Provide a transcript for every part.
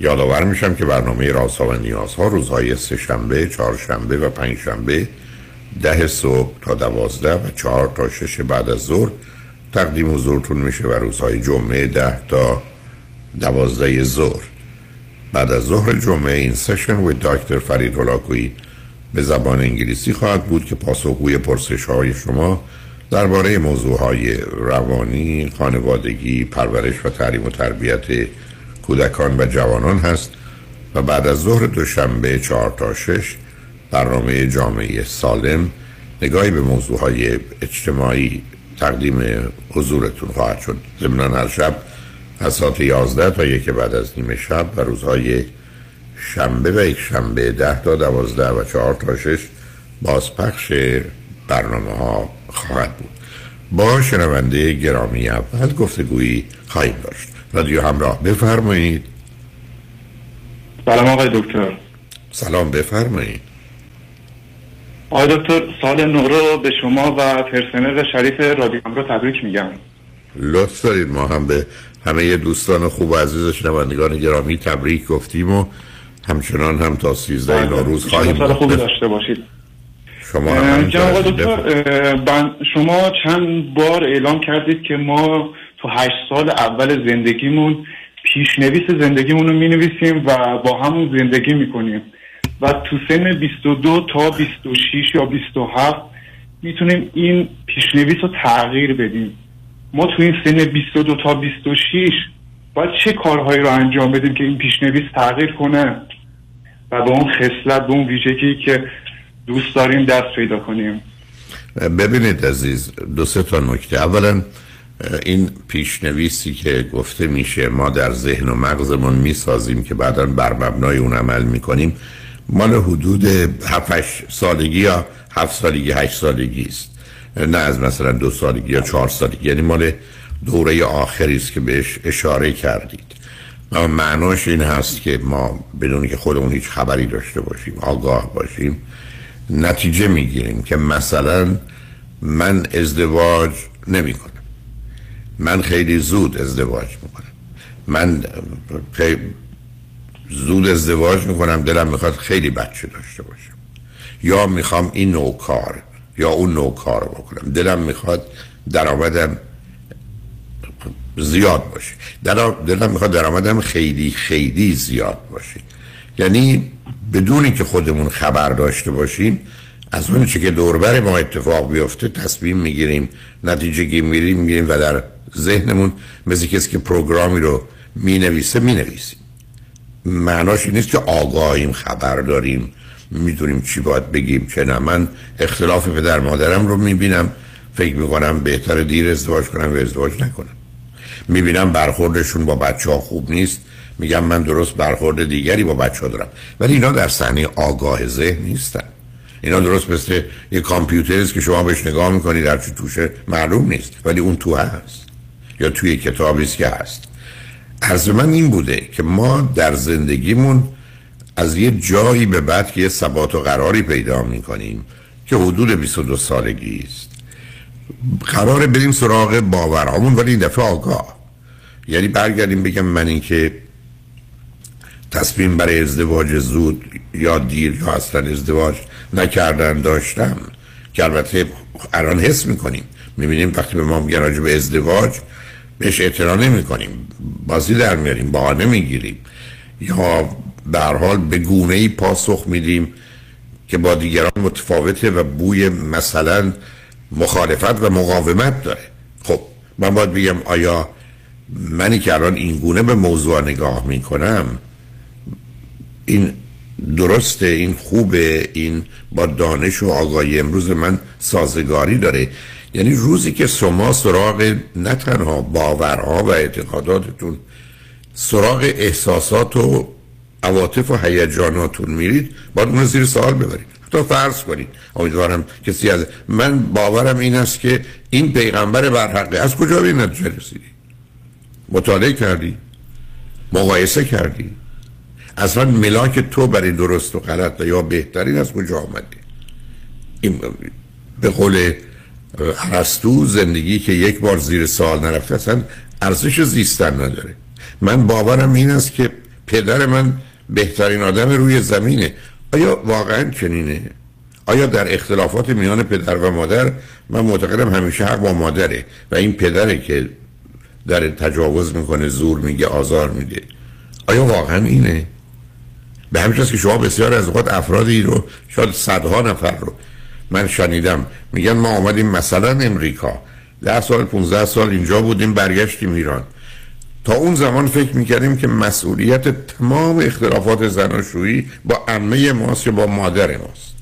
یادآور میشم که برنامه رازها و نیازها روزهای سهشنبه، چهارشنبه و پنجشنبه ده صبح تا دوازده و چهار تا شش بعد از ظهر تقدیم حضورتون میشه و روزهای جمعه ده تا دوازده ظهر. بعد از ظهر جمعه این سشن و دکتر فرید هلاکویی به زبان انگلیسی خواهد بود که پاسخگوی پرسش های شما درباره موضوع های روانی، خانوادگی، پرورش و تعلیم و تربیت کودکان و جوانان هست و بعد از ظهر دوشنبه چهار تا شش برنامه جامعه سالم نگاهی به موضوع های اجتماعی تقدیم حضورتون خواهد شد. ضمن هر شب از ساعت 11 تا یک بعد از نیمه شب و روزهای شنبه و یک شنبه ده تا دوازده و چهار تا شش بازپخش برنامه ها خواهد بود. با شنونده گرامی اول گفتگویی خواهیم داشت. رادیو همراه. بفرمایید. سلام آقای دکتر. سلام بفرمایید. آقای دکتر سال نو رو به شما و پرسنل شریف رادیو همراه تبریک میگم. لطف دارید. ما هم به همه دوستان خوب و عزیز شنوندگان گرامی تبریک گفتیم و همچنان هم تا سیزده بله. نوروز خواهیم سال خوبی. داشته باشید. شما هم دکتر شما چند بار اعلام کردید که ما تو هشت سال اول زندگیمون پیشنویس زندگیمون رو می نویسیم و با همون زندگی می‌کنیم. و تو سن 22 تا 26 یا 27 می‌تونیم این پیشنویس رو تغییر بدیم. ما تو این سن 22 تا 26 باید چه کارهایی رو انجام بدیم که این پیشنویس تغییر کنه؟ و به اون خصلت به اون ویژگی که دوست داریم دست پیدا کنیم. ببینید عزیز دو سه تا نکته. اولا این پیشنویسی که گفته میشه ما در ذهن و مغزمون می‌سازیم که بعدا بر مبنای اون عمل می‌کنیم مال حدود 7 سالگی یا 7 سالگی 8 سالگی است. نه از مثلا دو سالگی یا چهار سالگی. یعنی مال دوره آخری است که بهش اشاره کردید. و معناش این هست که ما بدون که خودمون هیچ خبری داشته باشیم آگاه باشیم نتیجه می‌گیریم که مثلا من ازدواج نمی کنم من خیلی زود ازدواج می‌کنم. من خیلی زود ازدواج می‌کنم دلم می‌خواد خیلی بچه داشته باشم. یا می‌خوام این نوع کار یا اون نوع کار بکنم. دلم می‌خواد درآمدم زیاد باشه. دلم می‌خواد درآمدم خیلی خیلی زیاد باشه. یعنی بدونی که خودمون خبر داشته باشیم از اون چه که دوربر ما اتفاق بیفته تصمیم می‌گیریم. نتیجه گیری میریم می‌گیریم و در ذهنمون مثل کسی که پروگرامی رو می‌نویسه می‌نویسیم. معناش این نیست که آگاهیم خبر داریم می‌دونیم چی باید بگیم چه نه. من اختلاف پدر مادرم رو می‌بینم. فکر می‌کنم بهتر دیر ازدواج کنم و ازدواج نکنم. می‌بینم برخوردشون با بچه ها خوب نیست. میگم من درست برخورد دیگری با بچه ها دارم. ولی اینا در صحنه آگاه ذهن نیستن. اینا درست مثل یه کامپیوتر است که شما بهش نگاه می‌کنید در چی توشه معلوم نیست. ولی اون تو هست. یا توی کتابی که هست. از من این بوده که ما در زندگیمون از یه جایی به بعد که یه ثبات و قراری پیدا می‌کنیم که حدود 22 سالگی است. قراره بریم سراغ باورهامون ولی این دفعه آگاه. یعنی برگردیم بگم من اینکه تصمیم برای ازدواج زود یا دیر یا اصلا ازدواج نکردن داشتم که البته الان حس می‌کنیم. می‌بینیم وقتی به ما میگن به ازدواج بهش اعتنا نمی کنیم بازی در میاریم بهانه می‌گیریم. یا هر حال به گونه ای پاسخ میدیم که با دیگران متفاوته و بوی مثلا مخالفت و مقاومت داره. خب من باید بگم آیا منی که الان این گونه به موضوع نگاه می‌کنم این درسته این خوبه این با دانش و آگاهی امروز من سازگاری داره. یعنی روزی که شما سراغ نه تنها باورها و اعتقاداتتون سراغ احساسات و عواطف و هیجاناتون میرید باید اون زیر سوال ببرید. تا فرض کنید. امیدوارم کسی از من باورم این است که این پیغمبر برحقه از کجا به این نتیجه رسیدی؟ مطالعه کردی؟ مقایسه کردی؟ اصلا ملاک تو برای درست و غلط یا بهترین از کجا آمده این به قول عرستو زندگی که یک بار زیر سال نرفته اصلا ارزش زیستن نداره من باورم این است که پدر من بهترین آدم روی زمینه آیا واقعا چنینه؟ آیا در اختلافات میان پدر و مادر من معتقدم همیشه حق با مادره و این پدره که در تجاوز می‌کنه زور میگه آزار میده آیا واقعا اینه؟ به همین که شما بسیار از اوقات افرادی رو شاید صدها نفر رو من شنیدم. میگن ما آمدیم مثلا امریکا. ده سال 15 سال اینجا بودیم برگشتیم ایران. تا اون زمان فکر می‌کردیم که مسئولیت تمام اختلافات زناشویی با عمه ماست یا با مادر ماست.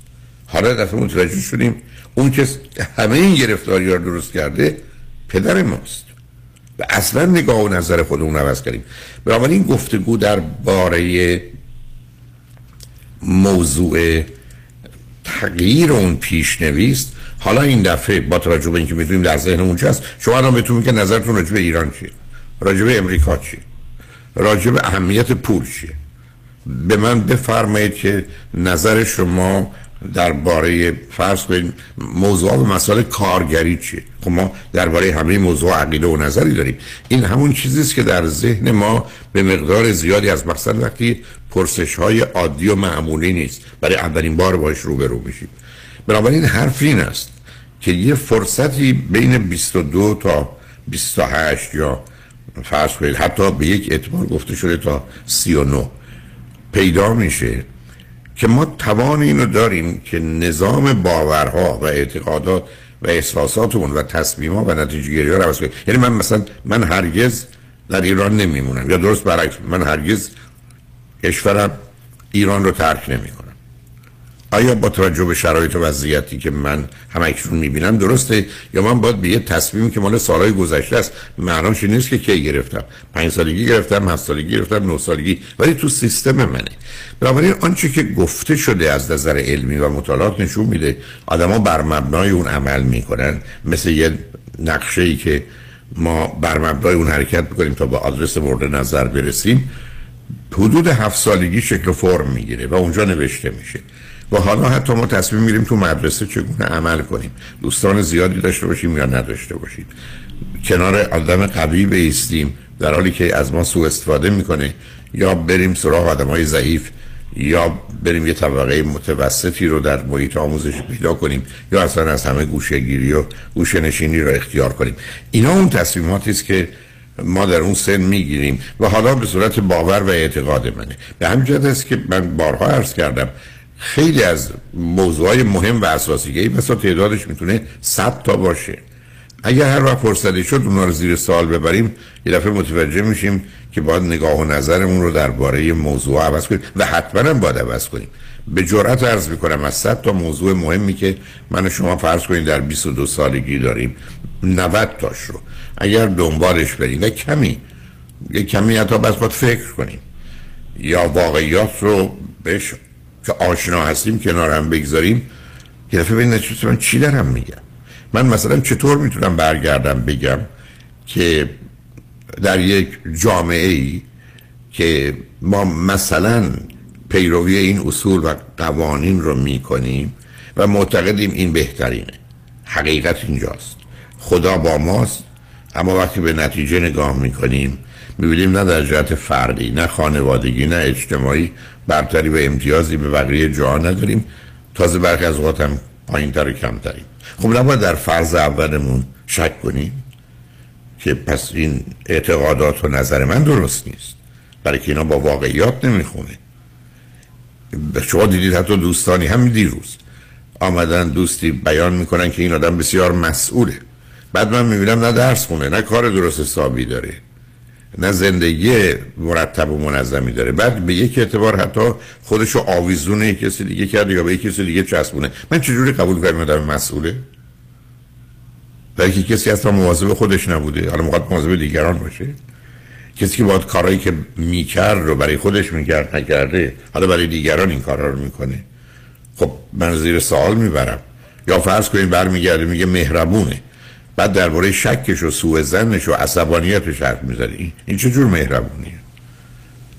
حالا دفعه متوجه شدیم اون که همه این گرفتاری رو درست کرده پدر ماست. و اصلا نگاه و نظر خودمون عوض کردیم. بنابراین گفتگو در باره موضوع تغییر اون پیشنویست حالا این دفعه با توجه به اینکه می‌دونیم در ذهن اونجا هست شما الان بهتون که نظرتون راجع به ایران چیه؟ راجع به امریکا چیه؟ راجع به اهمیت پول چیه؟ به من بفرمایید که نظر شما درباره فرض کنید موضوع و مسائل کارگری چیه؟ خب ما درباره همه موضوع عقیده و نظری داریم. این همون چیزی است که در ذهن ما به مقدار زیادی از مثلا وقتی پرسش های عادی و معمولی نیست برای اولین بار باش روبرو میشیم. بنابراین حرف این است که یه فرصتی بین 22 تا 28 یا فرض کنید حتی به یک اعتبار گفته شده تا 39 پیدا میشه که ما توان اینو داریم که نظام باورها و اعتقادات و احساساتمون و تصمیمها و نتیجه گیری ها رو کنیم. یعنی من مثلا من هرگز در ایران نمیمونم. یا درست برعکس من هرگز کشورم ایران رو ترک نمی کنم آیا با توجه به شرایط و وضعیتی که من هم اکنون می‌بینم درسته؟ یا من باید به یه تصمیمی که مال سالهای گذشته است معناش نیست که کی گرفتم؟ پنج سالگی گرفتم هفت سالگی گرفتم نه سالگی ولی تو سیستم منه. بنابراین آنچه که گفته شده از نظر علمی و مطالعات نشون میده آدما بر مبنای اون عمل می‌کنن. مثل یه نقشه ای که ما بر مبنای اون حرکت می‌کنیم تا به آدرس مورد نظر برسیم حدود هفت سالگی شکل فرم می‌گیره و اونجا نوشته میشه. و حالا حتی ما تصمیم میریم تو مدرسه چگونه عمل کنیم. دوستان زیادی داشته باشیم یا نداشته باشیم. کنار آدم قوی بیستیم در حالی که از ما سوء استفاده می‌کنه. یا بریم سراغ آدم های ضعیف یا بریم یه طبقه متوسطی رو در محیط آموزش پیدا کنیم یا اصلا از همه گوشه گیری و گوشه نشینی رو اختیار کنیم. اینا اون تصمیماتی است که ما در اون سن می‌گیریم. و حالا به صورت باور و اعتقاد منه. به همین است که من بارها عرض کردم خیلی از موضوعهای مهم و اساسی که مثلا تعدادش می‌تونه 100 تا باشه. اگر هر وقت فرصتی شد اونها رو زیر سال ببریم یه دفعه متوجه میشیم که باید نگاه و نظرمون رو درباره موضوع عوض کنیم و حتما هم باید عوض کنیم. به جرأت عرض می‌کنم از 100 تا موضوع مهمی که من و شما فرض کنیم در 22 سالگی داریم 90 تاش رو. اگر دنبالش بریم و کمی یه کمی حتی بس باید فکر کنیم. یا واقعیات رو بهش که آشنا هستیم کنار هم بگذاریم یه دفعه ببینید من چی دارم میگم؟ من مثلا چطور می‌تونم برگردم بگم که در یک جامعه ای که ما مثلا پیروی این اصول و قوانین رو می‌کنیم و معتقدیم این بهترینه. حقیقت اینجاست. خدا با ماست اما وقتی به نتیجه نگاه می‌کنیم می‌بینیم نه در جهت فردی نه خانوادگی نه اجتماعی. برتری و امتیازی به بقیه جا نداریم. تازه برخی از اوقات هم پایین تر و کمتریم. خب نباید در فرض اولمون شک کنیم که پس این اعتقادات و نظر من درست نیست. برای که اینا با واقعیات نمی‌خونه. شما دیدید حتی دوستانی همین دیروز آمدن دوستی بیان می‌کنن که این آدم بسیار مسئوله. بعد من می‌بینم نه درس خونه نه کار درست حسابی داره. نه زندگی مرتب و منظمی داره بعد به یک اعتبار حتی خودشو آویزون یک کسی دیگه کرده یا به یک کسی دیگه چسبونه. من چجوری قبول کنم آدم مسئوله؟ برای که کسی اصلا مواظب خودش نبوده حالا موقع مواظب دیگران باشه؟ کسی که باید کارهایی که می‌کرد رو برای خودش می‌کرد نکرده حالا برای دیگران این کارها رو می‌کنه. خب من زیر سوال می‌برم. یا فرض کنید برمیگرده میگه مهربونه. بعد درباره شکش و سوء زنش و عصبانیتش حرف می‌زنی. این چه جور مهربونیه؟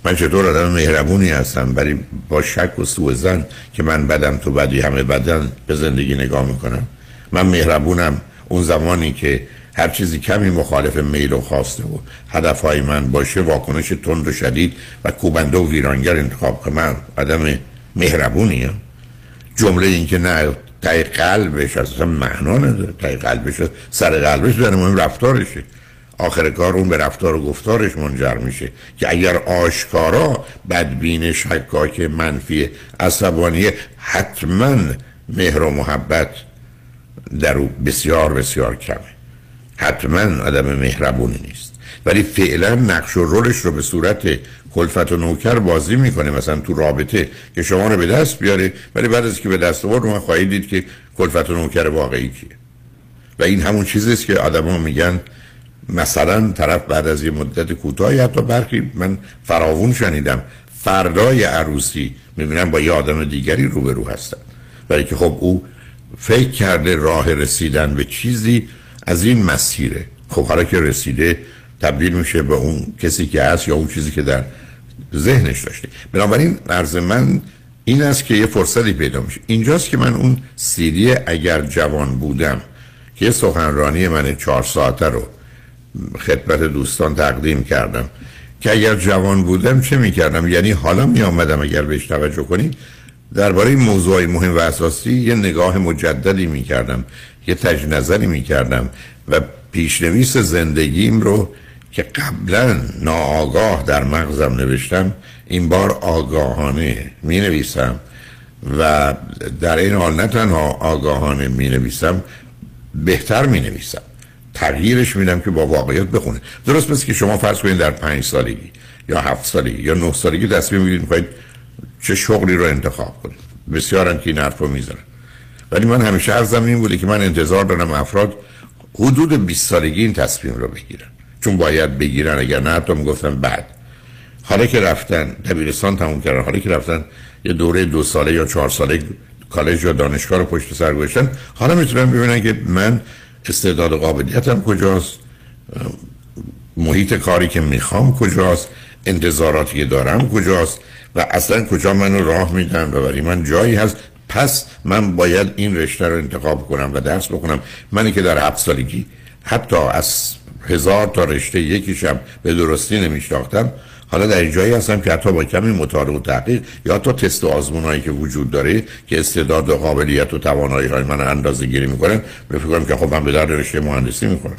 من چطور آدم مهربونی هستم برای با شک و سوء زن که من بدم تو بدی همه بدن به زندگی نگاه می‌کنم؟ من مهربونم اون زمانی که هر چیزی کمی مخالف میل و خواسته و هدفهای من باشه واکنش تند و شدید و کوبنده و ویرانگر انتخاب کنم. من آدم مهربونیم جمله این که نه تای قلبش اصلا معنا نداره. تای قلبش سر قلبش داره مهم رفتارشه. آخر کار اون به رفتار و گفتارش منجر میشه که اگر آشکارا بدبین شکاک منفی عصبانی حتما مهر و محبت در او بسیار بسیار کمه. حتما آدم مهربونی نیست. ولی فعلا نقش و رولش رو به صورت کلفت و نوکر بازی می‌کنه مثلا تو رابطه که شما رو به دست بیاره ولی بعد از که به دست آورد من خواهید دید که کلفت و نوکر واقعی کیه. و این همون چیزیست که آدما میگن مثلا طرف بعد از یه مدت کوتاهی حتی برخی من فراوون شنیدم فردای عروسی می‌بینم با یه آدم دیگری روبرو هستن. ولی که خب او فکر کرده راه رسیدن به چیزی از این مسیره. خب حالا که رسیده تبدیل میشه به اون کسی که هست یا اون چیزی که در ذهنش داشته بنابراین عرض من این است که یه فرصتی پیدا میشه. اینجاست که من اون سیدی اگر جوان بودم که یه سخنرانی من چهار ساعته رو خدمت دوستان تقدیم کردم که اگر جوان بودم چه می‌کردم؟ یعنی حالا میآمدم اگر بهش توجه کنید درباره موضوع مهم و اساسی یه نگاه مجددی می‌کردم یه تج نظری می‌کردم و پیشنویس زندگیم رو که قبلا ناآگاه در مغزم نوشتم این بار آگاهانه می نویسم و در این حال نه تنها آگاهانه می نویسم بهتر می نویسم تغییرش میدم که با واقعیت بخونه. درست مثل که شما فرض کنید در پنج سالگی یا هفت سالگی یا نه سالگی تصمیم می‌گیرید می‌خواید چه شغلی رو انتخاب کنید. بسیارن که این حرف رو می‌زنن ولی من همیشه عرضم این بوده که من انتظار دارم افراد حدود 20 سالگی این تصمیم رو بگیرن. چون باید بگیرن اگر نه حتی می‌گفتن بعد. حالا که رفتن دبیرستان تموم کردن حالا که رفتن یه دوره دو ساله یا چهار ساله کالج یا دانشگاه رو پشت سر گذاشتن حالا می‌تونن ببینن که من استعداد و قابلیتم کجاست محیط کاری که می‌خوام کجاست انتظاراتی که دارم کجاست و اصلا کجا منو راه میدن و برای من جایی هست. پس من باید این رشته رو انتخاب کنم و درس بکنم منی که در هفت سالگی حتی از هزار تا رشته یکیشم به درستی نمیشناختم. حالا در این جایی هستم که حتی با کمی مطالعه و تحقیق یا تا تست و آزمونایی که وجود داره که استعداد و قابلیت و توانایی های من اندازه گیری می‌کنن بفکرم که خب من به در رشته مهندسی می‌کنم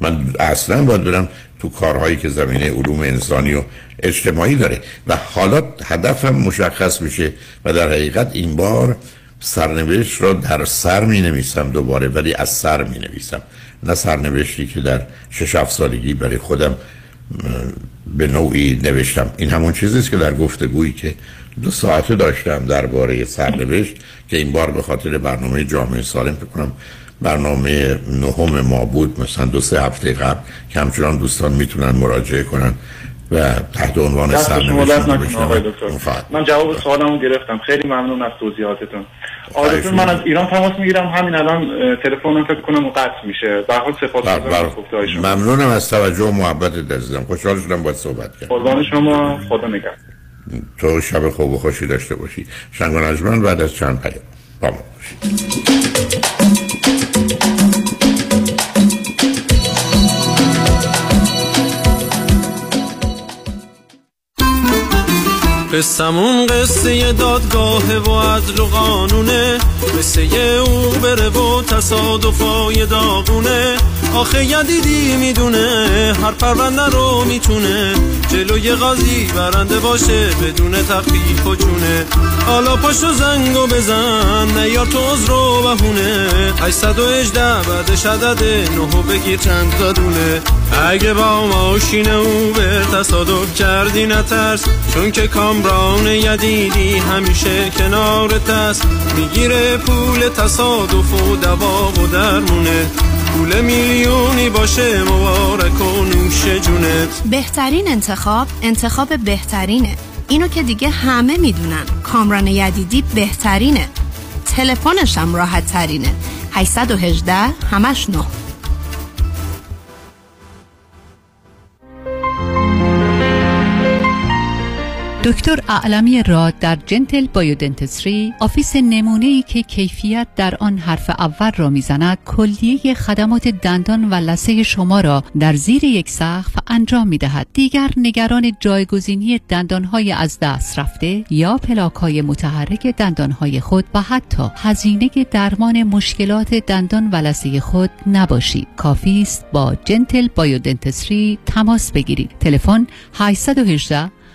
من اصلا باید برم تو کارهایی که زمینه علوم انسانی و اجتماعی داره و حالا هدفم مشخص میشه و در حقیقت این بار سرنوشت را در سر می نویسم دوباره ولی از سر می نویسم. نه سرنوشتی که در شش هفت سالگی برای خودم به نوعی نوشتم. این همون چیزیست که در گفتگویی که دو ساعته داشتم درباره سرنوشت که این بار به خاطر برنامه جامعه سالم بکنم برنامه نهم ما بود مثلا دو سه هفته قبل که همچنان دوستان می‌تونن مراجعه کنن. و تحت عنوان سرنوشت من جواب سوالمو گرفتم. خیلی ممنون از توضیحاتتون. آقای من از ایران تماس می‌گیرم. همین الان تلفنم فکر کنم قطع میشه. به حال سپاسگزارم ممنونم از توجه و محبت عزیزم خوشحال شدم باید صحبت کردم. قربان شما. خدا نگهدار. تو شب خوب و خوشی داشته باشی. شنگ بعد از چند پیام. با ما قصمون قصه دادگاه و عدل و قانونه. قصه او بره و تصادفای داغونه. آخه یدیدی می‌دونه هر پرونده رو می‌تونه. جلوی قاضی برنده باشه بدون تخفیف و چونه حالا پشت و زنگو بزن نیار تو از رو بهونه. 818 بعدش عدد نهو بگیر چند تا دونه. اگه با ماشین او به تصادف کردی نترس. چون که کامران یدیدی همیشه کنار تست می‌گیره پول تصادف و دوا و درمونه. پول میلیونی باشه مبارک و نوش جونت بهترین انتخاب انتخاب بهترینه. اینو که دیگه همه می‌دونن. کامران یدیدی بهترینه. تلفنش هم راحت ترینه 818 همش نه. دکتر اعلمی راد در Gentle Biodentistry office نمونه ای که کیفیت در آن حرف اول را می‌زند کلیه خدمات دندان و لثه شما را در زیر یک سقف انجام می دهد دیگر نگران جایگزینی دندانهای از دست رفته یا پلاک های متحرک دندانهای خود و حتی هزینه درمان مشکلات دندان و لثه خود نباشید. کافی است با Gentle Biodentistry تماس بگیرید. تلفن 818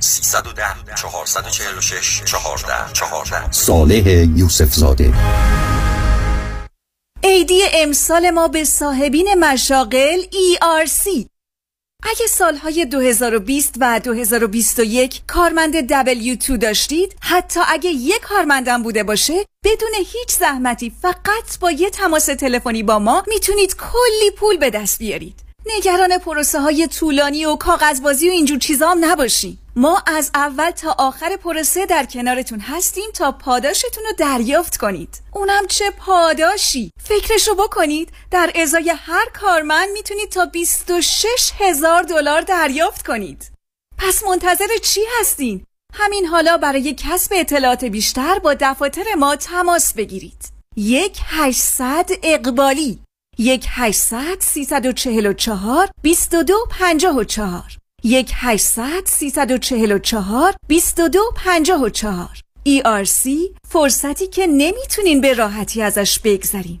310 446 14 14 صالح یوسف زاده عیدی امسال ما به صاحبین مشاغل ERC اگه سالهای 2020 و 2021 کارمند W2 داشتید حتی اگه یک کارمندم بوده باشه بدون هیچ زحمتی فقط با یه تماس تلفنی با ما می‌تونید کلی پول به دست بیارید. نگران پروسه های طولانی و کاغذبازی و اینجور چیزا هم نباشین. ما از اول تا آخر پروسه در کنارتون هستیم تا پاداشتون رو دریافت کنید. اونم چه پاداشی. فکرشو بکنید. در ازای هر کارمند می‌تونید تا 26 هزار دلار دریافت کنید. پس منتظر چی هستین؟ همین حالا برای کسب اطلاعات بیشتر با دفاتر ما تماس بگیرید. یک هشتصد اقبالی. یک هشتصد سیصد و چهل و چهار بیست و دو پنجاه و چهار. یک هشتصد سیصد و چهل و چهار بیست و دو پنجاه و چهار. ERC فرصتی که نمی‌تونین به راحتی ازش بگذرین.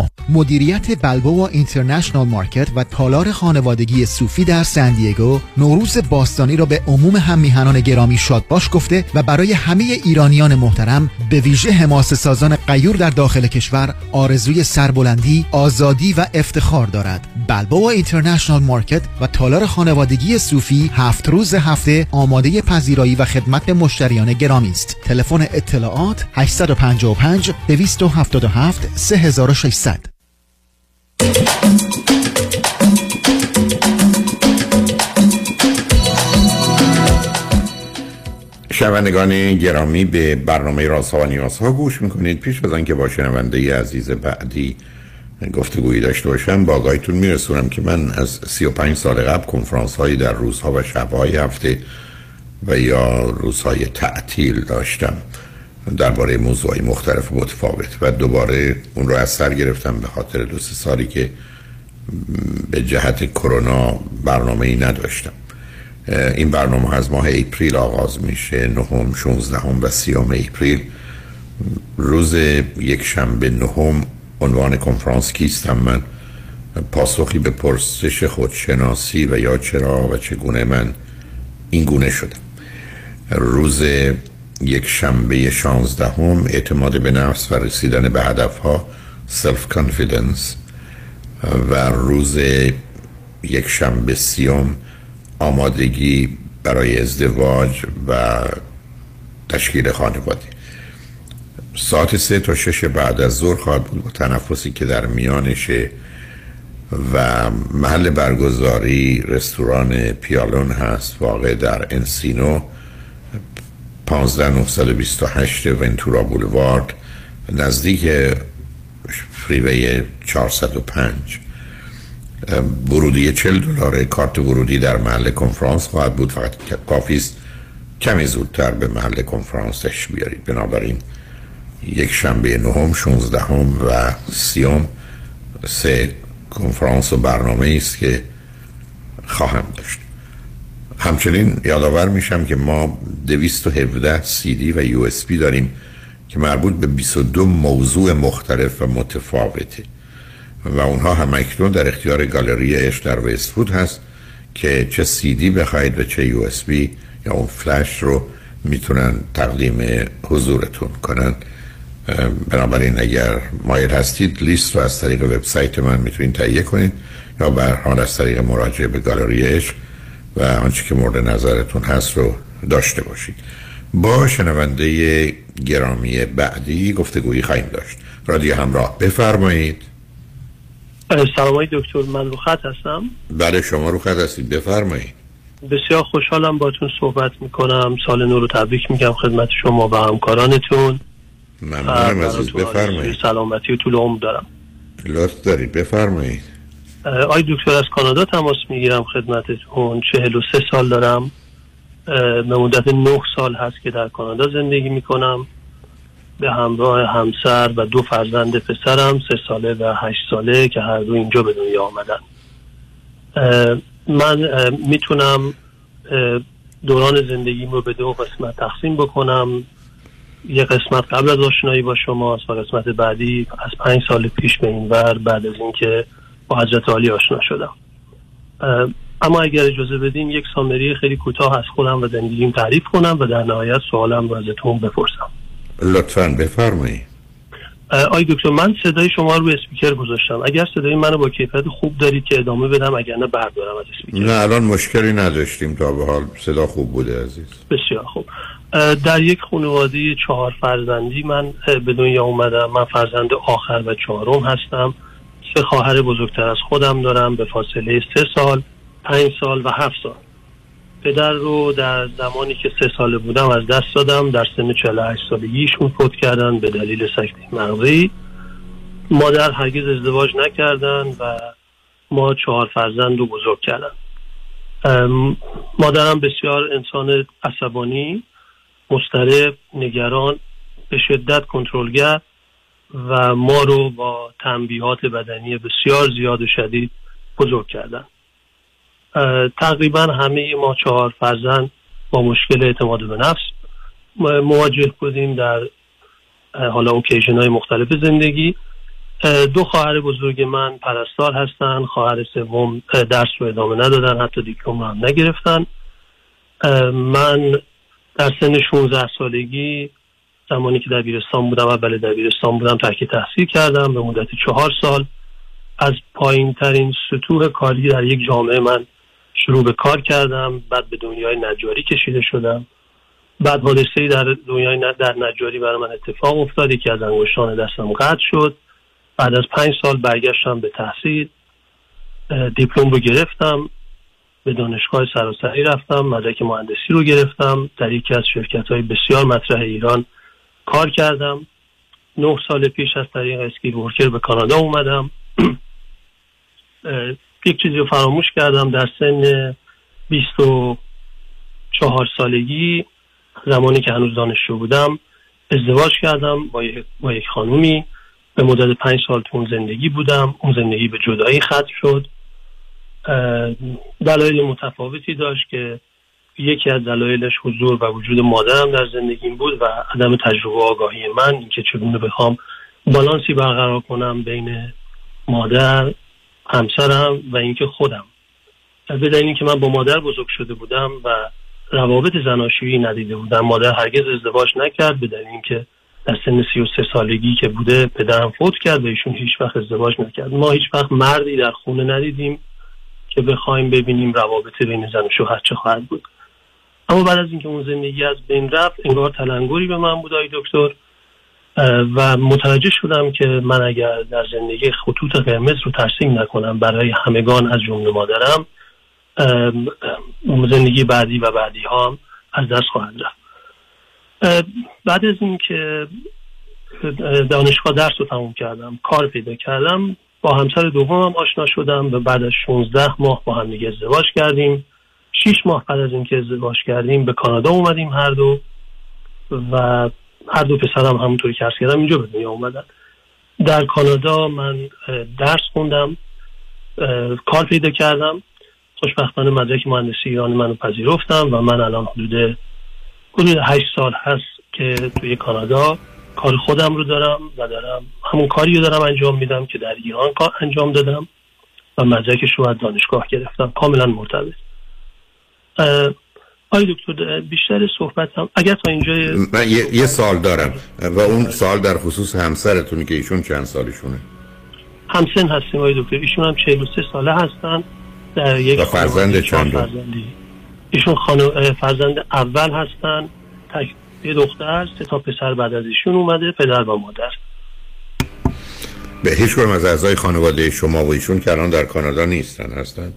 مدیریت Balboa International Market و تالار خانوادگی صوفی در سندیگو نوروز باستانی را به عموم هم میهنان گرامی شاد باش گفته و برای همه ایرانیان محترم به ویژه حماسه سازان غیور در داخل کشور آرزوی سربلندی، آزادی و افتخار دارد. Balboa International Market و تالار خانوادگی صوفی هفت روز هفته آماده پذیرایی و خدمت به مشتریان گرامی است. تلفن اطلاعات 855 277 3600 شنوندگان گرامی به برنامه رازها و نیازها گوش می‌کنید. پیش از که با شنونده عزیز بعدی گفتگویی داشته باشم با آقایتون میرسونم که من از 35 سال قبل کنفرانس هایی در روزها و شبهای هفته و یا روزهای تعطیل داشتم. درباره موضوعی مختلف متفاوت و دوباره اون رو از سر گرفتم به خاطر دو سه سالی که به جهت کرونا برنامه ای نداشتم. این برنامه از ماه اپریل آغاز میشه نهم 16 و سیام اپریل. روز یک شنبه نهم عنوان کنفرانس کیستم من؟ پاسخی به پرسش خودشناسی و یا چرا و چگونه من این گونه شدم. روز یک شنبه شانزدهم اعتماد به نفس و رسیدن به هدف ها self confidence و روز یک شنبه سی‌ام آمادگی برای ازدواج و تشکیل خانواده. ساعت سه تا شش بعد از ظهر خواهد بود با تنفسی که در میانشه و محل برگزاری رستوران پیالون هست واقع در انسینو. 15928 ونتورا بولوارد نزدیک فریوی 405 ورودی 40 دلار کارت ورودی در محل کنفرانس خواهد بود. فقط کافی است کمی زودتر به محل کنفرانس تشریف بیارید. بنابراین یک شنبه نهم 16 و سی‌ام سه کنفرانس و برنامه است که خواهم داشت. همچنین یادآور میشم که ما 217 سی دی و USB داریم که مربوط به 22 موضوع مختلف و متفاوته. و اونها هم اکنون در اختیار گالری اش در وستفود هست که چه سی دی بخواید و چه یو اس بی یا اون فلش رو می‌تونن تقدیم حضورتون کنن. بنابراین اگر مایل هستید لیست رو از طریق وبسایت من می‌تونید تهیه کنید یا به حال از طریق مراجعه به گالری اش و آنچه که مورد نظرتون هست رو داشته باشید. با شنونده گرامی بعدی گفتگویی خواهیم داشت. رادیو همراه بفرمایید. سلام دکتر. من رو خط هستم. بله شما رو خط هستید. بفرمایید. بسیار خوشحالم باتون صحبت می‌کنم. سال نو رو تبریک میگم خدمت شما و همکارانتون. ممنونم عزیز. بفرمایید. سلامتی و طول عمر دارم. لطف دارید. بفرمایید. آی دکتر از کانادا تماس می‌گیرم خدمتتون. چهل و سه سال دارم. به مدت نه سال هست که در کانادا زندگی می‌کنم. به همراه همسر و دو فرزند پسرم سه ساله و هشت ساله که هر دو اینجا به دنیا آمدن. من می‌تونم دوران زندگیم رو به دو قسمت تقسیم بکنم. یه قسمت قبل از آشنایی با شما و قسمت بعدی از پنج سال پیش به این ور بعد از اینکه با حضرت عالی آشنا شدم. اما اگر اجازه بدین یک سامری خیلی کوتاه از خودم و زندگیم تعریف کنم و در نهایت سوالم رو ازتون بپرسم. لطفا بفرمایید آی دکتر من صدای شما رو اسپیکر گذاشتم. اگر صدای منو با کیفیت خوب دارید که ادامه بدم اگر نه بردارم از اسپیکر. نه الان مشکلی نداشتیم تا به حال. صدا خوب بوده عزیز. بسیار خوب. در یک خانواده چهار فرزندی من به دنیا اومدم. من فرزند آخر و چهارم هستم. سه خواهر بزرگتر از خودم دارم به فاصله سه سال پنج سال و هفت سال. پدر رو در زمانی که سه ساله بودم از دست دادم در سن 48 سالگیشون فوت کردن به دلیل سکته مغزی. مادر هرگز ازدواج نکردن و ما چهار فرزند رو بزرگ کردن. مادرم بسیار انسان عصبانی مسترب نگران به شدت کنترلگر. و ما رو با تنبیهات بدنی بسیار زیاد و شدید بزرگ کردن. تقریبا همه ما چهار فرزند با مشکل اعتماد به نفس مواجه بودیم در حالا اوکیشن های مختلف زندگی. دو خواهر بزرگ من پرستار هستن خواهر سوم درس رو ادامه ندادن حتی دیپلم هم نگرفتن. من در سن 16 سالگی زمانی که دبیرستان بودم اول دبیرستان بودم تحقیق تحصیل کردم. به مدت چهار سال از پایین ترین سطوح کاری در یک جامعه من شروع به کار کردم. بعد به دنیای نجاری کشیده شدم. بعد حادثه در دنیای در نجاری برای من اتفاق افتاد. که از انگشتان دستم قطع شد. بعد از پنج سال برگشتم به تحصیل. دیپلم رو گرفتم. به دانشگاه سراسری رفتم. مدرک مهندسی رو گرفتم. در یکی از شرکت های بسیار مطرح ایران کار کردم. نه سال پیش از طریق اسکیل ورکر به کانادا اومدم. یک چیزی رو فراموش کردم. در سن 24 سالگی زمانی که هنوز دانشجو بودم ازدواج کردم با یک, با یک خانومی. به مدت پنج سال تو اون زندگی بودم. اون زندگی به جدایی ختم شد. دلایل متفاوتی داشت که یکی از دلایلش حضور و وجود مادرم در زندگیم بود و عدم تجربه آگاهی من اینکه چگونه بخوام بالانسی برقرار کنم بین مادر همسرم و اینکه خودم. به دلیل اینکه من با مادر بزرگ شده بودم و روابط زناشویی ندیده بودم. مادر هرگز ازدواج نکرد به دلیل اینکه در سن 33 سالگی که بوده پدرم فوت کرد و ایشون هیچ وقت ازدواج نکرد. ما هیچ وقت مردی در خونه ندیدیم که بخوایم ببینیم روابط بین زن و شوهر چه خواهد بود. اما بعد از اینکه اون زندگی از بین رفت انگار تلنگری به من بود آی دکتر. و متوجه شدم که من اگر در زندگی خطوط قرمز رو ترسیم نکنم برای همگان از جمله مادرم زندگی بعدی و بعدی هم از دست خواهد رفت. بعد از اینکه دانشگاه درس رو تموم کردم کار پیدا کردم با همسر دومم آشنا شدم و بعد از 16 ماه با هم دیگه ازدواج کردیم. 6 ماه بعد از اینکه ازدواج کردیم به کانادا اومدیم هر دو و هر دو پسرم همونطوری که کردم اینجا به دنیا اومدن. در کانادا من درس خوندم کار پیدا کردم. خوشبختانه مدرک مهندسی ایران منو پذیرفتم و من الان حدود حدود هشت سال هست که توی کانادا کار خودم رو دارم و دارم همون کاری رو دارم انجام میدم که در ایران کار انجام دادم و مدرکش رو از دانشگاه گرفتم. کاملا مرتبط. آی دکتر بیشتر صحبتم اگر تا اینجا من یه, یه سال دارم و اون سال در خصوص همسرتونی که ایشون چند سالشونه. همسن هستیم آی دکتر. ایشون هم 43 ساله هستن. در یک و فرزند چند ایشون خانو فرزند اول هستن. تک یه دختر سه تا پسر بعد از ایشون اومده پدر و مادر. به هیچ کنم از اعضای خانواده شما و ایشون که الان در کانادا نیستن هستن؟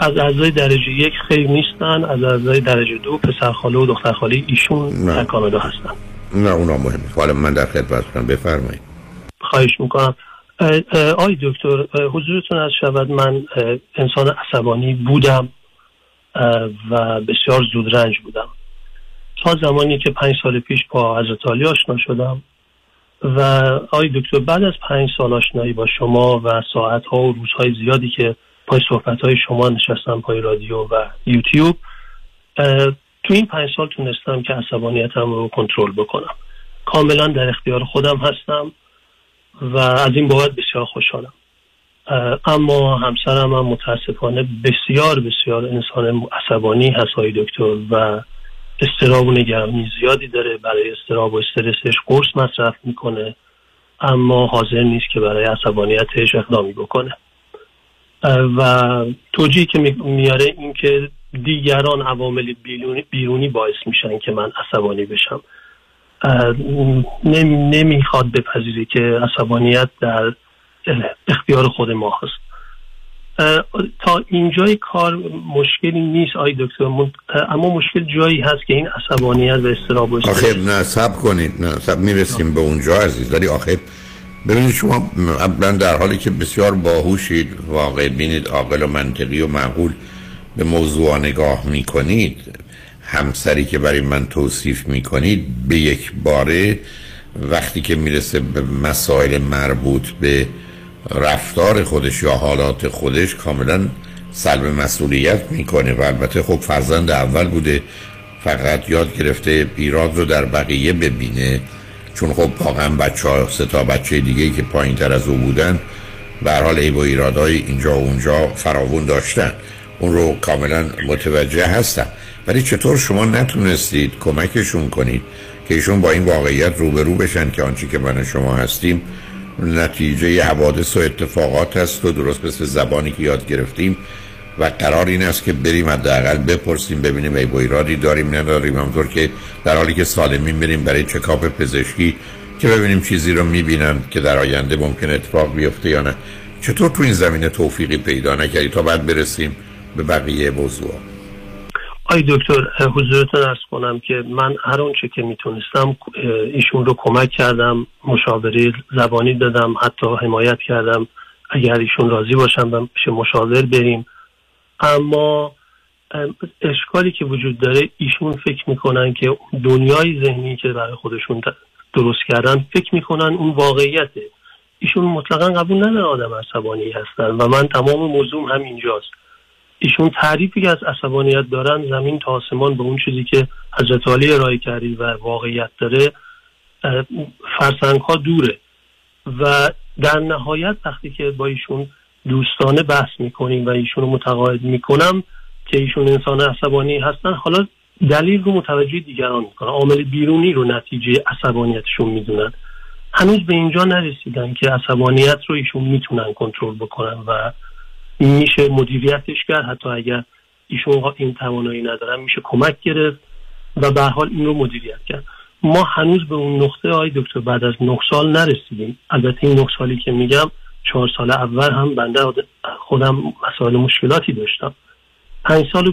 از اعضای درجه یک خیلی نیستن از اعضای درجه دو پسر خاله و دختر خاله ایشون نه. در کانادا هستن. نه اونا مهمه. حالا من در خدمتتونم بفرمایید. خواهش می‌کنم. آی دکتر حضورتون از شود من انسان عصبانی بودم و بسیار زود رنج بودم. تا زمانی که پنج سال پیش با حضرت علی آشنا شدم و آی دکتر بعد از پنج سال آشنایی با شما و ساعت ها و روزهای زیادی که پای صحبت های شما نشستم پای رادیو و یوتیوب. تو این پنج سال تونستم که عصبانیتم رو کنترل بکنم. کاملا در اختیار خودم هستم و از این بابت بسیار خوشحالم. اما همسرم هم متاسفانه بسیار بسیار انسان عصبانی هست دکتر و استراب و نگرانی زیادی داره. برای استراب و استرسش قرص مصرف می‌کنه اما حاضر نیست که برای عصبانیتش اقدامی بکنه. و توجیهی که میاره این که دیگران عوامل بیرونی باعث میشن که من عصبانی بشم. نمی‌خواد بپذیری که عصبانیت در اختیار خود ما هست. تا اینجای کار مشکلی نیست آی دکتر اما مشکل جایی هست که این عصبانیت و استراب آخه نه سب کنید نه سب می‌رسیم به اونجا عزیز ولی آخه ببینید شما اولا در حالی که بسیار باهوشید واقع بینید عاقل و منطقی و معقول به موضوع نگاه می‌کنید همسری که برای من توصیف می‌کنید به یک باره وقتی که می‌رسه به مسائل مربوط به رفتار خودش یا حالات خودش کاملا سلب مسئولیت می‌کنه و البته خب فرزند اول بوده فقط یاد گرفته ایراد رو در بقیه ببینه. چون خب واقعا بچه ها سه تا بچه دیگه که پایین تر از او بودن به حال ای و ایرادهای اینجا و اونجا فراوون داشتن. اون رو کاملا متوجه هستن ولی چطور شما نتونستید کمکشون کنید که ایشون با این واقعیت روبرو بشن که آنچه که من شما هستیم نتیجه حوادث و اتفاقات هست و درست مثل زبانی که یاد گرفتیم و قرار این است که بریم حداقل بپرسیم ببینیم ای با ایرادی داریم نداریم. همطور که در حالی که سالمین بریم برای چکاپ پزشکی که ببینیم چیزی رو می‌بینن که در آینده ممکن اتفاق بیفته یا نه. چطور تو این زمینه توفیقی پیدا نکردی تا بعد برسیم به بقیه موضوع آی دکتر حضورتون ارز کنم که من هر آنچه که می‌تونستم ایشون رو کمک کردم مشاوره زبانی دادم حتی حمایت کردم. اگر ایشون راضی و پیش مشاور بریم. اما اشکالی که وجود داره ایشون فکر می‌کنن که دنیای ذهنی که برای خودشون درست کردن فکر می‌کنن اون واقعیته. ایشون مطلقا قبول ندارن آدم عصبانی هستن و من تمام موضوع هم اینجاست ایشون تعریفی که از عصبانیت دارن زمین تا آسمان به اون چیزی که حضرت علی ارائه کردی و واقعیت داره فرسنگ ها دوره. و در نهایت وقتی که با ایشون دوستانه بحث می‌کنیم و ایشون رو متقاعد می‌کنم که ایشون انسان عصبانی هستن. حالا دلیل رو متوجه دیگران می‌کنن. عامل بیرونی رو نتیجه عصبانیتشون می‌دونن. هنوز به اینجا نرسیدن که عصبانیت رو ایشون می‌تونن کنترل بکنن و میشه مدیریتش کرد. حتی اگر ایشون این توانایی ندارن میشه کمک گرفت و به حال این رو مدیریت کرد. ما هنوز به اون نقطه های دکتر بعد از نه سال نرسیدیم. البته این نه سالی که میگم چهار سال اول هم بنده خودم مسائل مشکلاتی داشتم. پنج سال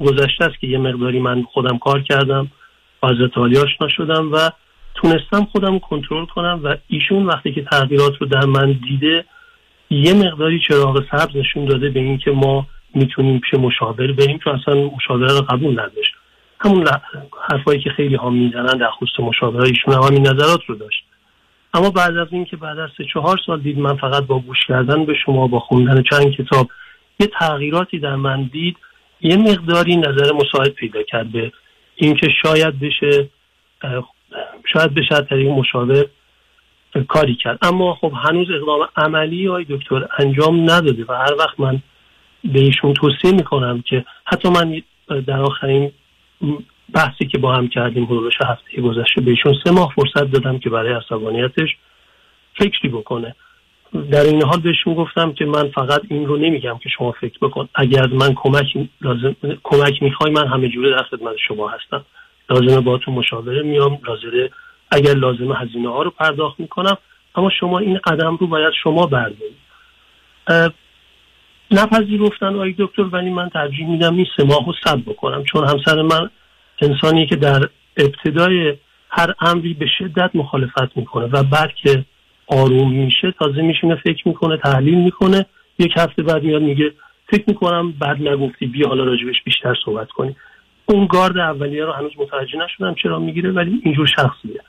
گذشته است که یه مقداری من خودم کار کردم با حضرت آشنا شدم و تونستم خودم کنترل کنم و ایشون وقتی که تغییرات رو در من دیده یه مقداری چراغ سبز نشون داده به اینکه ما می‌تونیم پیش مشاور بریم چون اصلا مشاوره رو قبول نداشت. همون حرفایی که خیلی ها می‌زنن در خصوص مشاوره ایشون هم همین نظرات رو داشت. اما بعد از اینکه بعد از سه چهار سال دید من فقط با گوش کردن به شما با خوندن چند کتاب یه تغییراتی در من دید یه مقداری نظر مساعد پیدا کرد به اینکه شاید بشه شاید بشه از طریق مشاور کاری کرد. اما خب هنوز اقدام عملی های دکتر انجام نداده و هر وقت من به ایشون توصیه می‌کنم که حتی من در آخرین بحثی که با هم کردیم حدودش هفته گذشته. بهشون سه ماه فرصت دادم که برای عصبانیتش فکری بکنه. در این حال بهشون گفتم که من فقط این رو نمیگم که شما فکر بکن. اگر من کمک لازم کمک می‌خوای من همه جوره در خدمت شما هستم. لازمه با تو مشاوره میام. لازمه اگر لازمه هزینه ها رو پرداخت می‌کنم. اما شما این قدم رو باید شما بردارید. نپذیرفتن آقای دکتر ولی من ترجیح میدم این سه ماه رو صبر بکنم. چون همسر من انسانی که در ابتدای هر امری به شدت مخالفت می‌کنه و بعد که آروم میشه تازه میشینه فکر می‌کنه تحلیل می‌کنه. یک هفته بعد میاد میگه فکر می‌کنم بعد نگفتی بیا حالا راجبش بیشتر صحبت کنی اون گارد اولیه رو هنوز متوجه نشدم چرا می‌گیره ولی اینجور شخصیه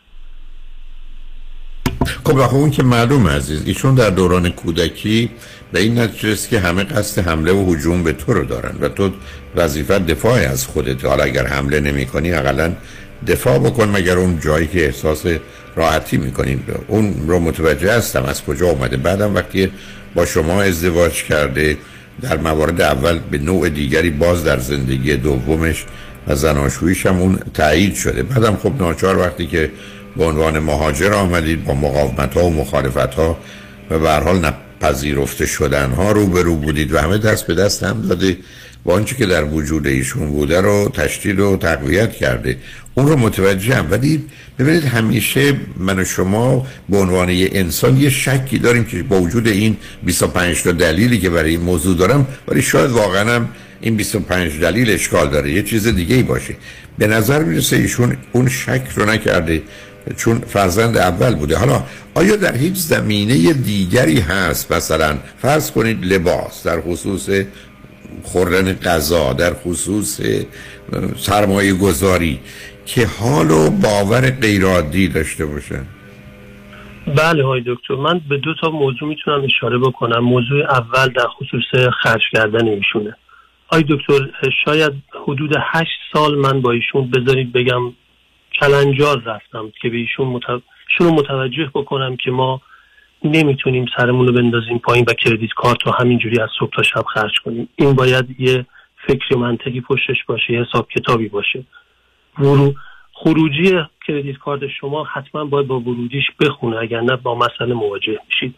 خب اون که معلوم عزیز ایشون در دوران کودکی به این نتیجه است که همه قصد حمله و حجوم به تو رو دارن و تو وظیفت دفاع از خودت. حالا اگر حمله نمی کنی اقلا دفاع بکن مگر اون جایی که احساس راحتی می‌کنین اون رو متوجه هستم از کجا اومده. بعدم وقتی با شما ازدواج کرده در موارد اول به نوع دیگری باز در زندگی دومش و زناشویش هم اون تایید شده. بعدم خب ناچار وقتی که به عنوان مهاجر آمدید با مقاومت ها و مخالفت ها و به حال نپذیرفته شدن ها رو بودید و همه دست به دست هم داده. و آنچه که در وجود ایشون بوده رو تشدید و تقویت کرده. اون رو متوجه هم. ولی ببینید همیشه من و شما به عنوان یه انسان یه شکی داریم که با وجود این 25 تا دلیلی که برای این موضوع دارم ولی شاید واقعا هم این 25 دلیل اشکال داره. یه چیز دیگه ای باشه. به نظر می‌رسه ایشون اون شک رو نکرده. چون فرزند اول بوده. حالا آیا در هیچ زمینه دیگری هست؟ مثلا فرض کنید لباس در خصوص خوردن غذا در خصوص سرمایه گذاری که حال و باور غیرعادی داشته باشن؟ بله های دکتر. من به دو تا موضوع می‌تونم اشاره بکنم. موضوع اول در خصوص خرج کردن ایشونه. آی دکتر شاید حدود هشت سال من با ایشون بذارید بگم کلنجار رفتم که به ایشون رو متوجه بکنم که ما نمی‌تونیم سرمون رو بندازیم پایین و کردیت کارت رو همینجوری از صبح تا شب خرج کنیم. این باید یه فکر منطقی پشتش باشه یه حساب کتابی باشه. ورو خروجی کردیت کارت شما حتما باید با ورودیش بخونه اگر نه با مسئله مواجه میشید.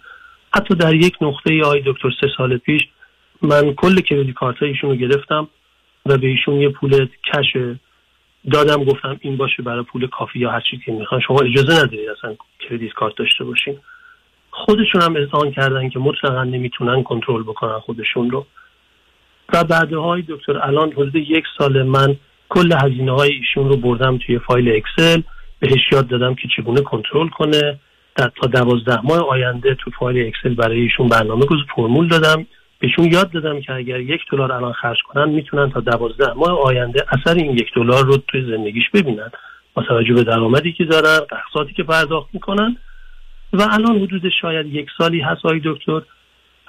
حتی در یک نقطه ای آی دکتر سه سال پیش من کل کردیت کارت ایشون رو گرفتم و به ایشون یه پول کش دادم گفتم این باشه برای پول کافی یا هر چیزی که می‌خوان. شما اجازه ندارید اصلا کردیت کارت داشته باشین. خودشون هم اذعان کردن که مطلقا نمی‌تونن کنترل بکنن خودشون رو. و بعد آقای دکتر الان حدود یک سال من کل هزینه های ایشون رو بردم توی فایل اکسل. بهش یاد دادم که چگونه کنترل کنه. در تا دوازده ماه آینده تو فایل اکسل برای ایشون برنامه گذار فرمول دادم. بهشون یاد دادم که اگر یک دلار الان خرج کنن می‌تونن تا دوازده ماه آینده اثر این یک دلار رو توی زندگیش ببینن. با توجه به درآمدی که دارن اقساطی که پرداخت می‌کنن. و الان حدود شاید یک سالی هست آقای دکتر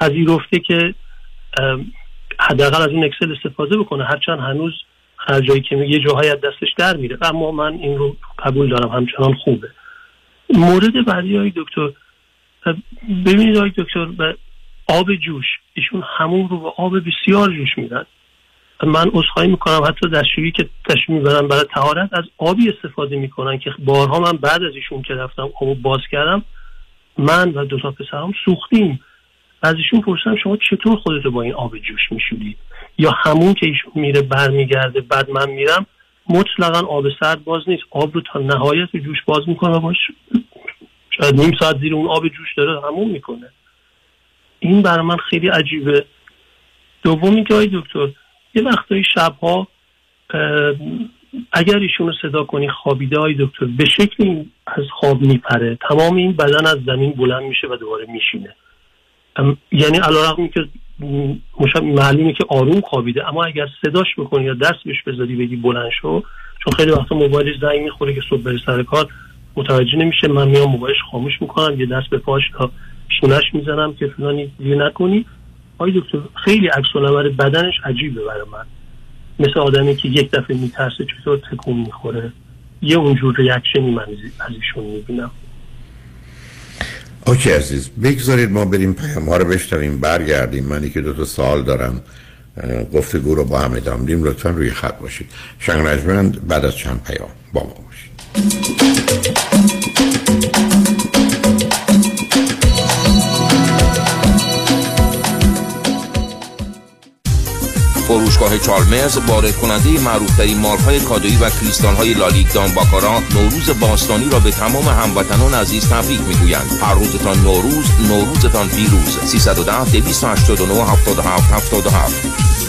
پذیرفته که حداقل از این اکسل استفاده بکنه. هرچند هنوز خرجایی که یه جاهای از دستش در میره. اما من این رو قبول دارم همچنان خوبه. مورد بعدی های دکتر ببینید های دکتر آب جوش. ایشون همون رو به آب بسیار جوش میدن. من اصخایی می‌کنم حتی دستشویی که تشریف می‌برم برای تهارت از آبی استفاده می‌کنن که بارها من بعد از ایشون که رفتم آب باز کردم من و دو تا پسرم سوختیم. از ایشون پرسیدم شما چطور خودتو با این آب جوش میشورید یا همون که ایشون میره برمیگرده بعد من میرم مطلقا آب سرد باز نیست. آب رو تا نهایت جوش باز می‌کنه باش شاید نیم ساعت زیر اون آب جوش داره همون می‌کنه. این برای من خیلی عجیبه. دومی که دکتر یه وقتایی شبها اگر ایشون رو صدا کنی خوابیده های دکتر به شکلی از خواب میپره. تمام این بدن از زمین بلند میشه و دوباره میشینه. یعنی علا که معلومه که آروم خوابیده اما اگر صداش بکنی یا دست بهش بذاری بگی بلند شو چون خیلی وقتا موبایلش زنگ می‌خوره که صبح بره سر کار متوجه نمیشه من میام موبایلش خاموش می‌کنم یه دست به پاش تا شونش می‌زنم که فلانی دیگه نکنی. آی دکتر خیلی عکس بدنش عجیبه برای من. مثل آدمی که یک دفعه میترسه چطور تکون می‌خوره. یه اونجور ریاکشنی من از ایشون می‌بینم. اوکی عزیز بگذارید ما بریم پیام ها رو بشتویم برگردیم. منی که دو تا سال دارم. گفتگو رو با هم ادام دیم لطفا روی خط باشید. شنگ بعد از چند پیام با ما باشید. فروشگاه چالمرز وارد کننده معروفترین مارکهای کادویی و کریستال های لالیک باکارا نوروز باستانی را به تمام هموطنان عزیز تبریک می‌گویند. هر روزتان نوروز نوروزتان پیروز. 310 289 77 77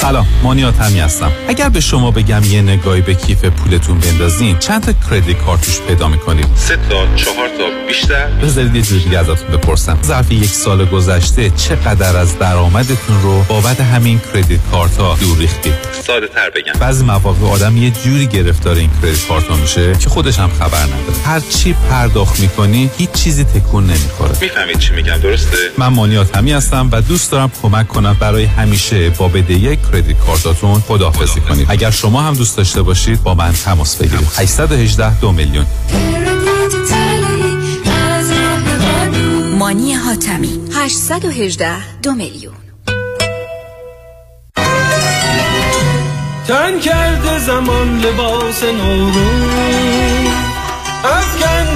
سلام مانیات همی هستم. اگر به شما بگم یه نگاهی به کیف پولتون بندازین چند تا کردیت کارتوش پیدا می‌کنید؟ سه تا چهار تا بیشتر؟ بذارید یه جوری دیگه ازتون بپرسم. ظرف یک سال گذشته چقدر از درآمدتون رو بابت همین کردیت کارت ها دور ریختید؟ ساده تر بگم. بعضی مواقع آدم یه جوری گرفتار این کردیت کارت میشه که خودش هم خبر نداره. هر چی پرداخت می‌کنی هیچ چیزی تکون نمی‌خوره. می‌فهمید چی میگم درسته؟ من مانیات همی هستم و دوست دارم کمک کنم برای همیشه با بدهی کردیت کارتاتون خداحافظی کنید. اگر شما هم دوست داشته باشید با من تماس بگیرید. 818 دو میلیون. مانی حاتمی. 818 دو میلیون. تن کرده زمان لباس نورون افکنده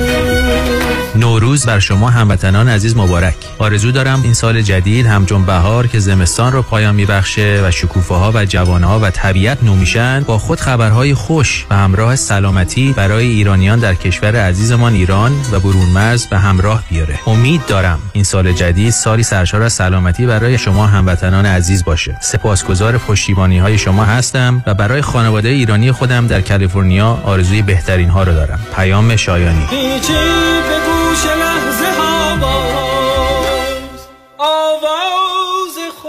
نوروز بر شما هموطنان عزیز مبارک. آرزو دارم این سال جدید همچون بهار که زمستان رو پایان میبخشه و شکوفه ها و جوانه ها و طبیعت نو با خود خبرهای خوش و همراه سلامتی برای ایرانیان در کشور عزیزمان ایران و برون مرز به همراه بیاره. امید دارم این سال جدید سالی سرشار از سلامتی برای شما هموطنان عزیز باشه. سپاسگزار پشتیبانی های شما هستم و برای خانواده ایرانی خودم در کالیفرنیا آرزوی بهترین ها رو دارم. پیام شایانی.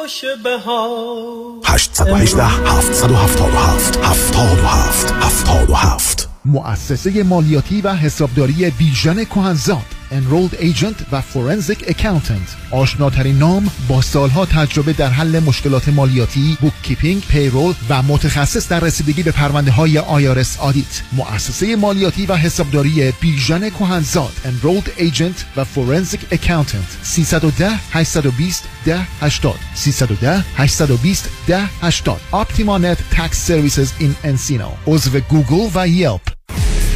خوش بهار. 818 777 77 77 مؤسسه مالیاتی و حسابداری بیژن کهنزاد. enrolled agent و forensic accountant آشناترین نام با سالها تجربه در حل مشکلات مالیاتی bookkeeping payroll و متخصص در رسیدگی به پرونده های IRS audit مؤسسه مالیاتی و حسابداری بیژن کهنزاد enrolled agent و forensic accountant 310 820 10 80 310 820 10 80 Optima Net Tax Services in Encino. عضو گوگل و یلپ.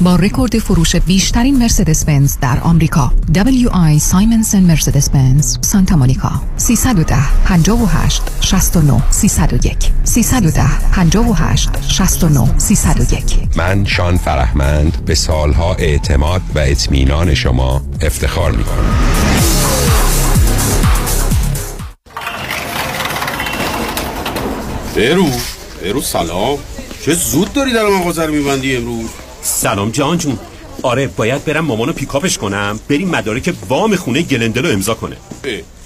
با رکورد فروش بیشترین مرسدس بنز در آمریکا. WI سایمنسن مرسدس بنز سانتا مونیکا. 310 58 69 301 310 58 69 301 من شان فرهمند به سالها اعتماد و اطمینان شما افتخار می کنم برو برو سلام. چه زود داری در مغازه رو میبندی امروز؟ سلام جان جون. آره باید برم مامانو پیکاپش کنم. بریم مدارک وام خونه گلندل رو امضا کنه.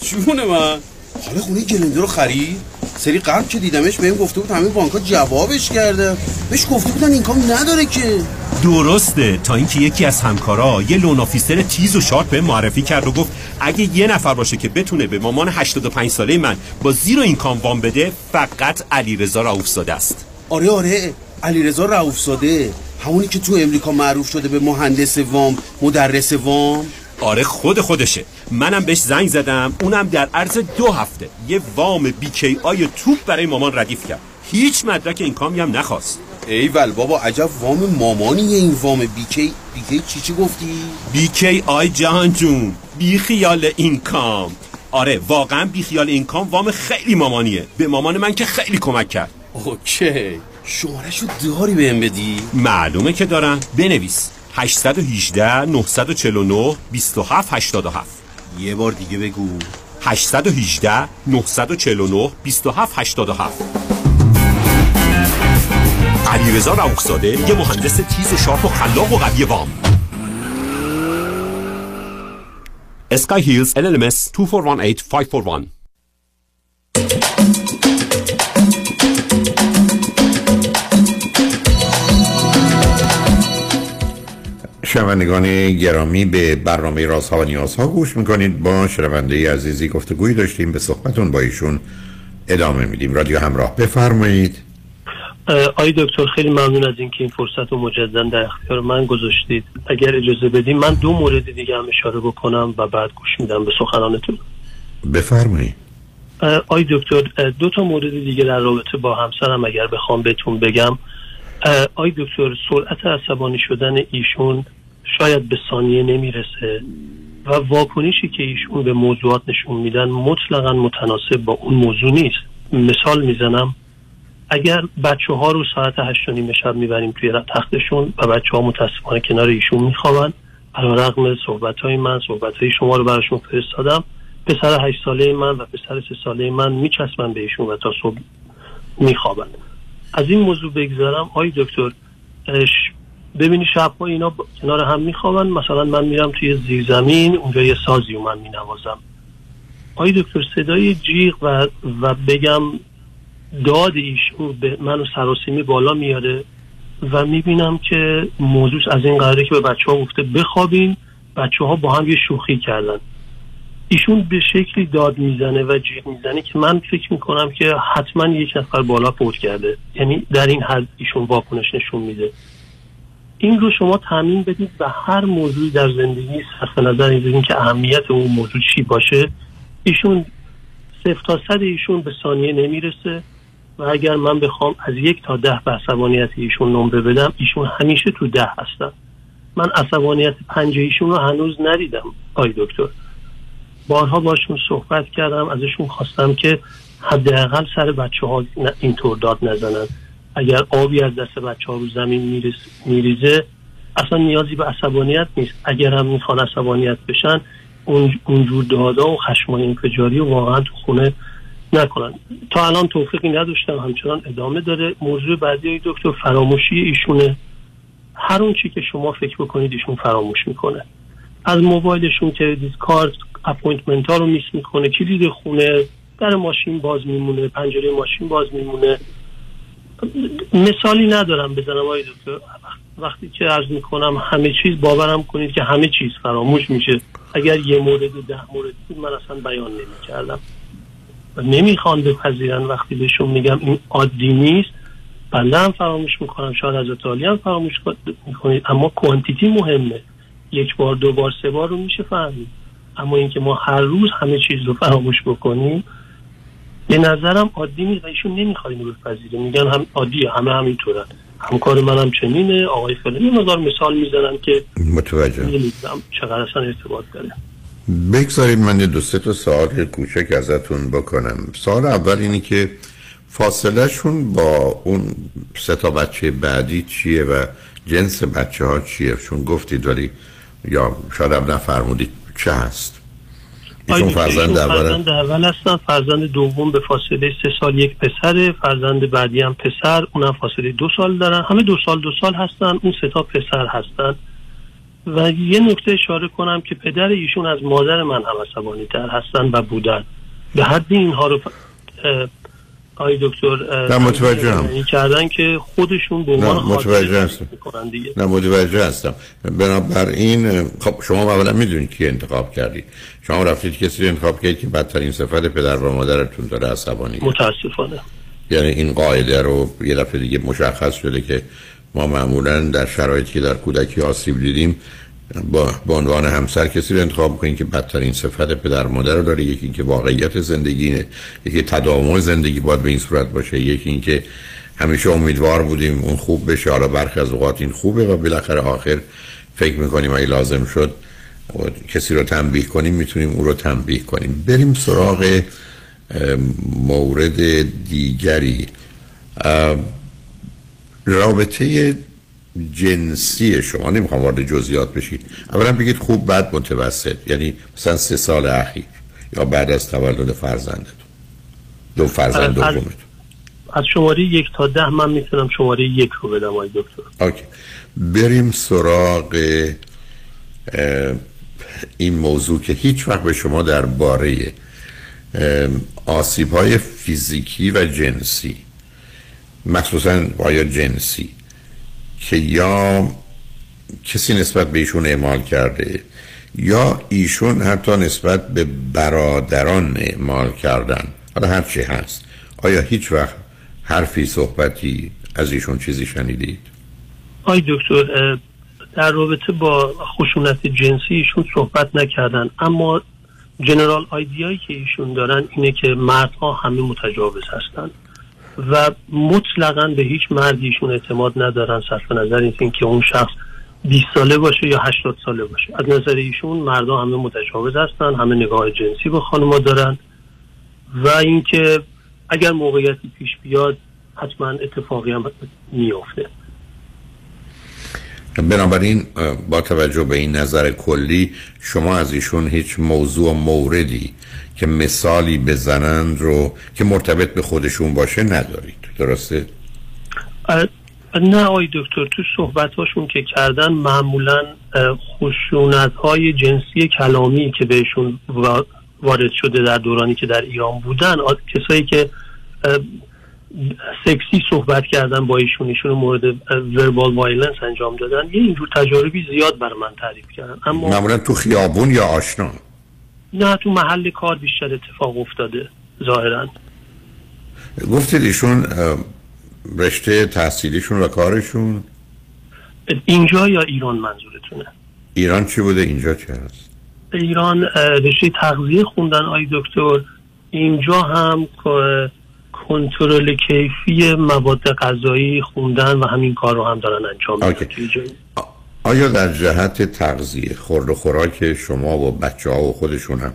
جون من. حالا خونه گلنده رو خرید؟ سری قبل که دیدمش بهم گفته بود همه بانک‌ها جوابش کرده. بهش گفته بودن income نداره که. درسته. تا اینکه یکی از همکارا یه loan officer تیز و sharp بهم معرفی کرد و گفت اگه یه نفر باشه که بتونه به مامان 85 ساله من با زیر income وام بده فقط علیرضا رؤوفزاده است. آره آره. علیرضا رؤوفزاده. همونی که تو امریکا معروف شده به مهندس وام مدرس وام؟ آره خود خودشه. منم بهش زنگ زدم اونم در عرض دو هفته. یه وام BKI توپ برای مامان ردیف کرد. هیچ مدرک income ی هم نخواست. ایول بابا عجب وام مامانیه این وام BK BK چی چی گفتی؟ BKI جهان جون بی خیال income. آره واقعا بی خیال income وام خیلی مامانیه. به مامان من که خیلی کمک کرد. OK. شمارشو داری بهم بدی؟ معلومه که دارم. بنویس. 818 949 27 87 یه بار دیگه بگو. 818 949 27 87 علیرضا رؤوفزاده یه مهندس تیز و شارپ و خلاق و قوی وام. اسکای هیلز LLMS 2418 شنوندگان گرامی به برنامه رازها و نیازها گوش می‌کنید. با شنونده عزیزی گفتگوی داشتیم به صحبتون با ایشون ادامه میدیم. رادیو همراه. بفرمایید. آی دکتر خیلی ممنون از اینکه این فرصت رو مجددا در اختیار من گذاشتید. اگر اجازه بدیم من دو مورد دیگه هم اشاره بکنم و بعد گوش میدم به سخنانتون. بفرمایید. آی دکتر دو تا مورد دیگه در رابطه با همسرم اگر بخوام بهتون بگم. آی دکتر سرعت عصبانی شدن ایشون شاید به ثانیه نمی‌رسه و واکنشی که ایشون به موضوعات نشون میدن مطلقا متناسب با اون موضوع نیست. مثال می‌زنم اگر بچه ها رو ساعت هشت نیم شب می‌بریم توی تختشون و بچه ها متاسفانه کنار ایشون میخوابن علا رقم صحبت های من صحبت های شما رو براشون فرستادم پسر هشت ساله من و پسر سه ساله من میچسبن به ایشون و تا صبح میخوابن. از این موضوع بگذارم آی دکتر ببینی شبها اینا کنار هم میخوابن. مثلا من میرم توی زیرزمین اونجا یه سازی و من مینوازم. آی دکتر صدای جیغ و, و بگم داد ایشون به منو سراسیمی بالا میاره و می‌بینم که موضوع از این قراره که به بچه ها گفته بخوابین. بچه ها با هم یه شوخی کردن. ایشون به شکلی داد می‌زنه و جیغ می‌زنه که من فکر می‌کنم که حتما یک نفر بالا فوت کرده. یعنی در این حد ایشون واکنش نشون میده. این رو شما تعمین بدید و هر موضوعی در زندگی صرف نظر این که اهمیت اون موضوع چی باشه ایشون صفر تا صد ایشون به ثانیه نمی‌رسه و اگر من بخوام از یک تا ده به عصبانیت ایشون نمره بدم ایشون همیشه تو ده هستن. من عصبانیت پنج ایشون رو هنوز ندیدم آی دکتر. بارها باشون صحبت کردم ازشون خواستم که حداقل سر بچه ها اینطور داد نزنن. اگر آبی از دست بچه ها رو زمین میریزه اصلا نیازی به عصبانیت نیست. اگر هم می‌خوان عصبانیت بشن اونجور دادا و خشمای انفجاری و واقعا تو خونه نکنن. تا الان توفیقی نداشتم همچنان ادامه داره. موضوع بعدی دکتر فراموشی ایشونه. هر اون چی که شما فکر بکنید ایشون فراموش می‌کنه. از موبایلشون credit card appointment ها رو miss می‌کنه کلید خونه در ماشین باز میمونه پنجره ماشین باز میمونه. مثالی ندارم بزنم آقای دکتر. وقتی که عرض می‌کنم همه چیز باورم کنید که همه چیز فراموش میشه. اگر یه مورد ده مورد بود من اصلا بیان نمی‌کردم. و نمی‌خوان بپذیرن. وقتی بهشون میگم این عادی نیست بنده هم فراموش می‌کنم شاید از عالی هم فراموش می‌کنید. اما کوانتیتی مهمه. یک بار دو بار سه بار رو میشه فهمید. اما اینکه ما هر روز همه چیز رو فراموش بکنیم به نظرم عادی نیست و ایشون نمی‌خواد اینو بپذیره. میگن هم عادیه همه همینطورن همکار منم چنینه آقای فلانی. مقدار مثال می‌زنم که متوجه نمی‌دونم چقدر اصلا ارتباط داره. بگذارید من یه دو سه تا سوال کوچک ازتون بکنم. سوال اول اینی که فاصله شون با اون سه تا بچه بعدی چیه و جنس بچه ها چیه؟ چون گفتید ولی یا شاید هم نفرمودید چه هست. ایشون فرزند اول فرزند اول هستن فرزند دوم به فاصله سه سال یک پسره فرزند بعدی هم پسر اونم فاصله دو سال دارن. همه دو سال دو سال هستن اون سه تا پسر هستن. و یه نکته اشاره کنم که پدر ایشون از مادر من هم عصبانی تر هستن و بودن. به حد اینها رو آقای دکتر نه، متوجهم. این کردن که خودشون به عنوان متوجه هستم. نه متوجه هستم. بنابراین خب شما اولا می‌دونید کی انتخاب کردید. شما رفتید کسی رو انتخاب کردید که بدترین صفت پدر و مادرتون داره عصبانی. متاسفانه. یعنی این قاعده رو یه دفعه دیگه مشخص شده که ما معمولا در شرایطی که در کودکی آسیب دیدیم با به عنوان همسر کسی رو انتخاب کنیم که بدترین صفت پدر مادر رو داره. یکی که واقعیت زندگی اینه. یکی تداوم زندگی باید به این صورت باشه. یکی اینکه همیشه امیدوار بودیم اون خوب بشه. حالا برخی از اوقات این خوبه و بالاخره آخر فکر می‌کنیم اگه لازم شد کسی رو تنبیه کنیم می‌تونیم او رو تنبیه کنیم. بریم سراغ مورد دیگری. رابطه جنسی شما نمی‌خوام وارد جزئیات بشید. اولا بگید خوب بعد متوسط. یعنی مثلا سه سال اخیر یا بعد از تولد فرزندتون. دو فرزند دومتون. از شماره یک تا ده من می‌تونم شماره یک رو بدم آقای دکتر. اوکی. بریم سراغ این موضوع که هیچ وقت به شما درباره آسیب های فیزیکی و جنسی مخصوصا آیا جنسی که یا کسی نسبت به ایشون اعمال کرده یا ایشون حتی نسبت به برادران اعمال کردن. حالا هر چی هست. آیا هیچ وقت حرفی صحبتی از ایشون چیزی شنیدید؟ آقای دکتر در رابطه با خشونت جنسی ایشون صحبت نکردن. اما جنرال آیدیایی که ایشون دارن اینه که مردها همه متجاوز هستن. و مطلقا به هیچ مردی ایشون اعتماد ندارن صرف نظر این که اون شخص 20 ساله باشه یا 80 ساله باشه. از نظر ایشون مردها همه متجاوز هستن همه نگاه جنسی به خانمها دارن و اینکه اگر موقعیتی پیش بیاد حتما اتفاقی هم میافته. بنابراین با توجه به این نظر کلی شما از ایشون هیچ موضوع موردی که مثالی بزنند رو که مرتبط به خودشون باشه ندارید درسته؟ نه آقای دکتر تو صحبت هاشون که کردن معمولا خشونت های جنسی کلامی که بهشون وا- وارد شده در دورانی که در ایران بودن کسایی که سکسی صحبت کردن با ایشون ایشون مورد verbal violence انجام دادن یه اینجور تجاربی زیاد بر من تعریف کردن اما معمولا تو خیابون یا آشنا نه تو محل کار بیشتر اتفاق افتاده ظاهرا. گفتید ایشون رشته تحصیلیشون و کارشون؟ اینجا یا ایران منظورتونه؟ ایران چی بوده؟ اینجا چه هست؟ ایران رشته تغذیه خوندن آی دکتر. اینجا هم کنترل کیفی مواد غذایی خوندن و همین کار رو هم دارن انجام میدن آیا در جهت تغذیه خورد و خوراک شما و بچه ها و خودشون هم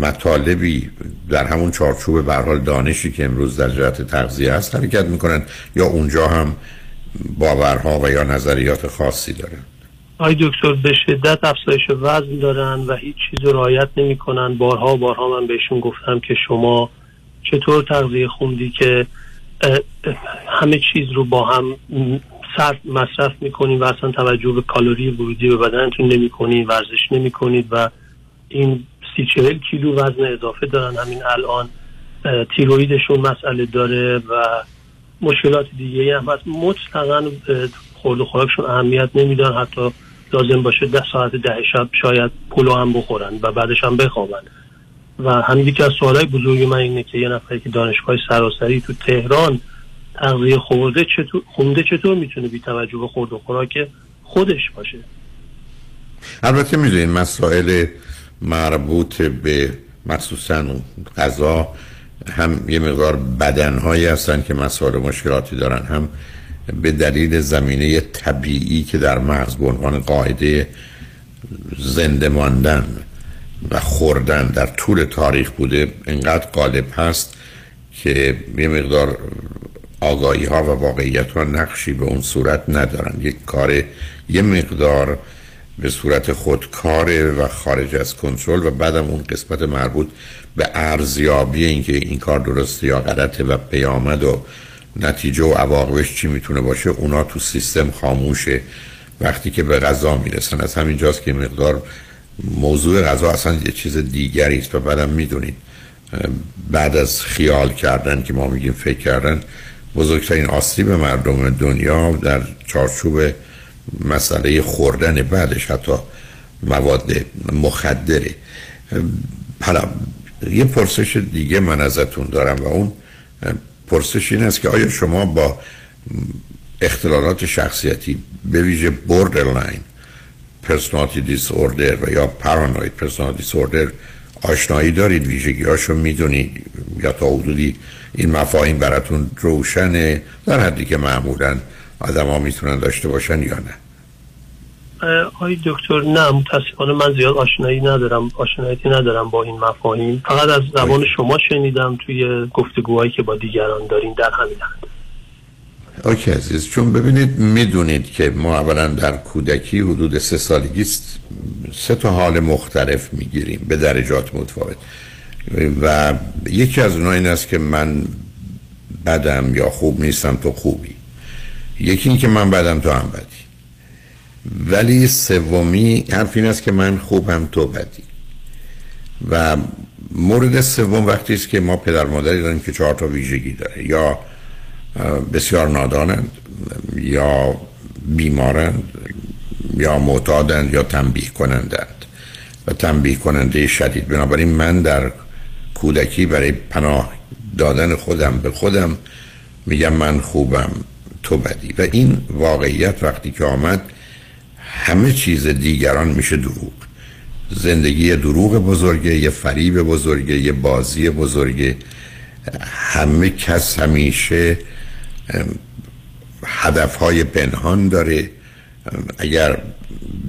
مطالبی در همون چارچوب به هر حال دانشی که امروز در جهت تغذیه هست حرکت می‌کنن یا اونجا هم باورها و یا نظریات خاصی دارن آی دکتر به شدت افزایش وزن دارن و هیچ چیز رو رعایت نمی‌کنن. بارها بارها من بهشون گفتم که شما چطور تغذیه خوندی که همه چیز رو با هم صرف مصرف می‌کنید و اصلا توجه به کالری ورودی به بدنتون نمی‌کنید ورزش نمی‌کنید و این سی چهل کیلو وزن اضافه دارن. همین الان تیرویدشون مسئله داره و مشکلات دیگه هم هست. مطلقا خورد و خوراکشون اهمیت نمیدن. حتی لازم باشه ده ساعت ده شب شاید پلو هم بخورن و بعدش هم بخوابن. و هم یکی از سوالای بزرگ من اینه که یه نفری که دانشگاه سراسری تو تهران تغذیه خورده چطور خونده چطور می‌تونه بی توجه به خورد و خوراک خودش باشه؟ البته می‌دونید مسائل مربوط به مخصوصا غذا هم یه مقدار بدنهایی هستن که مسائل مشکلاتی دارن هم به دلیل زمینه طبیعی که در مغز به عنوان قاعده زنده ماندن و خوردن در طول تاریخ بوده انقدر غالب هست که یه مقدار آگاهی ها و واقعیت ها نقشی به اون صورت ندارن یک کار یه مقدار به صورت خودکار و خارج از کنترل و بعدم اون قسمت مربوط به ارزیابی اینکه این کار درسته یا غلطه و پیامد و نتیجه و عواقبش چی می‌تونه باشه اونا تو سیستم خاموشه. وقتی که به غذا می‌رسن از همینجاست که مقدار موضوع غذا اصلا یه چیز دیگری است و بعدم می‌دونید. بعد از خیال کردن که ما میگیم فکر کردن بزرگترین آسیب مردم دنیا در چارچوب مسئله خوردن بعدش حتی مواد مخدره حالا یه پرسش دیگه من ازتون دارم و اون پرسش این است که آیا شما با اختلالات شخصیتی به ویژه borderline personality disorder و یا paranoid personality disorder آشنایی دارید؟ ویژگی هاشو می‌دونید یا تا حدودی این مفاهیم براتون روشنه در حدی که معمولا آدم ها می‌تونن داشته باشن یا نه؟ آی دکتر نه متاسفانه من زیاد آشنایی ندارم آشناییتی ندارم با این مفاهیم. فقط از زبان شما شنیدم توی گفتگوهایی که با دیگران داریم در همین حد. اوکی عزیز چون ببینید می‌دونید که ما اولا در کودکی حدود سه سالگی سه تا حال مختلف می‌گیریم به درجات متفاوت. و یکی از اونها این است که من بدم یا خوب نیستم تو خوبی. یکی این که من بدم تو هم بدی. ولی سومی حرف این است که من خوبم تو بدی. و مورد سوم وقتی است که ما پدر مادری داریم که چهار تا ویژگی داره. یا بسیار نادانند یا بیمارند یا معتادند یا تنبیه کنندند. و تنبیه کننده شدید. بنابراین من در کودکی برای پناه دادن خودم به خودم میگم من خوبم تو بدی. و این واقعیت وقتی که آمد همه چیز دیگران میشه دروغ. زندگی دروغ بزرگه یه فریب بزرگه یه بازی بزرگه. همه کس همیشه هدفهای پنهان داره. اگر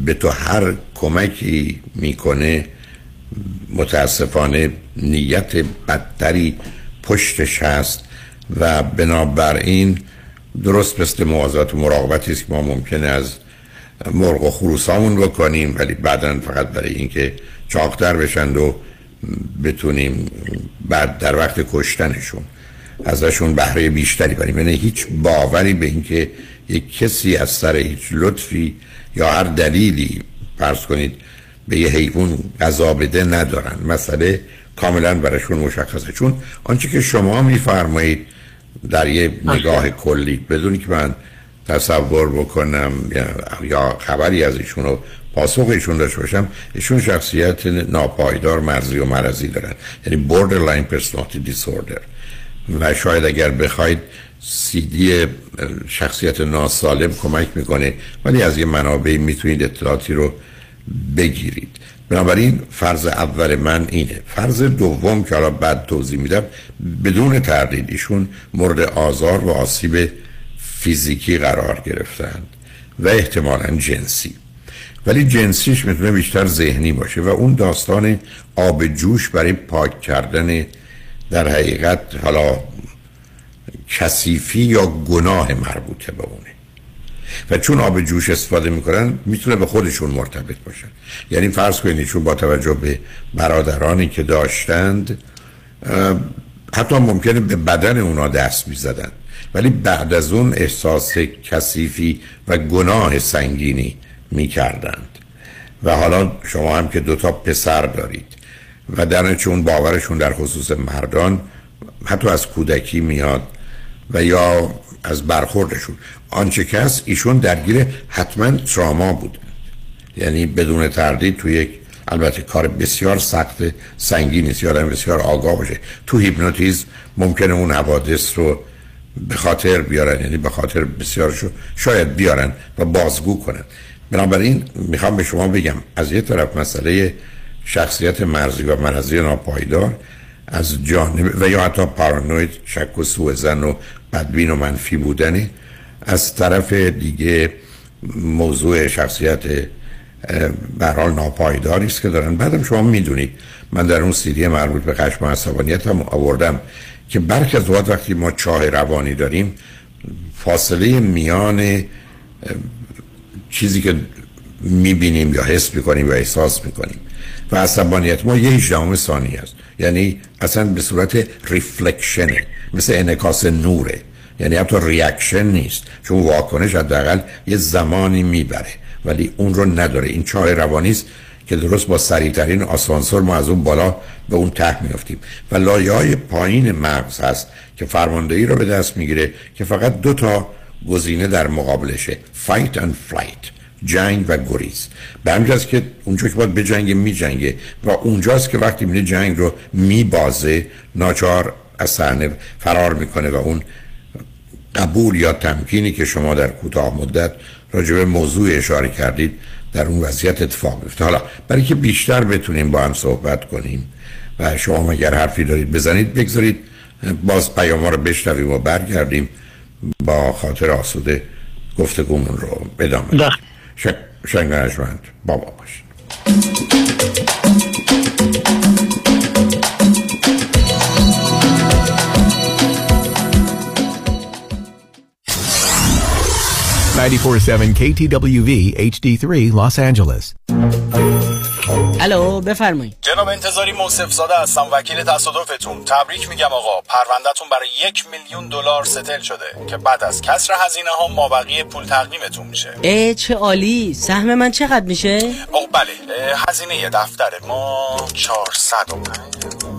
به تو هر کمکی می‌کنه متاسفانه نیت بدتری پشتش هست و بنابراین درست مثل موازات و مراقبتی است که ما ممکنه از مرغ و خروسامون بکنیم ولی بعدا فقط برای اینکه چاقتر بشند و بتونیم بعد در وقت کشتنشون ازشون بهره بیشتری بریم. یعنی هیچ باوری به اینکه یک کسی از سر هیچ لطفی یا هر دلیلی فرض کنید به یه حیوان غذا بده ندارن. مسئله کاملا براشون مشخصه. چون آنچه که شما میفرمایید در یه نگاه کلی بدونی که من تصور بکنم یا خبری از ایشون رو پاسخ ایشون داشته باشم ایشون شخصیت ناپایدار مرزی و مرزی دارن. یعنی borderline personality disorder. و شاید اگر بخواید سیدی شخصیت ناسالم کمک می‌کنه ولی از یه منابعی می‌تونید اطلاعاتی رو بگیرید. بنابراین فرض اول من اینه. فرض دوم که حالا بعد توضیح میدم بدون تردید ایشون مورد آزار و آسیب فیزیکی قرار گرفتند و احتمالا جنسی. ولی جنسیش می‌تونه بیشتر ذهنی باشه و اون داستان آب جوش برای پاک کردن در حقیقت حالا کثیفی یا گناه مربوطه به اونه. و چون آب جوش استفاده می‌کنن می‌تونه به خودشون مرتبط باشن یعنی فرض کنید چون با توجه به برادرانی که داشتند حتی ممکنه به بدن اونا دست می‌زدن. ولی بعد از اون احساس کثیفی و گناه سنگینی می‌کردند. و حالا شما هم که دوتا پسر دارید و در چون باورشون در خصوص مردان حتی از کودکی میاد و یا از برخوردشون. آنچه که هست ایشون درگیر حتما تراما بود. یعنی بدون تردید تو یک البته کار بسیار سخت سنگین نیست یادم بسیار آگاه باشه. تو هیپنوتیزم ممکنه اون حوادث رو به خاطر بیارن یعنی به خاطر بسیارشو شاید بیارن و بازگو کنن. بنابراین می‌خوام به شما بگم از یه طرف مسئله شخصیت مرزی و مرزی ناپایدار از جانب و یا حتی پارانوید شک و سوء زن و بدبین و منفی بودنی از طرف دیگه موضوع شخصیت برحال ناپایداری است که دارن. بعدم شما می‌دونید من در اون سیدی مربوط به خشم و عصبانیت هم آوردم که برخی از وقت وقتی ما چاه روانی داریم فاصله میان چیزی که می‌بینیم یا حس می‌کنیم و احساس می‌کنیم و عصبانیت ما یه هجدهم ثانیه است. یعنی اصلا به صورت reflection ه مثل انعکاس نوره. یعنی حتی reaction نیست چون واکنش حداقل یه زمانی می‌بره. ولی اون رو نداره. این چاه روانی است که درست با سریعترین آسانسور ما از اون بالا به اون ته میافتیم. و لایه های پایین مغز هست که فرماندهی رو به دست می‌گیره که فقط دو تا گزینه در مقابلشه. fight and flight جنگ و گریز. به همینجاست که اونجا که باید بجنگه میجنگه. و اونجاست که وقتی میره جنگ رو میبازه ناچار از صحنه فرار می‌کنه و اون قبول یا تمکینی که شما در کوتاه مدت راجع به موضوع اشاره کردید در اون وضعیت اتفاق میفته. حالا برای که بیشتر بتونیم با هم صحبت کنیم و شما اگر حرفی دارید بزنید بگذارید باز پیام رو بشنویم و برگردیم. با خاطر آسوده گفتگومون رو Sheng Rajrand, Bob Obash. Ninety-four-seven KTWV HD3 Los Angeles. الو بفرمایید. جناب انتظاری موصف زاده هستم وکیل تصادفتون. تبریک میگم آقا. پروندهتون برای یک میلیون دلار ستل شده که بعد از کسر هزینه ها مابقی پول تقدیمتون میشه. ای چه عالی. سهم من چقدر میشه؟ آقا بله. هزینه دفتر ما 405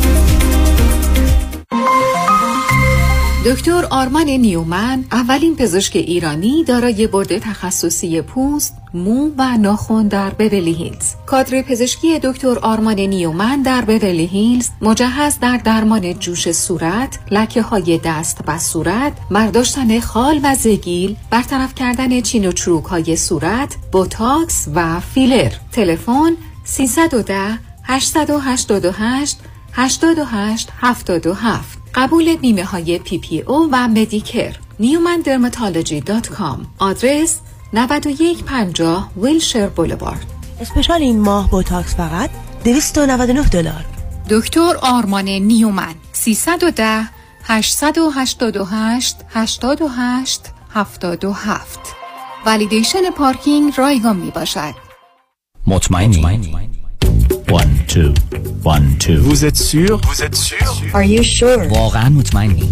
دکتر آرمان نیومن اولین پزشک ایرانی دارای بورد تخصصی پوست، مو و ناخن در بورلی هیلز. کادر پزشکی دکتر آرمان نیومن در بورلی هیلز مجهز در درمان جوش صورت، لکه های دست و صورت، برداشتن خال و زگیل، برطرف کردن چین و چروک های صورت، بوتاکس و فیلر. تلفن 310 888 88 77 قبول بیمه های PPO و Medicare. نیومن dermatology dot com. آدرس 9150 ویلشر boulevard. special این ماه بوتاکس فقط 299 دلار. دکتر آرمان نیومن. 310 888 88 77 ولیدیشن پارکینگ رایگان می باشد مطمئنی. One, two. One, two. Vous êtes sûr? Vous êtes sûr? Are you sure? Woran moet my name?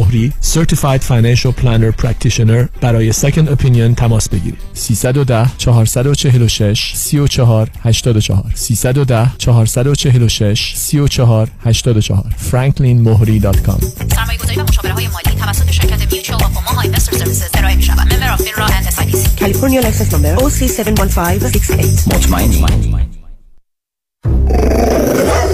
مهری Certified Financial Planner Practitioner برای Second Opinion تماس بگیرید. 310 446 34 84 310 446 34 84 franklinmohri.com سرمایه گذاری و مشاوره های مالی توسط شرکت Mutual of Omaha Investor Services ارائه می شود member of FINRA and SIPC کالیفرنیا license number OC71568 مطمئنی؟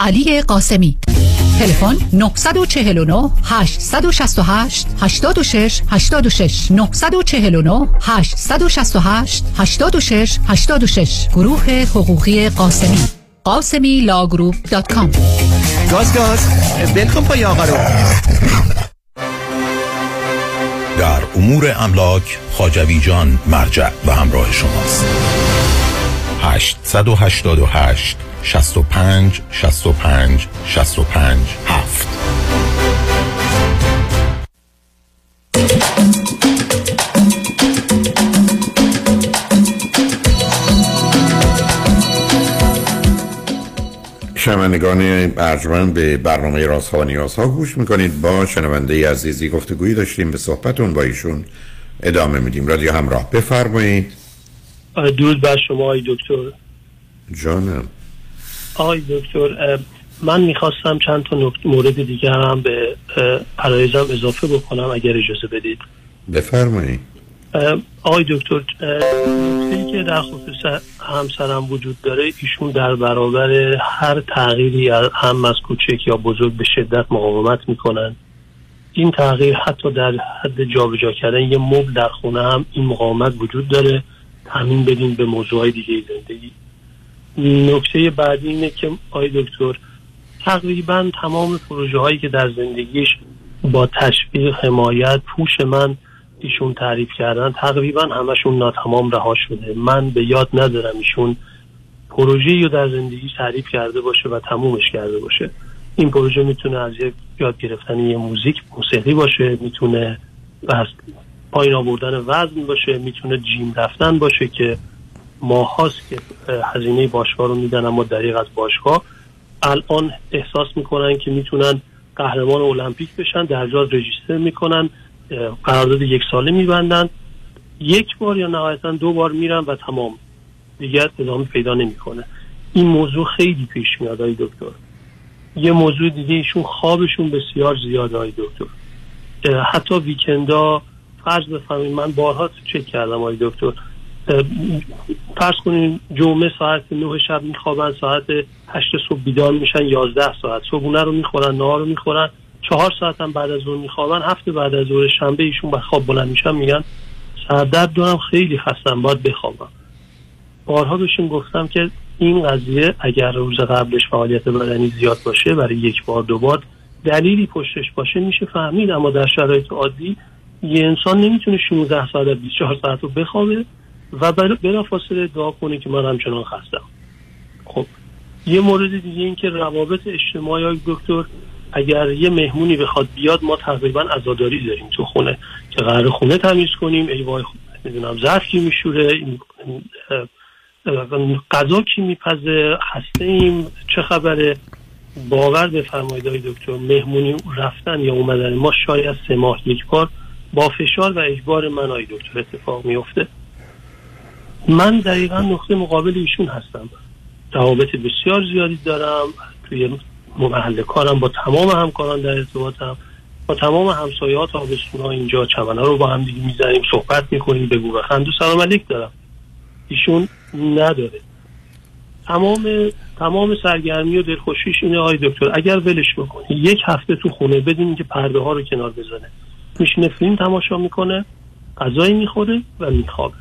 علی قاسمی. تلفن 949 868 86 86 949 868 86 86 گروه حقوقی قاسمی. قاسمی law group dot com گاز گاز. بلکن پای آقا رو. در امور املاک خاجوی جان مرجع و همراه شماست. 888 65 65 65 7 شنوندگان ارجمند به برنامه راست ها و نیاز ها گوش می‌کنید. با شنونده عزیزی گفتگویی داشتیم به صحبتون با ایشون ادامه میدیم. رادیو همراه بفرمایید. درود بر شما آقای دکتر. جانم. آقای دکتر من می‌خواستم چند تا مورد دیگه هم به عرایزم اضافه بکنم اگر اجازه بدید. بفرمایید آقای دکتر نکته که در خصوص همسرم وجود داره ایشون در برابر هر تغییری از- هم از کوچک یا بزرگ به شدت مقاومت می‌کنن. این تغییر حتی در حد جابجا کردن یه مبل در خونه هم این مقاومت وجود داره. همین بدین به موضوعهای دیگه زندگی. نکته بعدی اینه که آقای دکتر تقریبا تمام پروژه هایی که در زندگیش با تشویق حمایت پوش من ایشون تعریف کردن تقریبا همشون ناتمام رها شده. من به یاد ندارم ایشون پروژه‌ای رو در زندگی تعریف کرده باشه و تمومش کرده باشه. این پروژه می‌تونه از یک یاد گرفتن یه موزیک موسیقی باشه می‌تونه پایین آوردن وزن باشه می‌تونه جیم رفتن باشه که ماهاست که هزینه باشگاه رو میدن اما دریغ از باشگاه. الان احساس می‌کنن که می‌تونن قهرمان المپیک بشن درجات رجیستر می‌کنن قرارداد یک ساله میبندن. یک بار یا نهایتا دو بار میرن و تمام. دیگر ادامه پیدا نمی‌کنه. این موضوع خیلی پیش میاد آقای دکتر. یه موضوع دیگه ایشون خوابشون بسیار زیاد آقای دکتر. حتی ویکندا فرض بفهمید من بارها چک کردم آقای دکتر. فرض کنین جمعه ساعت نه شب میخوابن ساعت هشت صبح بیدار میشن یازده ساعت صبحونه رو می‌خورن نهار رو می‌خورن چهار ساعت هم بعد از ظهر میخوابن هفته بعد از ظهر شنبه ایشون به خواب بلند میشن میگن سردرد دارم خیلی خستم باید بخوابم. بارها بهشون گفتم که این قضیه اگر روز قبلش فعالیت بدنی زیاد باشه برای یک بار دو بار دلیلی پشتش باشه میشه فهمید. اما در شرایط عادی یه انسان نمی‌تونه 16 ساعت 24 ساعت رو بخوابه. و بلا بلافاصله دعا کنه که من همچنان خستم. خب یه مورد دیگه این که روابط اجتماعی های دکتر اگر یه مهمونی بخواد بیاد ما تقریبا عزاداری داریم تو خونه که قرار خونه تمیز کنیم. ای وای نمی‌دونم ظرف کی میشوره غذا کی میپزه خسته ایم چه خبره؟ باور بفرمایید آقای دکتر مهمونی رفتن یا اومدن ما شاید سه ماه یک بار با فشار و اجبار من آقای دکتر اتفاق میفته من دقیقا نقطه مقابل ایشون هستم. روابط بسیار زیادی دارم. توی محل کارم با تمام همکاران در ارتباطم. با تمام همسایه ها تابستون ها اینجا چمن ها رو با هم دیگه می‌زنیم صحبت می‌کنیم بگو و سلام علیک دارم. ایشون نداره. تمام تمام سرگرمی و دلخوشیش اینه آقای دکتر اگر ولش بکنی یک هفته تو خونه بدین که پرده ها رو کنار بزنه. میشینه فیلم تماشا می‌کنه غذایی می‌خوره و میخوابه.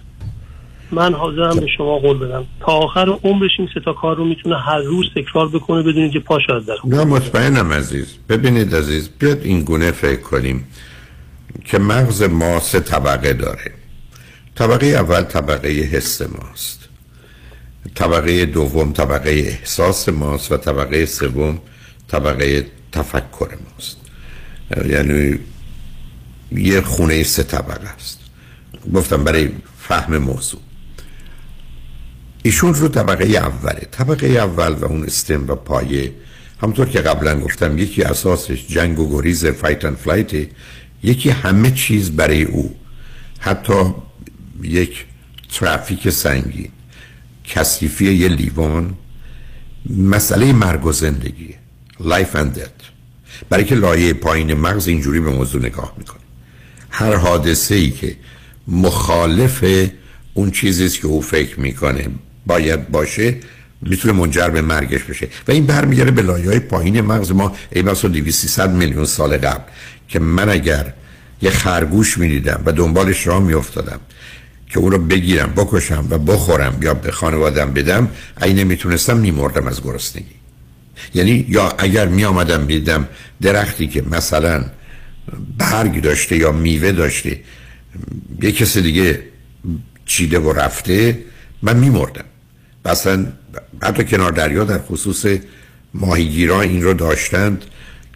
من حاضرم به شما قول بدم. تا آخر عمرش این سه تا کار رو می‌تونه هر روز تکرار بکنه بدون که پاش از در نه مطمئنم عزیز. ببینید عزیز بیاد این گونه فکر کنیم که مغز ما سه طبقه داره. طبقه اول طبقه حس ماست. طبقه دوم طبقه احساس ماست و طبقه سوم طبقه تفکر ماست. یعنی یه خونه سه طبقه است. گفتم برای فهم موضوع. ایشون رو طبقه اوله طبقه اول و اون stem و پایه. همونطور که قبلا گفتم یکی اساسش جنگ و گریز fight and flight یکی همه چیز برای او. حتی یک ترافیک سنگین کثیفی یه لیوان مسئله مرگ و زندگیه life and death. برای که لایه پایین مغز اینجوری به موضوع نگاه می‌کنه. هر حادثه ای که مخالف اون چیزی که او فکر می‌کنه باید باشه می‌تونه منجر به مرگش بشه. و این برمیگرده به لایه های پایین مغز ما. ای 200 میلیون سال قبل که من اگر یه خرگوش می‌دیدم و دنبالش راه میافتادم که اون رو بگیرم بکشم و بخورم یا به خانوادم بدم ای نمی‌تونستم میمردم از گرسنگی. یعنی یا اگر می آمدم دیدم درختی که مثلا برگ داشته یا میوه داشته یه کس دیگه چیده و رفته من میمردم. مثلا حتی کنار دریا در خصوص ماهیگیران این رو داشتند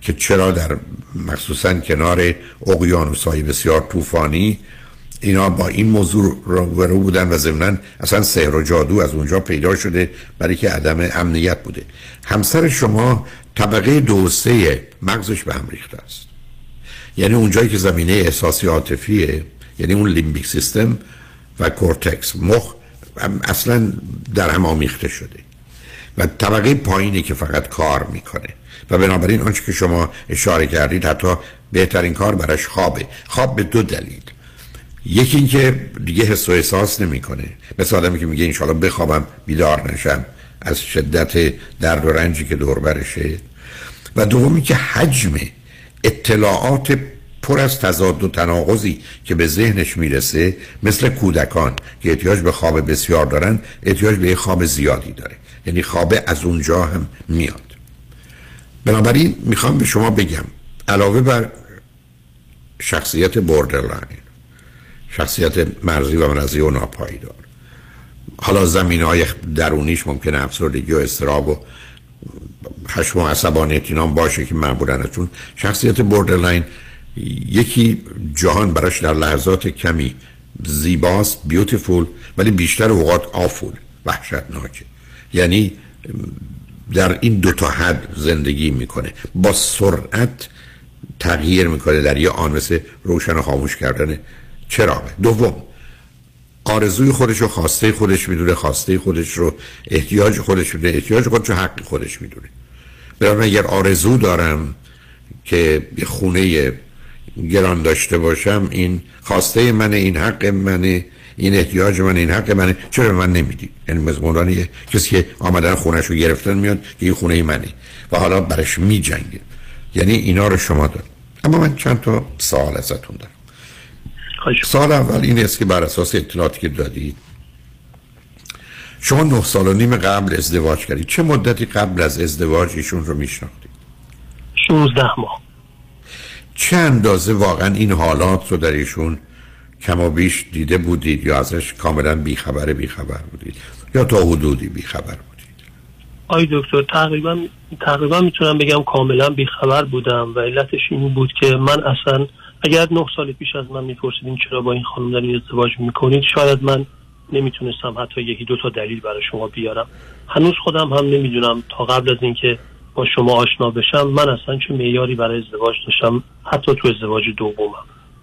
که چرا در مخصوصا کنار اقیانوس های بسیار طوفانی اینا با این موضوع رو بودن و ضمنا اصلا سحر و جادو از اونجا پیدا شده برای که عدم امنیت بوده. همسر شما طبقه دو سه مغزش به هم ریخته است. یعنی اونجایی که زمینه احساسی عاطفیه یعنی اون limbic system و کورتکس مخ اصلا در هم آمیخته شده و طبقه پایینی که فقط کار می‌کنه. و بنابراین آنچه که شما اشاره کردید حتی بهترین کار براش خوابه. خواب به دو دلیل. یکی اینکه دیگه حس و احساس نمی‌کنه. مثل آدمی که میگه انشالله بخوابم بیدار نشم از شدت درد و رنجی که دور برشه و دومی که حجم اطلاعات پر از تضاد و تناقضی که به ذهنش می‌رسه مثل کودکان که احتیاج به خواب بسیار دارن احتیاج به خواب زیادی داره. یعنی خواب از اونجا هم میاد. بنابراین می‌خوام به شما بگم علاوه بر شخصیت بوردرلاین شخصیت مرزی و مرزی و ناپایدار حالا زمینه های درونیش ممکنه افسردگی و اضطراب و خشم و عصبانیت اینام باشه که معمولا شخصیت borderline یکی جهان براش در لحظات کمی زیباست beautiful ولی بیشتر اوقات awful وحشتناکه یعنی در این دو تا حد زندگی می‌کنه. با سرعت تغییر می‌کنه در یه آن مثل روشن و خاموش کردن چراغه. دوم آرزوی خودش رو خواسته خودش می‌دونه خواسته خودش رو احتیاج خودش می‌دونه احتیاج خودش رو حق خودش می‌دونه. برای من اگر آرزو دارم که یه خونه گران داشته باشم این خواسته منه این حق منه این احتیاج من این حق منه. چرا من نمیدی؟ یعنی مزمونان کسی که آمدن خونش رو گرفتن میاد که این خونه منه و حالا برش میجنگه. یعنی اینا رو شما دارم اما من چند تا سوال ازتون دارم. سال اول این است که بر اساس اطلاعاتی که دادید شما نه سال و نیم قبل ازدواج کردید. چه مدتی قبل از ازدواج ایشون رو میشناختید؟ 16 ماه. چه اندازه واقعا این حالات رو در ایشون کم و بیش دیده بودید یا ازش کاملا بیخبر بیخبر بودید یا تا حدودی بیخبر بودید؟ آی دکتر تقریبا تقریبا می‌تونم بگم کاملا بیخبر بودم و علتش این بود که من اصلا اگر نه سال پیش از من میپرسیدین چرا با این خانم دارین ازدواج می‌کنید شاید من نمی‌تونستم حتی یکی دو تا دلیل برای شما بیارم. هنوز خودم هم نمی‌دونم تا قبل از اینکه با شما آشنا بشم من اصلا چه معیاری برای ازدواج داشتم حتی تو ازدواج دومم.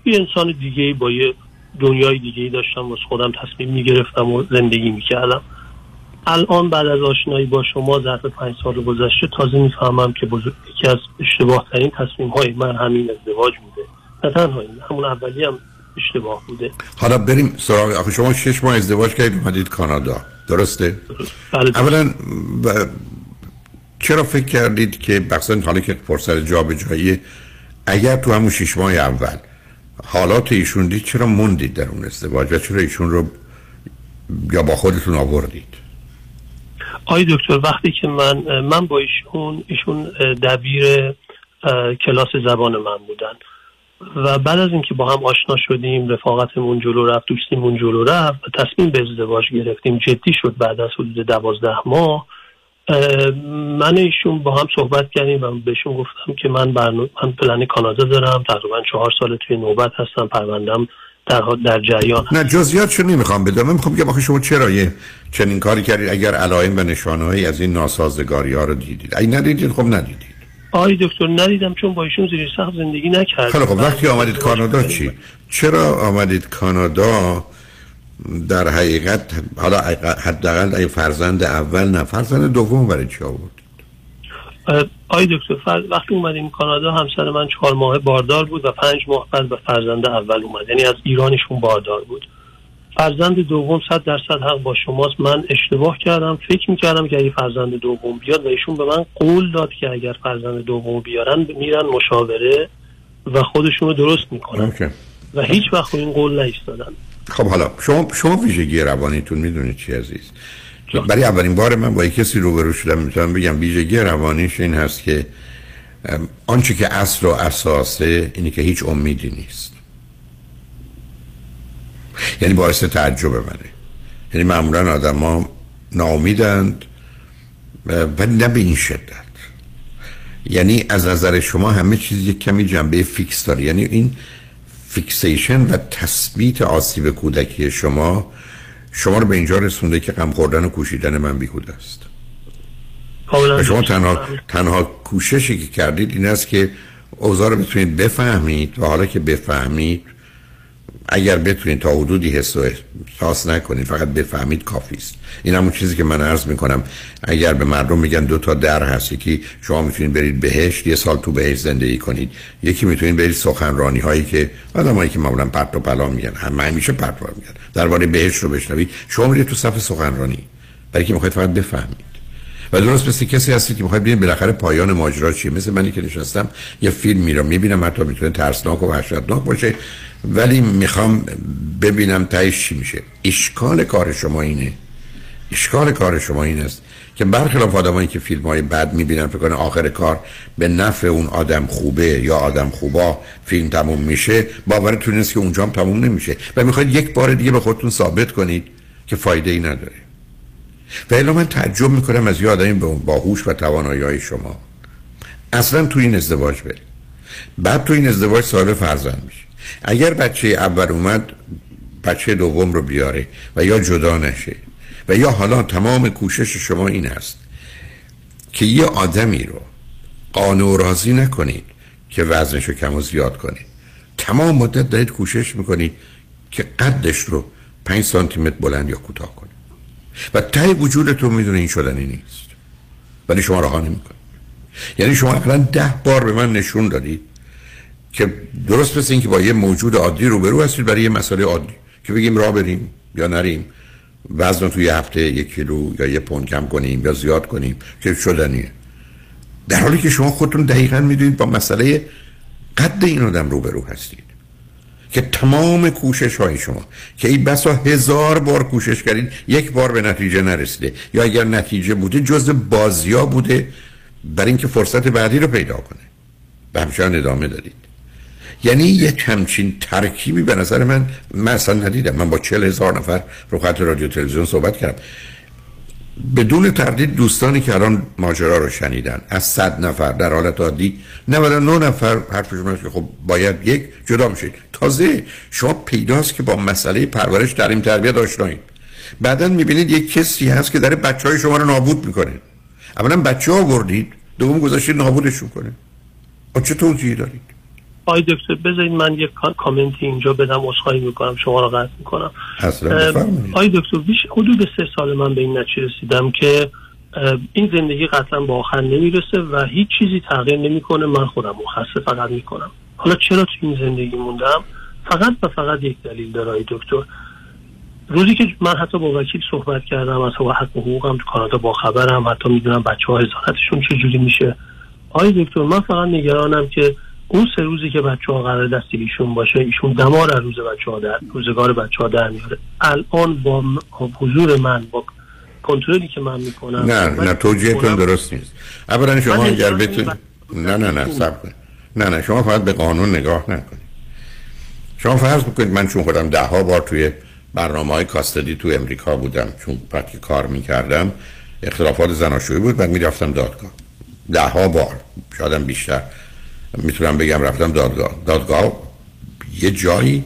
یه انسان دیگه با یه دنیای دیگه داشتم واسه خودم تصمیم می‌گرفتم و زندگی می‌کردم. الان بعد از آشنایی با شما ظرف پنج سال گذشته تازه می‌فهمم که بزرگ یکی از اشتباه ترین تصمیم های من همین ازدواج بوده. نه تنها این همون اولی هم اشتباه بوده. حالا بریم سراغ آخه شما شش ماه ازدواج کردید اومدید کانادا. درسته؟ بله. اولا ب... چرا فکر کردید که بخصا حالا که فرصت جا به جایی اگر تو همون شش ماه اول حالات ایشون دید چرا موندید در اون ازدواج و چرا ایشون رو یا با خودتون آوردید؟ آی دکتر وقتی که من من با ایشون ایشون دبیر کلاس زبان من بودن و بعد از اینکه با هم آشنا شدیم رفاقتمون جلو رفت دوستیمون جلو رفت و تصمیم به ازدواج گرفتیم جدی شد بعد از حدود دوازده ماه من ایشون با هم صحبت کردیم و بهشون گفتم که من برنامه من پلن کانادا دارم تقریبا چهار سال توی نوبت هستم پروندم در در جریان. نه جزئیات چون نمی‌خوام بدم. من می‌خوام بگم شما چرا یه چنین کاری کردید؟ اگر علائم و نشانه‌ای از این ناسازگاری ها رو دیدید. اگه ندیدید خب ندیدید آی دکتر ندیدم چون با ایشون زیر سخت زندگی نکردم. خب وقتی آمدید کانادا چی؟ چرا آمدید کانادا در حقیقت حالا حداقل ای فرزند اول نه فرزند دوم برای چی آورد آی دکتر فر... وقتی اومدیم کانادا همسر من چهار ماه باردار بود و پنج ماه بعد به فرزند اول اومد. یعنی از ایرانشون باردار بود. فرزند دوم صد درصد حق با شماست. من اشتباه کردم. فکر می‌کردم که اگه فرزند دوم بیاد و ایشون به من قول داد که اگر فرزند دوم بیارن میرن مشاوره و خودشون رو درست می‌کنن. و هیچ وقت این قول نایستادن خب حالا شما شما ویژگی روانیتون می‌دونید چی عزیز. برای اولین بار من با کسی روبرو شدم می‌تونم بگم ویژگی روانیش این هست که آنچه که اصل و اساسه اینه که هیچ امیدی نیست. یعنی باعث تعجب منه. یعنی معمولا آدم ها ناامیدند ولی نه به این شدت. یعنی از نظر شما همه چیز یک کمی جنبه fix داره. یعنی این fixation و تثبیت آسیب کودکی شما شما رو به اینجا رسونده که غم خوردن و کوشیدن من بیهوده است. و شما تنها, تنها کوششی که کردید این است که اوضاع رو بتونید بفهمید و حالا که بفهمید اگر بتونید تا حدودی حس و احساس نکنید فقط بفهمید کافی است. این همون چیزی که من عرض می‌کنم. اگر به مردم میگن دو تا در هست یکی شما می‌تونید برید بهشت یه سال تو بهشت زندگی کنید. یکی می‌تونید برید سخنرانی هایی که آدمایی که معمولا پرت و پلا میگن هم همیشه پرت و میگن. درباره بهشت رو بشنوید. شما میرید تو صف سخنرانی. برای که می‌خواید فقط بفهمید. و درست مثل کسی هستی که می‌خواید ببینید بالاخره پایان ماجرا چیه. مثل منی که نشستم یه فیلم میرم می‌بینم حتی می‌تونه ترسناک و وحشتناک باشه ولی می‌خوام ببینم تایش چی میشه. اشکال کار شما اینه. اشکال کار شما این است که برخلاف آدمایی که فیلم های بد می‌بینن فکر کنه آخر کار به نفع اون آدم خوبه یا آدم خوبا فیلم تموم میشه باورتون نیست که اونجا هم تموم نمیشه. و می‌خواید یک بار دیگه به خودتون ثابت کنید که فایده ای نداره. و من تعجب می‌کنم از یه آدمی با هوش و توانایی های شما. اصلا تو این ازدواج برید بعد تو این ازدواج سال فرزند میشه. اگر بچه اول اومد بچه دوم رو بیاره و یا جدا نشه و یا حالا تمام کوشش شما این است که یه آدمی رو قانع راضی نکنید که وزنش رو کم و زیاد کنید. تمام مدت دارید کوشش می‌کنید که قدش رو پنج سانتی متر بلند یا کوتاه کنید. و ته وجودتون می‌دونه این شدنی نیست. ولی شما راه نمی‌کنید یعنی شما اقلا ده بار به من نشون دادید که درست مثل اینکه با یه موجود عادی روبرو هستید برای یه مسئله عادی که بگیم راه بریم یا نریم وزن توی هفته یک کیلو یا یه پوند کم کنیم یا زیاد کنیم که شدنیه. در حالی که شما خودتون دقیقا می‌دونید با مسئله قد این آدم روبرو هستید. که تمام کوشش های شما که این بسا هزار بار کوشش کردید یک بار به نتیجه نرسیده. یا اگر نتیجه بوده جز بازیا بوده برای اینکه فرصت بعدی رو پیدا کنه. به همچنان ادامه دادید. یعنی یک همچین ترکیبی به نظر من من اصلا ندیدم. من با چل هزار نفر رو خط رادیو تلویزیون صحبت کردم. بدون تردید دوستانی که الان ماجرا رو شنیدن. از صد نفر در حالت عادی 99 نفر حرفشون که خب باید یک جدا میشید. تازه شما پیداست که با مسئله پرورش تعلیم تربیت آشنایید. بعدا می‌بینید یک کسی هست که داره بچه های شما رو نابود می‌کنه. اولا بچه ها بردید دوم گذاشتید نابودشون کنه. چه توضیحی دارید؟ آی دکتر بذارید من یک کامنتی اینجا بدم اصخایی می‌کنم شما رو قطع می‌کنم. آی دکتر بیش حدود سه سال من به این نتیجه رسیدم که این زندگی قطعا با آخر نمی‌رسه و هیچ چیزی تغییر نمی‌کنه. من خودم مخصص فقط می‌کنم. حالا چرا تو این زندگی موندم؟ فقط و فقط یک دلیل داره آی دکتر. روزی که من حتی با وکیل صحبت کردم از حق حقوقم تو کانادا با خبرم حتی می‌دونم بچه ها هزارتشون چجوری میشه. آی دکتر من فقط نگرانم که اون سه روزی که بچه ها قرار دست ایشون باشه ایشون دمار از روز بچه ها در روزگار بچه ها در میاره. الان با حضور من با کنترلی که من می‌کنم نه نه توجیهتون درست نیست. اولا شما اگر بتون نه نه نه سب نه نه شما فقط به قانون نگاه نکنید. شما فرض بکنید من چون خودم ده ها بار توی برنامه های کاستدی تو امریکا بودم چون پرتی کار می‌کردم اختلافات زناشویی بود بعد می‌رفتم دادگاه. ده ها بار شادم بیشتر. می‌تونم بگم رفتم دادگاه. دادگاه یه جایی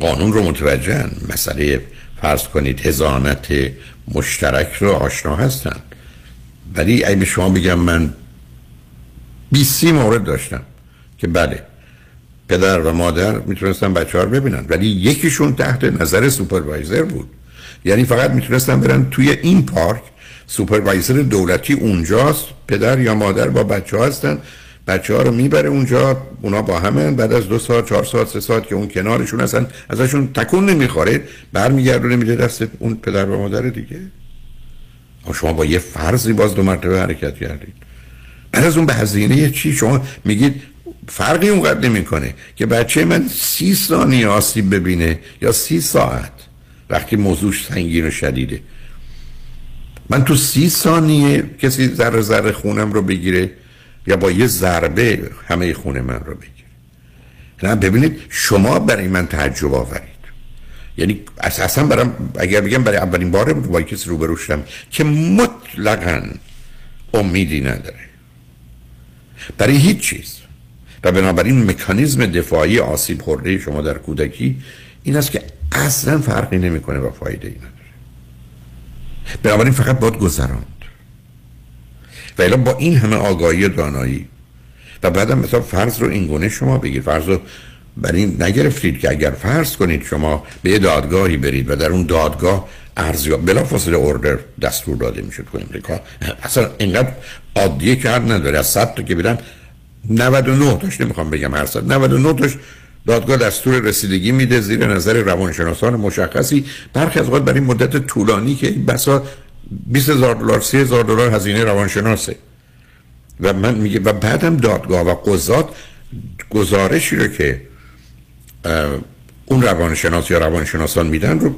قانون رو متوجهن. مسئله فرض کنید هزانت مشترک رو آشنا هستن. ولی اگه شما بگم من 20 مورد داشتم که بله پدر و مادر می‌تونستن بچه ها رو ببینن. ولی یکیشون تحت نظر supervisor بود. یعنی فقط می‌تونستن برن توی این پارک. supervisor دولتی اونجاست. پدر یا مادر با بچه ها هستن. بچه ها رو می‌بره اونجا اونا با همه بعد از دو ساعت چهار ساعت سه ساعت که اون کنارشون هستن ازشون تکون نمی‌خوره برمیگردونه میده دست اون پدر و مادر دیگه. شما با یه فرضی باز دو مرتبه حرکت کردید. بعد از اون به هزینه چی؟ شما میگید فرقی اونقدر نمی‌کنه که بچه من سی ثانیه آسیب ببینه یا سی ساعت وقتی موضوعش سنگین و شدیده. من تو سی ثانیه کسی ذره ذره خونم رو بگیره یا با یه ضربه همه خونه من رو بگیره نه ببینید شما برای من تعجب آورید. یعنی اساسا برام اگر بگم برای اولین باره با کسی روبرو شدم که مطلقا امیدی نداره. برای هیچ چیز. و بنابراین مکانیزم دفاعی آسیب خورده شما در کودکی این است که اصلا فرقی نمی‌کنه و فایده ای نداره. بنابراین فقط باید گذراند و با این همه آگاهی و دانایی. و بعدم مثلا فرض رو اینگونه شما بگیر فرض رو بر این نگرفتید که اگر فرض کنید شما به دادگاهی برید و در اون دادگاه ارزیاب بلا فاصله اوردر دستور داده می‌شد تو امریکا. اصلا اینقدر عادیه که نداره. از صد تا که بیرن 99 تاش نمی‌خوام بگم هر صد. 99 تاش دادگاه دستور رسیدگی میده زیر نظر روانشناسان مشخصی. برخی از اوقات برای مدت طولانی که بسا 20 هزار دلار 30 هزار دلار هزینه روانشناسه. و من میگه و بعدم دادگاه و قضات گزارشی رو که اون روانشناس یا روانشناسان میدن رو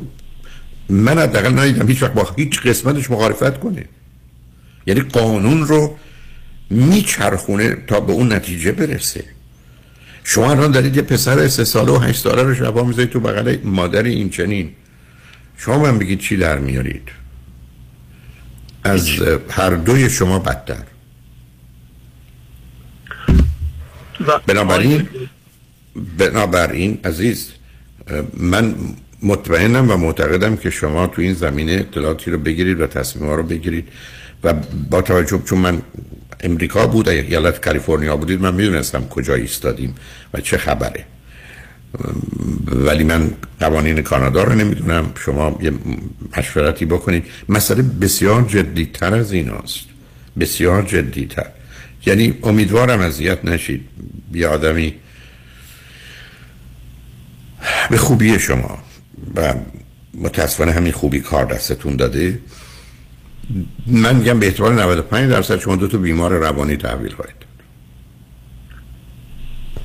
من حداقل ندیدم. هیچ وقت با هیچ قسمتش مخالفت کنه. یعنی قانون رو میچرخونه تا به اون نتیجه برسه. شما الان دارید یه پسر سه ساله و هشت ساله رو شبا می‌ذارید تو بغل مادر این چنین. شما من بگید چی در میارید. از هر دوی شما بدتر. بنابراین بنابراین عزیز من مطمئنم و معتقدم که شما تو این زمینه اطلاعاتی رو بگیرید و تصمیم رو بگیرید و با توجه چون من امریکا بود ایالت کالیفرنیا بودید من می‌دونستم کجا ایستادیم و چه خبره. ولی من قوانین کانادا رو نمی‌دونم. شما یه مشورتی بکنید. مسئله بسیار جدیتر از این است بسیار جدیتر. یعنی امیدوارم اذیت نشید. یه آدمی به خوبی شما و متاسفانه همین خوبی کار دستتون داده. من میگم به احتمال 95 درصد شما دو تا بیمار روانی تحویل خواهید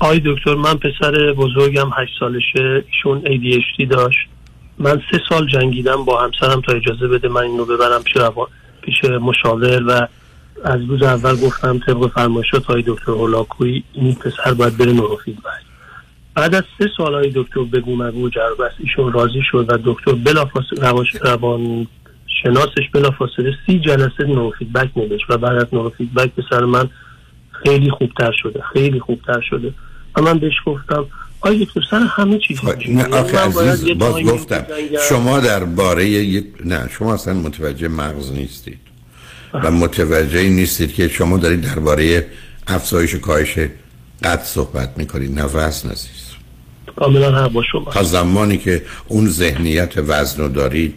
آی دکتر من پسر بزرگم هشت سالشه. ایشون ADHD داشت. من سه سال جنگیدم با همسرم تا اجازه بده من اینو ببرم پیش, پیش مشاور و از روز اول گفتم طبق فرمایشات های دکتر هولاکوی این پسر باید بره نوروفیدبک بعد از سه سال های دکتر بگو مگو جربست ایشون راضی شد و دکتر بلافاصله روان, روان شناسش بلافاصله سی جلسه نوروفیدبک نوشت و بعد از نوروفیدبک پسر من خیلی خوبتر شده خیلی خوبتر شده. و من بهش گفتم آیا تو سر همه چیز نه آخه عزیز باز گفتم شما در باره نه شما اصلا متوجه مغز نیستید و متوجه نیستید که شما دارید درباره افزایش کاهش قد صحبت می‌کنید. نه وزن عزیز. کاملا با شما. تا زمانی که اون ذهنیت وزن رو دارید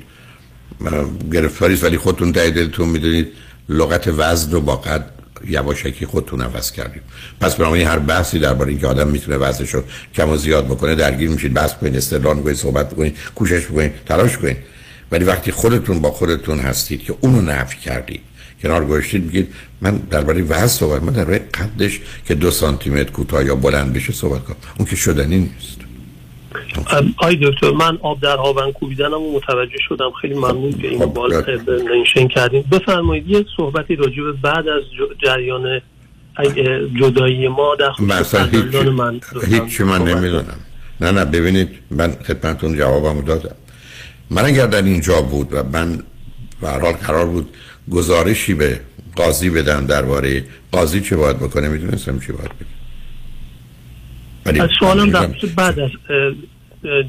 گرفتاریست ولی خودتون دلتون می‌دونید لغت وزن رو با قد یواشکی خودتون عوض کردیم پس برای هر بحثی درباره اینکه آدم می‌تونه رو کم و زیاد بکنه درگیر میشید بحث کنید استدلال کنید صحبت کنید کوشش کنید تلاش کنید. ولی وقتی خودتون با خودتون هستید که اونو نفی کردید کنار گذاشتید میگید من درباره وزن صحبت من درباره قدش که دو سانتی متر کوتاه یا بلند بشه صحبت کنم. اون که شدنی نیست. آی دکتر من آب در هاون کوبیدنم و متوجه شدم. خیلی ممنون که اینو بالا نشین کردیم بفرمایید یه صحبتی راجع بعد از جریان جدایی ما در خصوص من هیچ من نمی‌دونم. نه نه ببینید من خدمتون جوابم دادم. من اگر در اینجا بود و من حال قرار بود گزارشی به قاضی بدم درباره قاضی چه باید بکنه می‌دونستم چی باید بکنه از سوالم در بعد از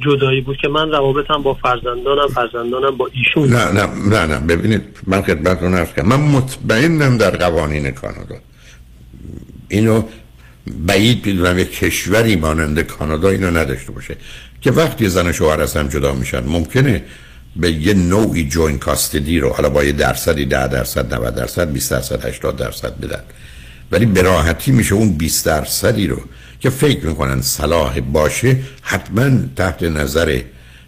جدایی بود که من روابطم با فرزندانم فرزندانم با ایشون نه نه نه نه. ببینید من خدمتتون عرض کنم من مطمئنم در قوانین کانادا. اینو بعید می‌دونم یک کشوری مانند کانادا اینو نداشته باشه که وقتی زن و شوهر از هم جدا میشن ممکنه به یه نوعی جوین کاستدی رو حالا با یه درصدی 10 درصد 90 درصد 20 درصد 80 درصد بدن. ولی به راحتی میشه اون 20 درصدی رو که فکر می‌کنن صلاح باشه حتما تحت نظر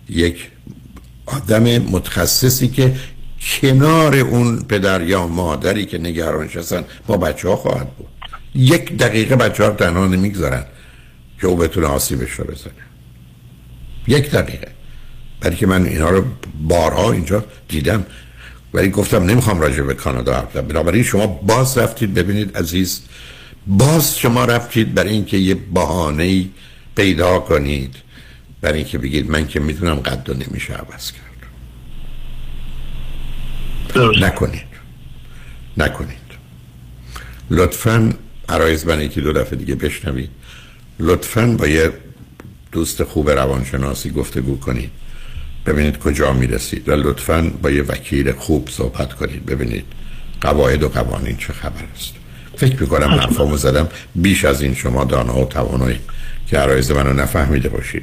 یک آدم متخصصی که کنار اون پدر یا مادری که نگرانش هستن با بچه ها خواهد بود. یک دقیقه بچه ها تنها نمی‌گذارن که او بتونه آسیبش رو بزنه. یک دقیقه. برای که من اینا رو بارها اینجا دیدم. ولی گفتم نمی‌خوام راجع به کانادا حرف بنابراین شما باز رفتید ببینید عزیز باز شما رفتید برای اینکه یه بهانه پیدا کنید. برای اینکه بگید من که می‌تونم قد و نمیشه عوض کرد. نکنید. نکنید. لطفا عرایز من یکی دو دفعه دیگه بشنوید. لطفا با یه دوست خوب روانشناسی گفتگو کنید. ببینید کجا می‌رسید و لطفا با یه وکیل خوب صحبت کنید. ببینید قواعد و قوانین چه خبر است. فکر می‌کنم حرفامو زدم. بیش از این شما دانا و توانایی که عرایز منو نفهمیده باشید.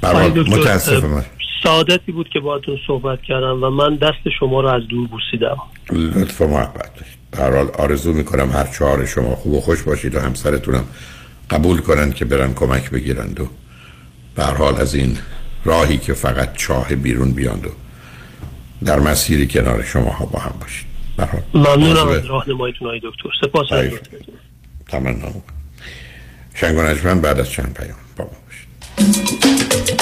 برای متاسفم. سعادتی بود که باهاتون صحبت کردم و من دست شما رو از دور بوسیدم. لطف محبت در حال آرزو می‌کنم هر چهار شما خوب و خوش باشید و همسرتونم قبول کنن که برن کمک بگیرند و به حال از این راهی که فقط چاه بیرون بیاند و در مسیری کنار شما ها با هم باشید. ممنونم از راهنماییتون های دکتر. سپاس تمنا شنگ و بعد از چند پیام با ما باشید.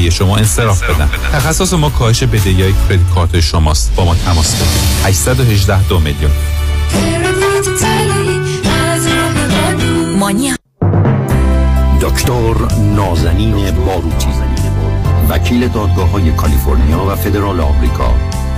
شما انصراف بدن تخصص ما کاهش بدهی های کردیت کارت شماست. با ما تماس بگیرید. 818 دو میلیون. دکتر نازنین باروتی وکیل دادگاه های کالیفرنیا و فدرال آمریکا.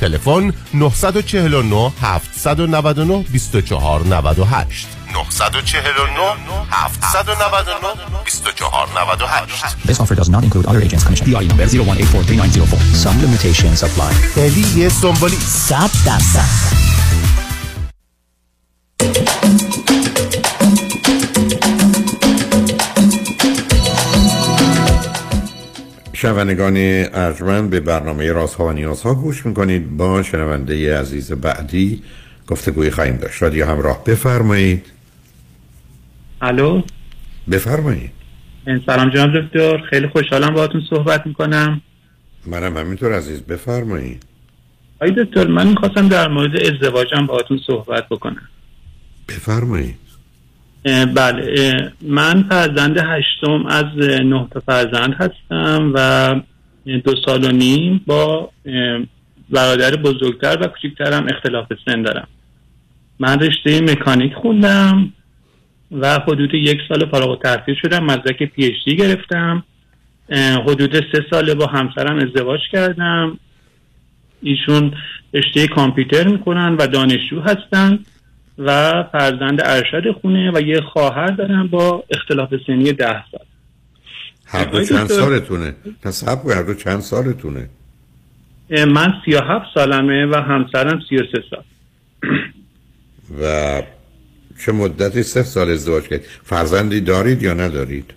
تلفن 949 799 2498 949 799 2498 This offer does not include other agents commission. DRE number 01843904. Some limitations apply. الی سنبولی 100 درصد شنوندگان ارجمند به برنامه رازها و نیازها گوش می‌کنید. با شنونده عزیز بعدی گفتگوی خواهیم داشت. رادیو همراه بفرمایید. الو؟ بفرمایید. سلام جناب دکتر. خیلی خوشحالم باهاتون صحبت می‌کنم. منم همینطور عزیز. بفرمایید. آی دکتر من می‌خواستم در مورد ازدواجم باهاتون صحبت بکنم. بفرمایید. بله من فرزند هشتم از نه تا فرزند هستم و دو سال و نیم با برادر بزرگتر و کوچکترم اختلاف سن دارم. من رشته مکانیک خوندم و حدود یک سال فارغ التحصیل شدم مدرک پی اچ دی گرفتم حدود سه ساله با همسرم ازدواج کردم. ایشون رشته کامپیوتر می‌کنن و دانشجو هستن. و فرزند ارشد خونه و یه خواهر دارم با اختلاف سنی ده سال. هر دو چند. سالتونه؟ صبر هر دو چند سالتونه؟ من سی و هفت سالمه و همسرم سی و سه سال. و چه مدتی سه سال ازدواج کردید فرزندی دارید یا ندارید؟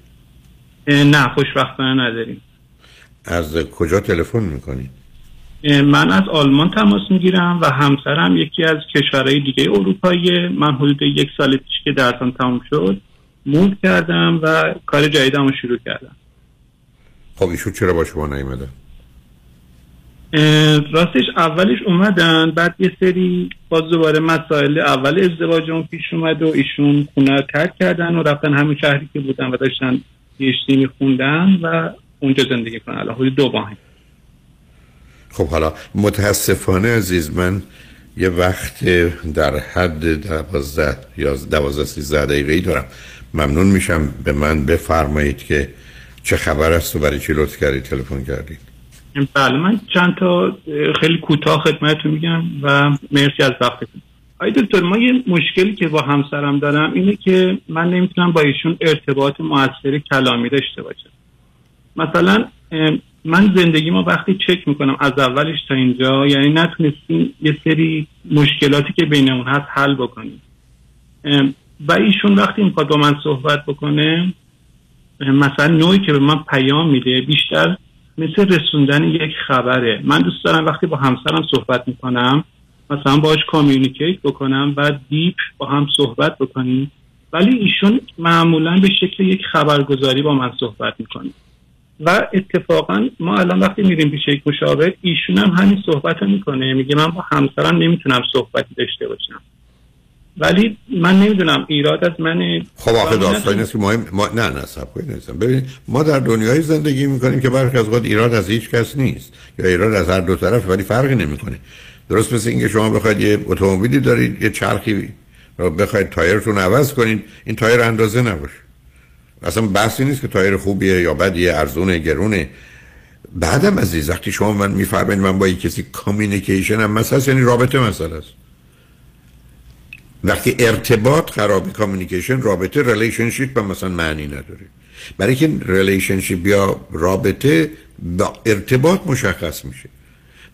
نه خوشبختانه نداریم. از کجا تلفن می‌کنید؟ من از آلمان تماس می‌گیرم و همسرم یکی از کشورهای دیگه اروپایی من حدود یک سال پیش که درسم تموم شد موو کردم و کار جدیدم رو شروع کردم. خب ایشون چرا با شما نیومدن راستش اولش اومدن بعد یه سری باز دوباره مسائل اول ازدواجمون پیش اومد و ایشون خونه ترک کردن و رفتن همین شهری که بودن و داشتن پیشتی میخوندن و اونجا زندگی کنن. الان حدود دو ماه خب حالا متاسفانه عزیز من یه وقت در حد دوازده یا دوازده سیزده دقیقه ای دارم. ممنون میشم به من بفرمایید که چه خبر است و برای چی لطف کردید تلفن کردید. بله من چند تا خیلی کوتاه خدمتتون میگم و مرسی از وقتتون. آی دکتر ما یه مشکلی که با همسرم دارم اینه که من نمی‌تونم با ایشون ارتباط موثر کلامی داشته باشم. مثلا من زندگی ما وقتی چک می‌کنم از اولش تا اینجا یعنی نتونستیم یه سری مشکلاتی که بینمون هست حل بکنیم. و ایشون وقتی می‌خواد با من صحبت بکنه مثلا نوعی که به من پیام میده بیشتر مثل رسوندن یک خبره. من دوست دارم وقتی با همسرم صحبت می‌کنم مثلا باش communicate بکنم و deep با هم صحبت بکنیم. ولی ایشون معمولا به شکل یک خبرگزاری با من صحبت می‌کنه. و اتفاقا ما الان وقتی میریم پیش یک مشاور ایشون هم همین صحبت رو می‌کنه. میگه من با همسرم نمی‌تونم صحبتی داشته باشم. ولی من نمی‌دونم ایراد از من خب آخه داستان این است که مهم ما نه نه سب نیستم. ببینید ما در دنیای زندگی می‌کنیم که برخی از اوقات ایراد از هیچ کس نیست. یا ایراد از هر دو طرف ولی فرقی نمی‌کنه. درست مثل اینکه شما بخواید یه اتومبیلی دارید یه چرخی رو بخواید تایرتون عوض کنید این تایر اندازه نباشه. اصلا بحثی نیست که تایر خوبیه یا بدیه ارزونه گرونه. بعدم عزیز وقتی شما من میفرمایید من با یک کسی communication هم مثلا یعنی رابطه مسئله است وقتی ارتباط خراب communication رابطه relationship هم مثلا معنی نداره. برای که relationship یا رابطه با ارتباط مشخص میشه.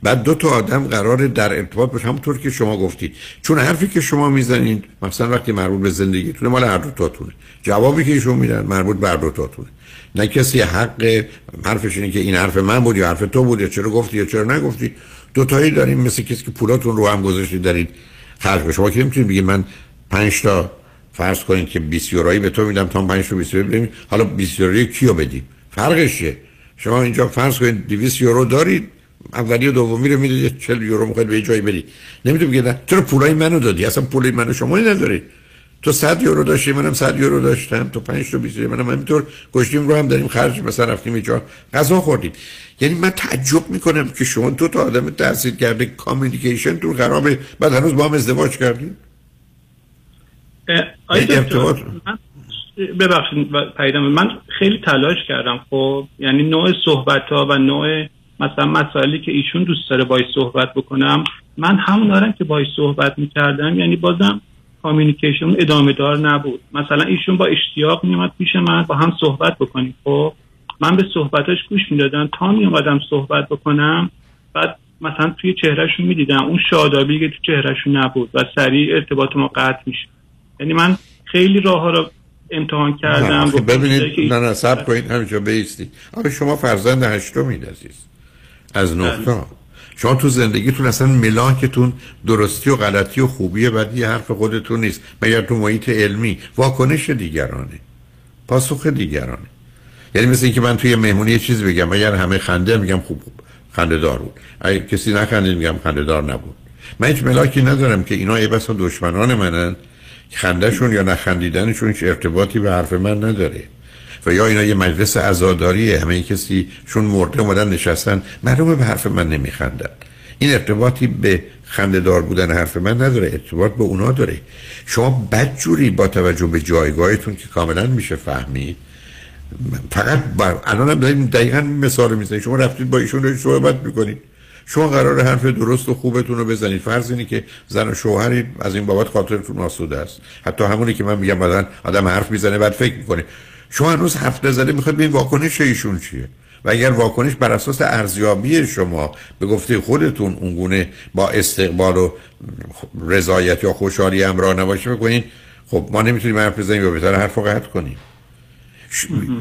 بعد دو تا آدم قراره در ارتباط باشه همونطور که شما گفتید چون حرفی که شما می‌زنید مثلا وقتی مربوط به زندگیتونه مال هر دو تاتونه. جوابی که ایشون میدن مربوط به هر دو تاتونه. نه کسی حق حرفش اینه که این حرف من بود یا حرف تو بود یا چرا گفتی یا چرا نگفتی. دو تایی داریم مثل کسی که پولاتون رو هم گذاشتید دارید به شما که نمی‌تونید بگید من 5 تا فرض کنید که 20 یورویی به تو میدم تا 5 تا 20 یورو بدیم حالا 20 یورویی کیو بدیم؟ فرقش چیه؟ شما اینجا فرض کنید 200 یورو دارید. اولی و دومی رو می‌دید 40 یورو می‌خواید به یه جایی بدید نمی‌تونید بگید نه، چرا پولای منو دادی. اصلا پولای منو شما نداری. تو 100 یورو داشتی منم 100 یورو داشتم. تو 5 تا 20 منم همینطور گشتیم رو هم داریم خرج مثلا رفتیم اینجا. غذا خوردیم. یعنی من تعجب می‌کنم که شما دو تا آدم تحصیل کرده. communication تون خرابه. بعد هنوز با هم ازدواج کردین ببخشید پیدم من خیلی تلاش کردم. خب یعنی نوع صحبت ها و نوع مثلا مسائلی که ایشون دوست داره باید صحبت بکنم من همون دارم که باید صحبت می‌کردم یعنی بازم communication ادامه دار نبود. مثلا ایشون با اشتیاق میومد پیش من با هم صحبت بکنیم. خب من به صحبتاش گوش می‌دادم. تا میومدم صحبت بکنم بعد مثلا توی چهرهشون می‌دیدم. اون شادابی که تو چهرهشون نبود و سریع ارتباط ما قطع میشه یعنی من خیلی راه ها رو امتحان کردم. نه، ببینید نه نه سب کنید همینجا بیستید آخه شما فرزند هشتمید عزیز. از نقطه شما تو زندگیتون اصلا ملاکتون درستی و غلطی و خوبی بعد یه حرف خودتون نیست. مگر تو محیط علمی. واکنش دیگرانه. پاسخ دیگرانه. یعنی مثل اینکه من توی مهمونی یه چیز بگم. اگر همه خنده میگم خوب خوب. خنده دار بود. اگر کسی نخنده میگم خنده دار نبود. من هیچ ملاکی ندارم که اینا ای بسا دشمنان منن خندهشون یا نخندیدنشون هیچ ارتباطی به حرف من نداره. و یا اینا یه مجلس عزاداریه همه کسی شون مرده اومدن نشستن معلومه به حرف من نمیخندن. این ارتباطی به خندهدار بودن حرف من نداره ارتباط به اونا داره. شما بدجوری با توجه به جایگاهتون که کاملا میشه فهمید فقط بر الان هم داریم دقیقا مثال می‌زنید شما رفتید با ایشون دارید صحبت می‌کنید. شما قرار حرف درست و خوبتون رو بزنید. فرض اینه که زن و شوهری از این بابت خاطرتون آسوده است. حتی همونی که من میگم بعدن آدم حرف می‌زنه بعد فکر می‌کنه. شما هنوز حرف نزده می‌خواد ببین واکنش ایشون چیه. و اگر واکنش بر اساس ارزیابی شما به گفته خودتون اونگونه با استقبال و رضایت یا خوشحالی همراه نباشه بکنین خب ما نمی‌تونیم حرف بزنیم یا بهتر حرف قطع کنیم.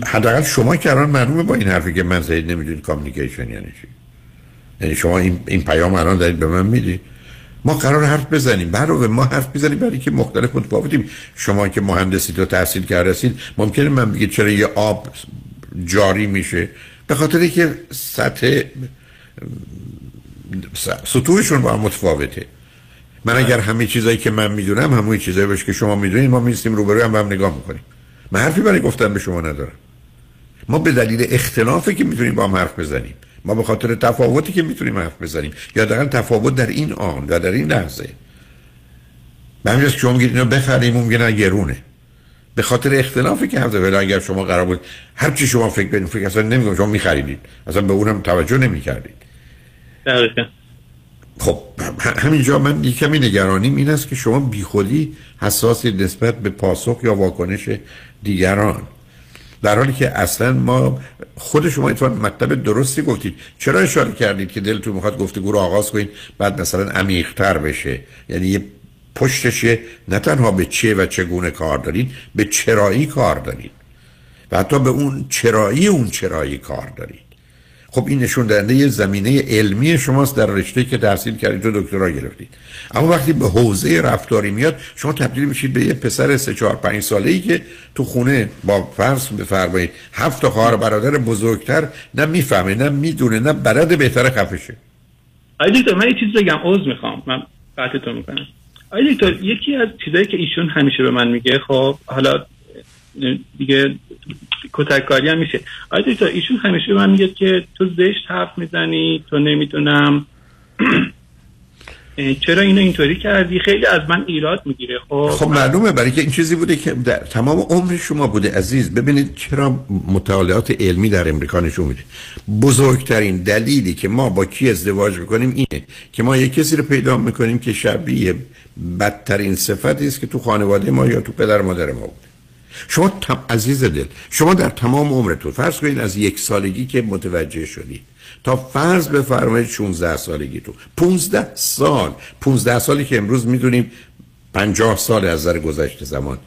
حداقل شما که الان معلومه با این حرفی که من زدید نمی‌دونید کامیکیشن یعنی چی. یعنی شما این, این پیام الان دارید به من می‌دید. ما قرار حرف بزنیم. برای ما حرف بزنیم برای که مختلف متفاوتیم. شما که مهندسی تو تحصیل کرده هستید ممکنه من بگید چرا یه آب جاری میشه؟ به خاطر که سطح سطوحشون با هم متفاوته. من اگر همه چیزایی که من می‌دونم همون چیزایی باشه که شما می‌دونید ما میستیم روبروی هم, با هم نگاه می‌کنیم. من حرفی برای گفتن به شما ندارم. ما به دلیل اختلافی که می‌تونیم با هم حرف بزنیم. ما به خاطر تفاوتی که می‌تونیم حرف بزنیم. یا دقیقا تفاوت در این آن و در این لحظه. به همین که شما میگید اینو بخریم اون نه گرونه. به خاطر اختلافی که هفته ولی اگر شما قرار بود هر چی شما فکر کنید فکر اصلا نمیگم شما میخریدید. اصلا به اونم توجه نمی‌کردید. خب همینجا من یک کمی نگرانیم این است که شما بیخودی حساسی نسبت به پاسخ یا واکنش دیگران. در حالی که اصلا ما خود شما اتفاقا مطلب درستی گفتید. چرا اشاره کردید که دلتون می‌خواد گفتگو رو آغاز کنید بعد مثلا عمیق‌تر بشه؟ یعنی یه پشتش نه تنها به چه و چگونه کار دارید به چرایی کار دارید. و حتی به اون چرایی اون چرایی کار دارید. خب این نشون دهنده یه زمینه علمی شماست در رشته که تحصیل کردید و دکترا گرفتید. اما وقتی به حوزه رفتاری میاد شما تبدیل میشید به یه پسر سه چهار پنج ساله ای که تو خونه با فرض بفرمایید هفت تا خواهر برادر بزرگتر نه می‌فهمه نه می‌دونه نه بلد بهتر خفشه. آقای دکتر من یه چیز بگم عذر می‌خوام. من قطعتون می‌کنم. آقای دکتر یکی از چیزایی که ایشون همیشه به من میگه خب حالا دیگه کتککاری هم میشه. آقای دکتر ایشون همیشه من میگه که تو زشت حرف می‌زنی تو نمی‌دونم. چرا اینو اینطوری کردی؟ خیلی از من ایراد می‌گیره خب. خب معلومه برای که این چیزی بوده که در تمام عمر شما بوده عزیز. ببینید چرا مطالعات علمی در امریکا نشون میده. بزرگترین دلیلی که ما با کی ازدواج می‌کنیم اینه که ما یک کسی رو پیدا می‌کنیم که شبیه بدترین صفتی است که تو خانواده ما یا تو پدر مادر ما بوده. شما تم... عزیز دل شما در تمام عمرتون فرض کنید از یک سالگی که متوجه شدید تا فرض بفرمایید 16 سالگی تو 15 سال. 15 سالی که امروز می‌دونیم 50 سال از نظر گذشته زمان.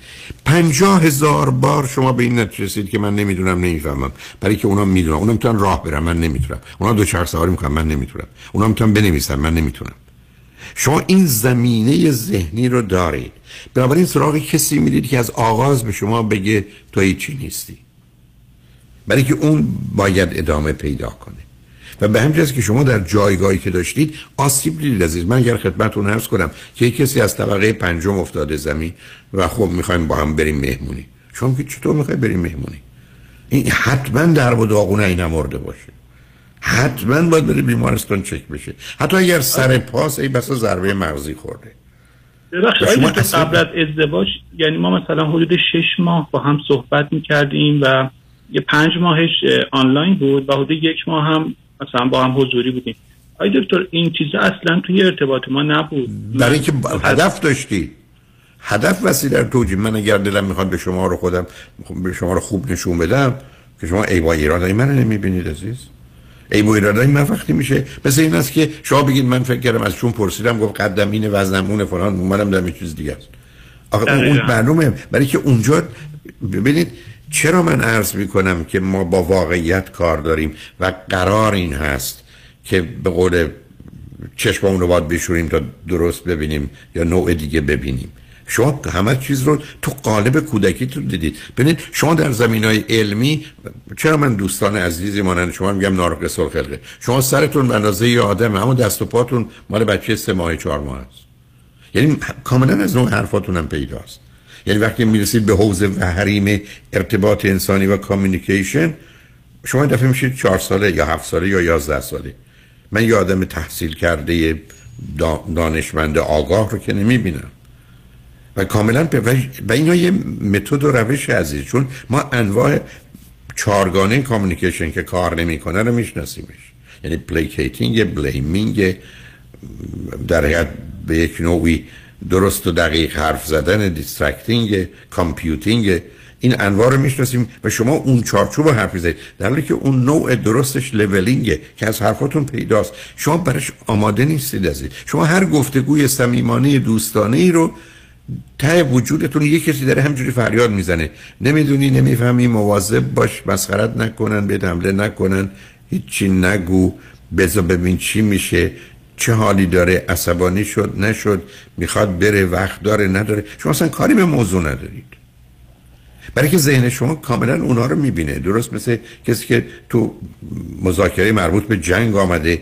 50 هزار بار شما به این نتیجه رسید که من نمی‌دونم نمی‌فهمم. برای که اونا می‌دونن. اونا می‌تونن راه برن. من نمی‌تونم. اونا دو چرخ سواری می‌کنن. من نمی‌تونم. اونا می‌تونن بنویسن. من نمی‌تونم. شما این زمینه ذهنی رو دارید. بنابراین سراغ کسی می‌دید که از آغاز به شما بگه تو هیچی نیستی. برای که اون باید ادامه پیدا کنه. و به جاست که شما در جایگاهی که داشتید آسیب دیدید عزیز. من اگر خدمتتون عرض کنم که کسی از طبقه پنجم افتاده زمین و خب می‌خوایم با هم بریم مهمونی. شما که چطور می‌خوایم بریم مهمونی؟ این حتما در و داغونه این نمرده باشه. حتما باید بره بیمارستان چک بشه. حتی اگر سر پاس ای بسا ضربه مغزی خورده. ببخشید شما اصلا- قبل از ازدواج یعنی ما مثلا حدود شش ماه با هم صحبت می‌کردیم و یه پنج ماهش اه، آنلاین بود و حدود یک ماه هم مثلا با هم حضوری بودیم. آقای دکتر این چیزا اصلا توی ارتباط ما نبود. برای اینکه هدف داشتید هدف وسیله رو توجیه من اگر دلم می‌خواد به شما رو خودم به شما رو خوب نشون بدم که شما ای با ایرادای من نمی‌بینید عزیز. ای با ایرادای من وقتی میشه مثل این است که شما بگید من فکر کردم از چون پرسیدم گفت قدم اینه وزنم اونه فلان اومدم در چیز دیگه است. آخه اون معلومه. برای که اونجا ببینید چرا من عرض می‌کنم که ما با واقعیت کار داریم و قرار این هست که به قول چشممون رو باید بشوریم تا درست ببینیم یا نوع دیگه ببینیم. شما همه چیز رو تو قالب کودکی تو دیدید. ببینید شما در زمین های علمی چرا من دوستان عزیزی مانند شما میگم نارقص خلقه شما سرتون به اندازه یه آدم اما دست و پاتون مال بچه سه ماه چهار ماه است. یعنی کاملا از نوع حرفاتون هم پیداست. یعنی وقتی می‌رسید به حوز و حریم ارتباط انسانی و کامیونیکیشن شما دفعه میشید چهار ساله یا هفت ساله یا یازده ساله. من یه آدم تحصیل کرده دانشمند آگاه رو که نمی‌بینم. و کاملا و اینا یه متد و روش عزیز چون ما انواع چارگانه communication که کار نمی‌کنه رو میشناسیمش. یعنی placating blaming در حقیقت به یک نوعی درست و دقیق حرف زدن distracting computing این انواع رو می‌شناسیم و شما اون چارچوب حرف زدید در حالی که اون نوع درستش leveling ه که از حرفاتون پیداست شما برش آماده نیستید از شما هر گفتگوی صمیمانه دوستانه ای رو ته وجودتون یه کسی داره همجوری فریاد می‌زنه. نمی‌دونی نمی‌فهمی مواظب باش مسخرت نکنن به حمله نکنن هیچی نگو. بذار ببین چی میشه. چه حالی داره؟ عصبانی شد نشد. می‌خواد بره وقت داره نداره. شما اصلا کاری به موضوع ندارید. برای که ذهن شما کاملا اونا رو می‌بینه. درست مثل کسی که تو مذاکره مربوط به جنگ آمده.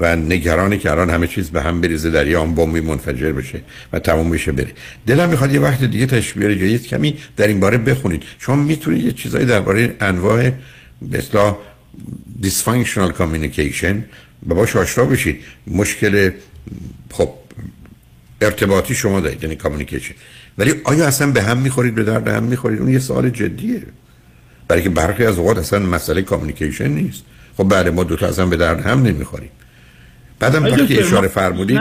و نگرانی که الان همه چیز به هم بریزه در یه بمبی منفجر بشه و تموم بشه بره. دلم می‌خواد یه وقت دیگه تشبیه رو کمی در این باره بخونید. شما می‌تونید یه چیزایی درباره انواع به اصطلاح dysfunctional communication با باش آشنا بشید. مشکل خب ارتباطی شما دارید یعنی communication ولی آیا اصلا به هم می‌خورید به درد هم می‌خورید؟ اون یه سوال جدیه. برای که برخی از اوقات اصلا مسئله communication نیست. خب بعد ما دوتا اصلا به درد هم نمی‌خوریم. بعدم وقتی اشاره فرمودید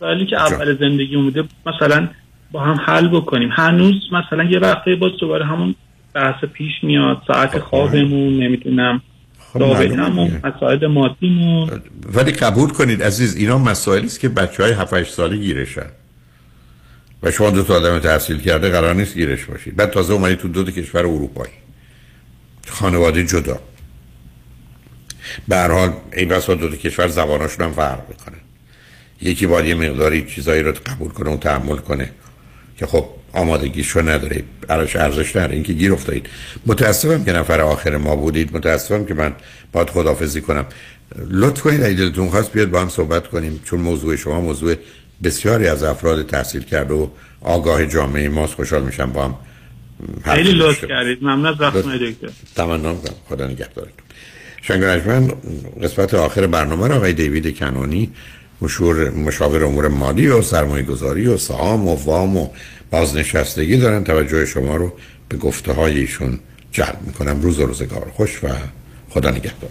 ولی که اول زندگی اومده مثلا با هم حل بکنیم. هنوز مثلا یه وقته باز دوباره همون بحث پیش میاد ساعت خب، خوابمون نمی‌دونم خب مسائل مادیمون. ولی قبول کنید عزیز اینا مسائلی است که بچه های 7 ساله گیرشن. و شما دو تا آدم تحصیل کرده قرار نیست گیرش باشید. بعد تازه اومدید تو دو, دو کشور اروپایی. خانواده جدا. به هر حال این بسا دو, دو کشور زباناشون هم فرق می‌کنه. یکی باید یه مقداری چیزایی رو قبول کنه و تحمل کنه که خب آمادگیشو نداره براش ارزش نداره. اینکه گیر افتادید. متاسفم که نفر آخر ما بودید. متاسفم که من باید خدافزی کنم. لطف کنید اگه دلتون خواست بیاد با هم صحبت کنیم. چون موضوع شما موضوع بسیاری از افراد تحصیل کرده و آگاه جامعه ماست. خوشحال میشم با هم خیلی لطف کردید. ممنون از وقت دکتر. تمنا خدا نگهدارتون. شنگ قسمت آخر برنامه را آقای دیوید کنانی مشهور مشاور امور مالی و سرمایه گذاری و سهام و وام و بازنشستگی دارن. توجه شما رو به گفته های ایشون جلب می‌کنم. روز و روزگار خوش و خدا نگهدار.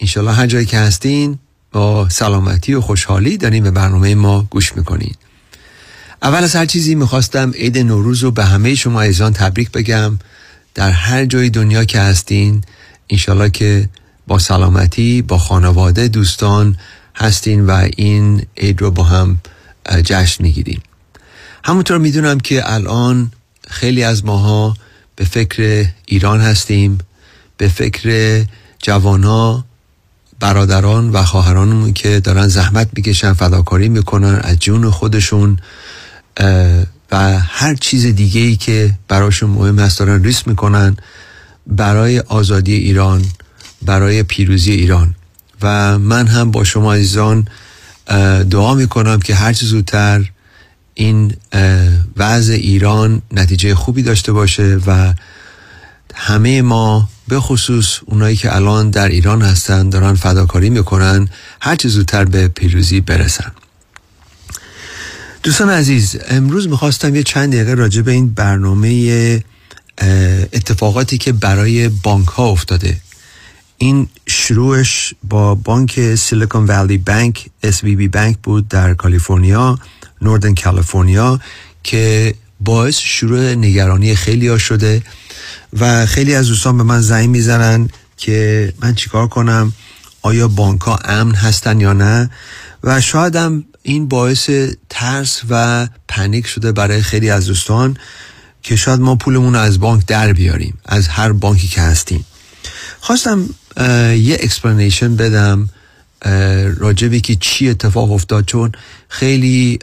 انشالله هر جایی که هستین با سلامتی و خوشحالی دارین به برنامه ما گوش می‌کنین. اول از هر چیزی می‌خواستم عید نوروز رو به همه شما ایزان تبریک بگم. در هر جای دنیا که هستین انشالله که با سلامتی با خانواده دوستان هستین و این عید رو با هم جشن می‌گیریم همونطور می‌دونم که الان خیلی از ماها به فکر ایران هستیم به فکر جوانا برادران و خواهرانمون که دارن زحمت می‌کشن فداکاری می‌کنن از جون خودشون و هر چیز دیگه ای که براشون مهم هست دارن ریسک می‌کنن برای آزادی ایران برای پیروزی ایران. و من هم با شما عزیزان دعا می‌کنم که هر چیز زودتر این وضع ایران نتیجه خوبی داشته باشه و همه ما به خصوص اونایی که الان در ایران هستن دارن فداکاری می‌کنن هر چیز زودتر به پیروزی برسن. دوستان عزیز امروز می‌خواستم یه چند دقیقه راجع به این برنامه اتفاقاتی که برای بانک ها افتاده. این شروعش با بانک سیلیکون ولی بانک SVB بانک بود در کالیفرنیا Northern کالیفرنیا که باعث شروع نگرانی خیلی ها شده و خیلی از دوستان به من زنگ می‌زنن که من چیکار کنم؟ آیا بانک ها امن هستن یا نه؟ و شاید هم این باعث ترس و panic شده برای خیلی از دوستان که شاید ما پولمون رو از بانک در بیاریم از هر بانکی که هستیم. خواستم یه explanation بدم. راجبی که چی اتفاق افتاد چون خیلی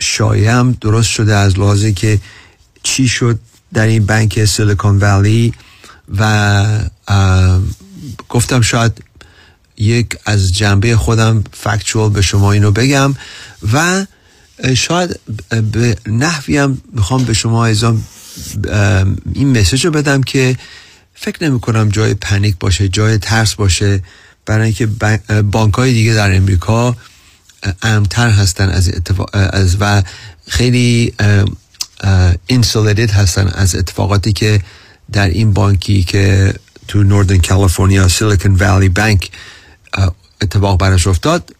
شایم درست شده از لحاظه که چی شد در این بانک سیلیکون ولی و گفتم شاید یک از جنبه خودم فکچوال به شما اینو بگم و شاید به نحوی هم می‌خوام به شما ایزان این مسیج رو بدم که فکر نمی کنم جای پنیک باشه جای ترس باشه. برای اینکه بانک های دیگه در امریکا امتر هستن از, از و خیلی اینسولیتد هستن از اتفاقاتی که در این بانکی که تو نوردن کالیفرنیا سیلیکون ولی بانک اتفاق براش افتاد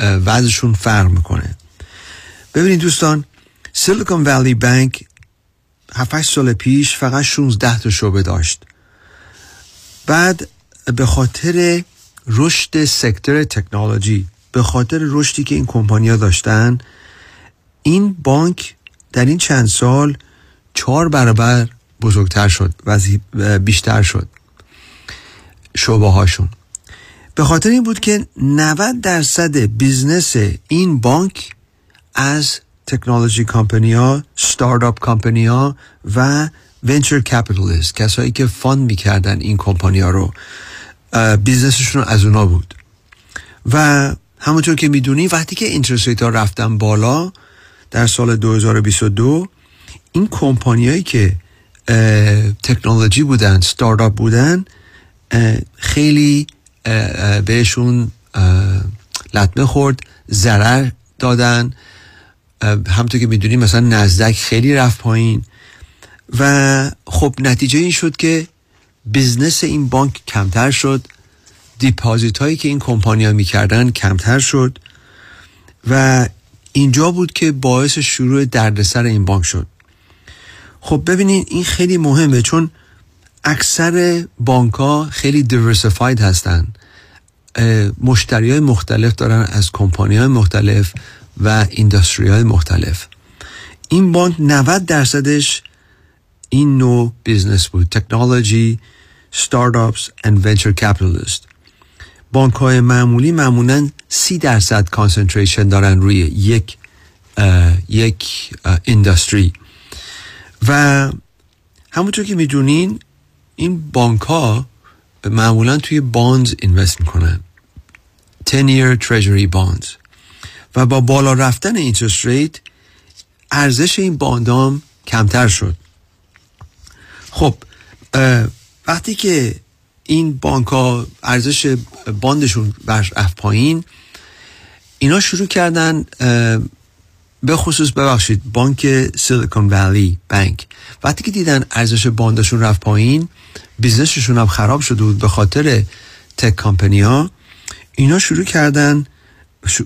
وضعشون فرق می‌کنه. ببینید دوستان سیلیکون ولی بانک 7 سال پیش فقط 16 تا شعبه داشت. بعد به خاطر رشد sector تکنولوژی به خاطر رشدی که این کمپانیا داشتن این بانک در این چند سال چهار برابر بزرگتر شد و بیشتر شد شعبه هاشون به خاطر این بود که 90 درصد business این بانک از تکنولوژی کمپنی ها ستارتاپ ها و venture capitalist کسایی که fund می‌کردن این کمپانی ها رو. business شون از اونا بود. و همونطور که می‌دونی وقتی که interest ها رفتن بالا در سال 2022 این کمپانیایی که تکنولوژی بودن ستارتاپ بودن خیلی بهشون لطمه خورد ضرر دادن. همطور که می‌دونیم مثلا نزدک خیلی رفت پایین. و خب نتیجه این شد که بزنس این بانک کمتر شد. دیپازیت هایی که این کمپانیا می‌کردن کمتر شد. و اینجا بود که باعث شروع دردسر این بانک شد. خب ببینین این خیلی مهمه چون اکثر بانک ها خیلی diversified هستن. مشتری های مختلف دارن از کمپانی های مختلف و industry های مختلف. این بانک 90 درصدش این نوع business بود. technology startups و venture capitalist بانک های معمولی معمولا سی درصد concentration دارن روی یک یک industry و همونطور که می‌دونین این بانک ها معمولا توی bonds invest می‌کنن. 10 year treasury bonds. و با بالا رفتن interest rate ارزش این bond ها هم کمتر شد. خب وقتی که این بانک ها ارزش bond شون رفت پایین اینا شروع کردن به خصوص ببخشید بانک سیلیکون ولی بانک وقتی که دیدن ارزش bond شون رفت پایین business شون هم خراب شده بود به خاطر tech company ها اینا شروع کردن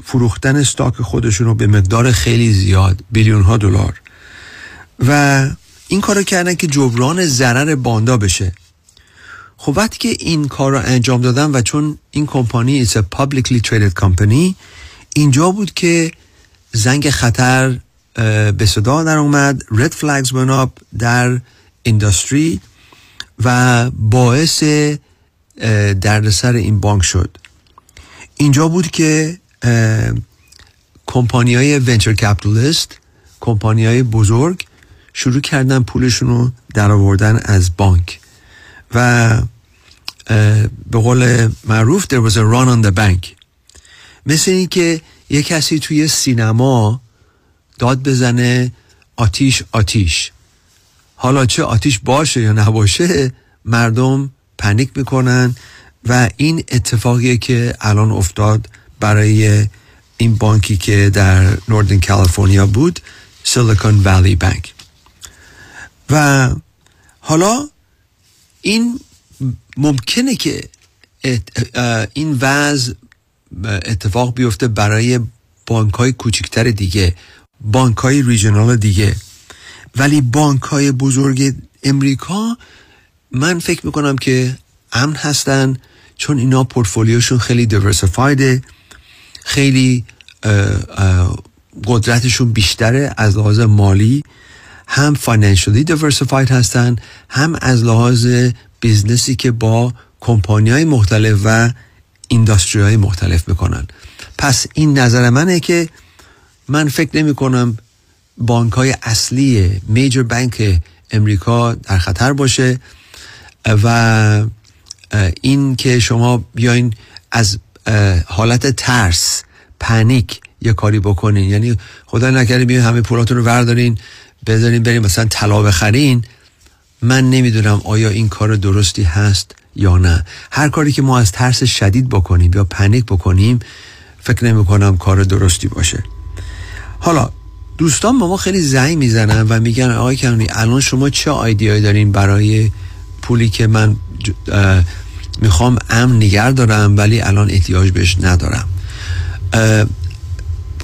فروختن stock خودشون رو به مقدار خیلی زیاد بیلیون ها دلار. و این کارو کردن که جبران ضرر bond ا بشه. خب وقتی که این کار رو انجام دادن و چون این کمپانی is a publicly traded company اینجا بود که زنگ خطر به صدا در اومد رد فلگز بنا در اندستری و باعث دردسر این بانک شد. اینجا بود که کمپانی های ونچر کپیتالیست کمپانی های بزرگ شروع کردن پولشون رو در آوردن از بانک. و به قول معروف there was a run on the bank. مثل این که یه کسی توی سینما داد بزنه آتیش آتیش. حالا چه آتیش باشه یا نباشه مردم پنیک می‌کنن و این اتفاقیه که الان افتاد برای این بانکی که در نوردن کالیفرنیا بود سیلیکون ولی بانک و حالا این ممکنه که این وضع اتفاق بیفته برای بانک های کوچکتر دیگه بانک های ریجنال دیگه. ولی بانک های بزرگ امریکا من فکر می‌کنم که امن هستن چون اینا پورتفولیوشون خیلی دیورسیفایده خیلی قدرتشون بیشتره از لحاظ مالی. هم financially diversified هستن هم از لحاظ business ی که با کمپانی های مختلف و industry های مختلف می‌کنن. پس این نظر منه که من فکر نمی کنم بانک های اصلی major بانک امریکا در خطر باشه و این که شما بیاین از حالت ترس پنیک یه کاری بکنین. یعنی خدا نکرده بیاین همه پولاتون رو وردارین بذارین بریم مثلا طلا بخرین. من نمی‌دونم آیا این کار درستی هست یا نه. هر کاری که ما از ترس شدید بکنیم یا پنیک بکنیم فکر نمی کنم کار درستی باشه. حالا دوستان با ما خیلی زنگ می‌زنن و میگن آقای کنونی الان شما چه آیدیایی دارین برای پولی که من می‌خوام امن نگر دارم ولی الان احتیاج بهش ندارم.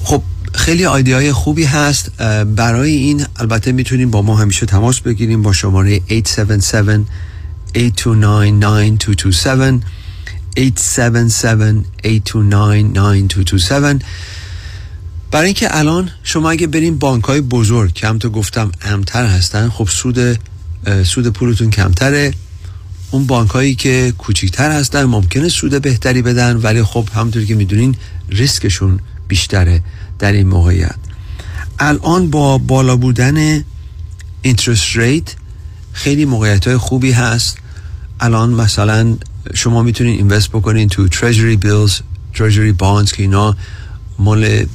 خب خیلی آیدیای خوبی هست. برای این البته می‌تونیم با ما همیشه تماس بگیریم با شماره 877 829 877 برای اینکه الان شما اگه بریم بانک های بزرگ که هم تو گفتم امتر هستن خب سود سود پولتون کمتره. اون بانک هایی که کوچیکتر هستن ممکنه سود بهتری بدن ولی خب همونطور که می‌دونین ریسکشون بیشتره. در این موقعیت. الان با بالا بودن interest rate خیلی موقعیت های خوبی هست. الان مثلا شما می‌تونین invest بکنین تو treasury bills treasury bonds که اینا مال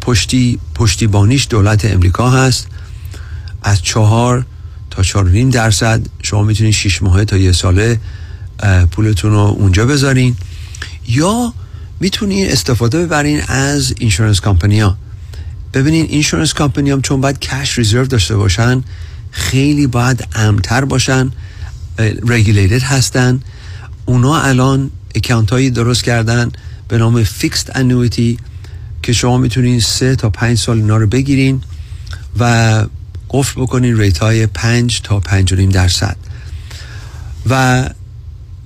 پشتی پشتیبانیش دولت امریکا هست. از چهار تا چهار نیم درصد شما می‌تونین شیش ماهه تا یه ساله پولتون رو اونجا بذارین. یا می‌تونین استفاده ببرین از insurance company ها ببینین insurance company هم چون باید cash reserve داشته باشن خیلی باید امن‌تر باشن regulated هستن. اونا الان account هایی درست کردن به نام fixed annuity که شما می‌تونین سه تا پنج سال اینا رو بگیرین و قفل بکنین ریت های پنج تا پنج درصد. و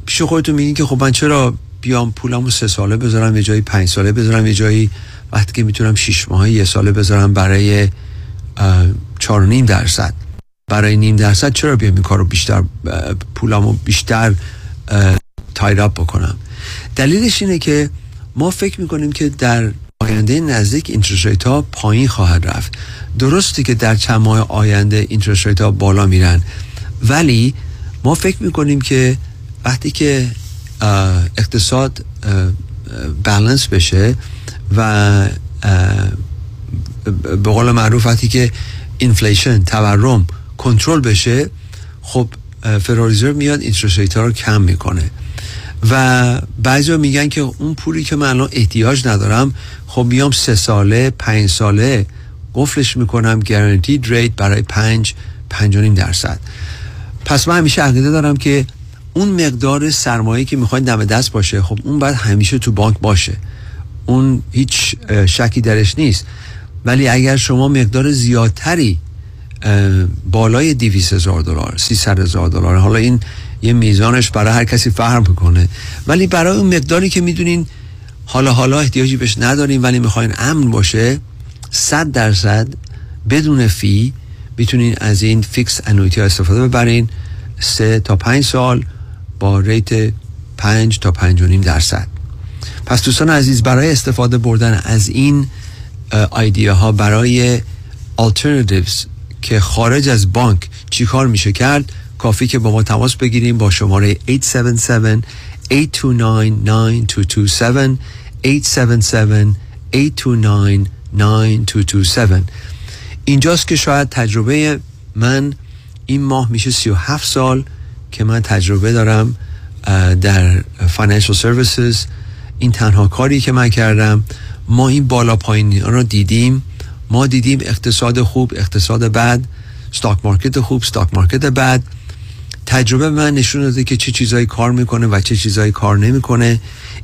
پیش خودتون میگین که خب من چرا بیام پولمو سه ساله بذارم یه جایی پنج ساله بذارم یه جایی وقتی که می‌تونم شیش ماهه یه ساله بذارم برای چار نیم درصد. برای نیم درصد چرا بیام این کار رو بیشتر پولمو بیشتر tied up بکنم؟ دلیلش اینه که ما فکر می‌کنیم که در آینده نزدیک interest ها پایین خواهد رفت. درسته که در چند ماه آینده interest ها بالا میرن ولی ما فکر می‌کنیم که وقتی که اقتصاد بالانس بشه و به قول معروف وقتی که inflation تورم کنترل بشه خب فراریزر میاد اینترست ها رو کم می‌کنه. و بعضی میگن که اون پولی که من الان احتیاج ندارم خب میام سه ساله پنج ساله قفلش می‌کنم گارانتید ریت برای پنج پنج درصد. پس من همیشه عقیده دارم که اون مقدار سرمایه که می‌خواین دم دست باشه خب اون باید همیشه تو بانک باشه. اون هیچ شکی درش نیست. ولی اگر شما مقدار زیادتری بالای 200 هزار دلار 300 هزار دلار حالا این یه میزانش برای هر کسی فرق می‌کنه. ولی برای اون مقداری که می‌دونین حالا حالا احتیاجی بهش ندارین ولی می‌خواین امن باشه 100 درصد بدون fee می‌تونین از این fixed annuity استفاده ببرین. سه تا پنج سال با rate پنج تا پنج و نیم درصد. پس دوستان عزیز برای استفاده بردن از این آیدیا ها برای alternatives که خارج از بانک چی کار میشه کرد؟ کافی که با ما تماس بگیریم با شماره 877 829 9227 877 829 9227 اینجاست که شاید تجربه من این ماه میشه 37 سال. که من تجربه دارم در financial services این تنها کاری که من کردم ما این بالا پایین رو دیدیم. ما دیدیم اقتصاد خوب اقتصاد بد stock market خوب stock market بد. تجربه من نشون داده که چه چیزایی کار می‌کنه و چه چیزایی کار نمی‌کنه.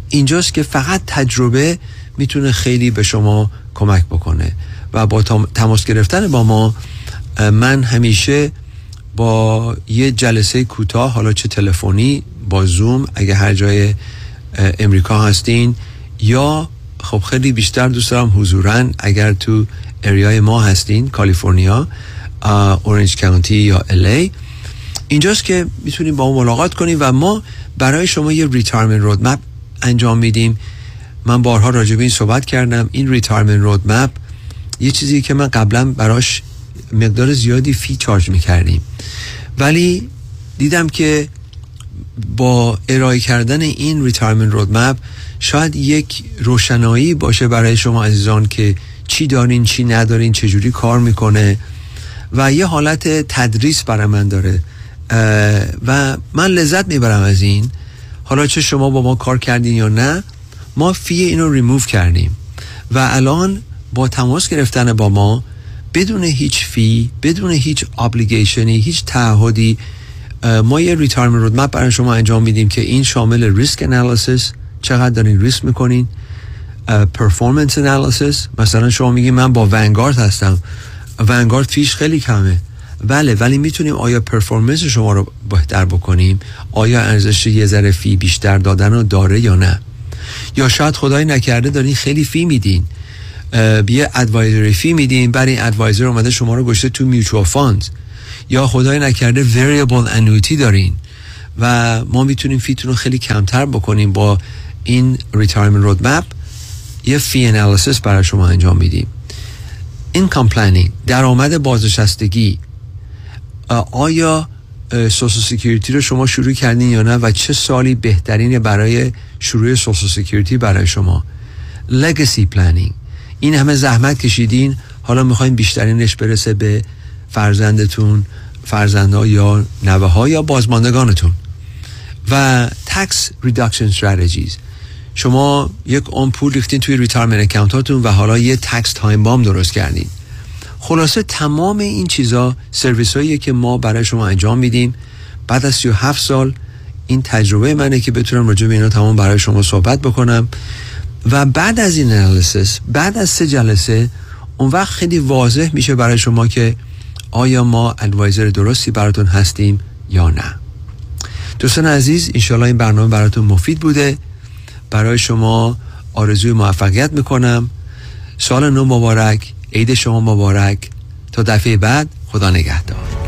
اینجاست که فقط تجربه می‌تونه خیلی به شما کمک بکنه. و با تم- تماس گرفتن با ما من همیشه با یه جلسه کوتاه حالا چه تلفنی با زوم اگه هر جای امریکا هستین یا خب خیلی بیشتر دوست دارم حضورا اگر تو area ی ما هستین کالیفرنیا اورنج کانتی یا LA اینجاست که می‌تونیم با ما ملاقات کنیم و ما برای شما یه retirement roadmap انجام میدیم. من بارها راجع به این صحبت کردم. این retirement roadmap یه چیزی که من قبلا براش مقدار زیادی fee charge می‌کردیم. ولی دیدم که با ارائه کردن این retirement roadmap شاید یک روشنایی باشه برای شما عزیزان که چی دارین چی ندارین چجوری کار می‌کنه و یه حالت تدریس برای من داره. و من لذت می‌برم از این. حالا چه شما با ما کار کردین یا نه ما فی اینو ریموو کردیم. و الان با تماس گرفتن با ما بدون هیچ fee بدون هیچ obligation ی هیچ تعهدی ما یه retirement roadmap برای شما انجام میدیم که این شامل risk analysis چقدر دارین ریسک می‌کنین performance analysis مثلا شما میگی من با Vanguard هستم. Vanguard fee ش خیلی کمه. بله ولی می‌تونیم آیا performance شما رو بهتر بکنیم؟ آیا ارزش یه ذره fee بیشتر دادن رو داره یا نه؟ یا شاید خدای نکرده دارین خیلی fee میدین. یه advisory fee میدین برای این advisor اومده شما رو گشته تو mutual funds یا خدای نکرده variable annuity دارین. و ما می‌تونیم fee تون رو خیلی کمتر بکنیم با این retirement roadmap یه fee analysis برای شما انجام میدیم. income planning درآمد بازنشستگی. آیا social security رو شما شروع کردین یا نه و چه سالی بهترینه برای شروع social security برای شما؟ legacy planning این همه زحمت کشیدین. حالا می‌خواین بیشترینش برسه به فرزندتون فرزندها یا نوه ها یا بازماندگانتون. و tax reduction strategies. شما یک اون پول ریختین توی retirement account هاتون و حالا یه tax time bomb درست کردین. خلاصه تمام این چیزا سرویس هایی که ما برای شما انجام میدیم. بعد از 37 سال این تجربه منه که بتونم راجع به اینا تمام برای شما صحبت بکنم. و بعد از این انالیسیس بعد از سه جلسه اون وقت خیلی واضح میشه برای شما که آیا ما ادوایزر درستی براتون هستیم یا نه. دوستان عزیز انشالله این برنامه براتون مفید بوده. برای شما آرزوی موفقیت می‌کنم. سال نو مبارک عید شما مبارک. تا دفعه بعد خدا نگهدار.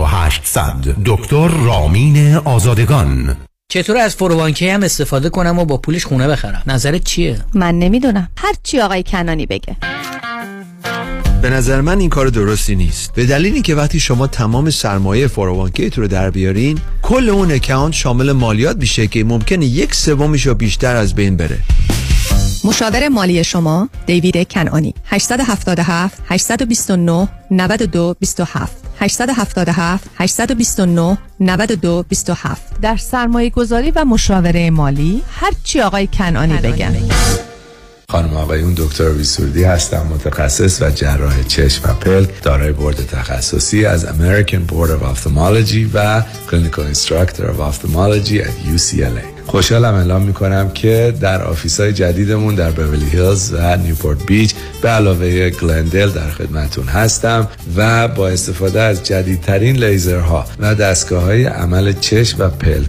4800 دکتر رامین آزادگان. چطور از فروانکه هم استفاده کنم و با پولش خونه بخرم؟ نظرت چیه؟ من نمی‌دونم. هر چی آقای کنانی بگه. به نظر من این کار درستی نیست. به دلیلی که وقتی شما تمام سرمایه فوروانکی تو رو در بیارین کل اون اکانت شامل مالیات میشه که ممکنه یک سومش رو بیشتر از بین بره. مشاور مالی شما دیوید کنانی. 877 829 92 27 877 829 92 27 در سرمایه گذاری و مشاوره مالی هر چی آقای کنانی بگن. خانم آقایون دکتر ویسوردی هستم متخصص و جراح چشم و پلک دارای بورد تخصصی از American Board of Ophthalmology و Clinical Instructor of Ophthalmology at UCLA خوشحالم اعلام می‌کنم که در office های جدیدمون در بورلی هیلز و نیوپورت بیچ به علاوه گلندل در خدمتون هستم و با استفاده از جدیدترین لیزرها و دستگاه های عمل چشم و پلک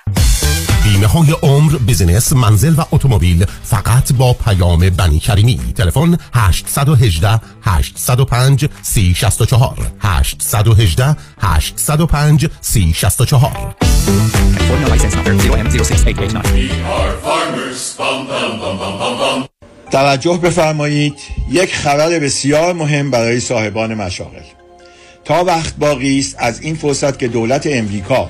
بیمه های عمر business منزل و اتومبیل فقط با پیام بنی کریمی. تلفن 818 805 3064 818 805 3064 توجه بفرمایید یک خبر بسیار مهم برای صاحبان مشاغل. تا وقت باقی است از این فرصت که دولت امریکا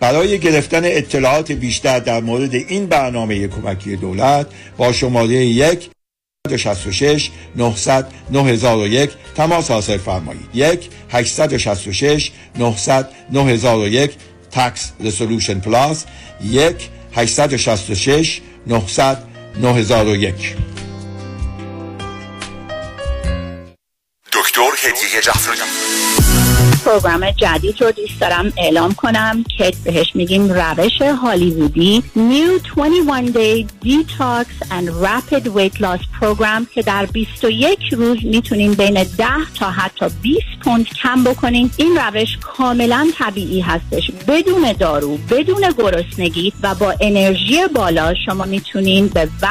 برای گرفتن اطلاعات بیشتر در مورد این برنامه کمکی دولت با شماره 1 866 900 9001 تماس حاصل فرمایید. 1 866 900 9001 تکس رسولوشن پلاس. 1 866 900 9001 دکتر هدیه جعفری پروگرام جدید رو دوست دارم اعلام کنم که بهش میگیم روش هالیوودی. New 21 Day Detox and Rapid Weight Loss Program که در 21 روز می‌تونین بین 10 تا حتی 20 پوند کم بکنین این روش کاملا طبیعی هستش. بدون دارو بدون گرسنگی و با انرژی بالا شما می‌تونین به وزن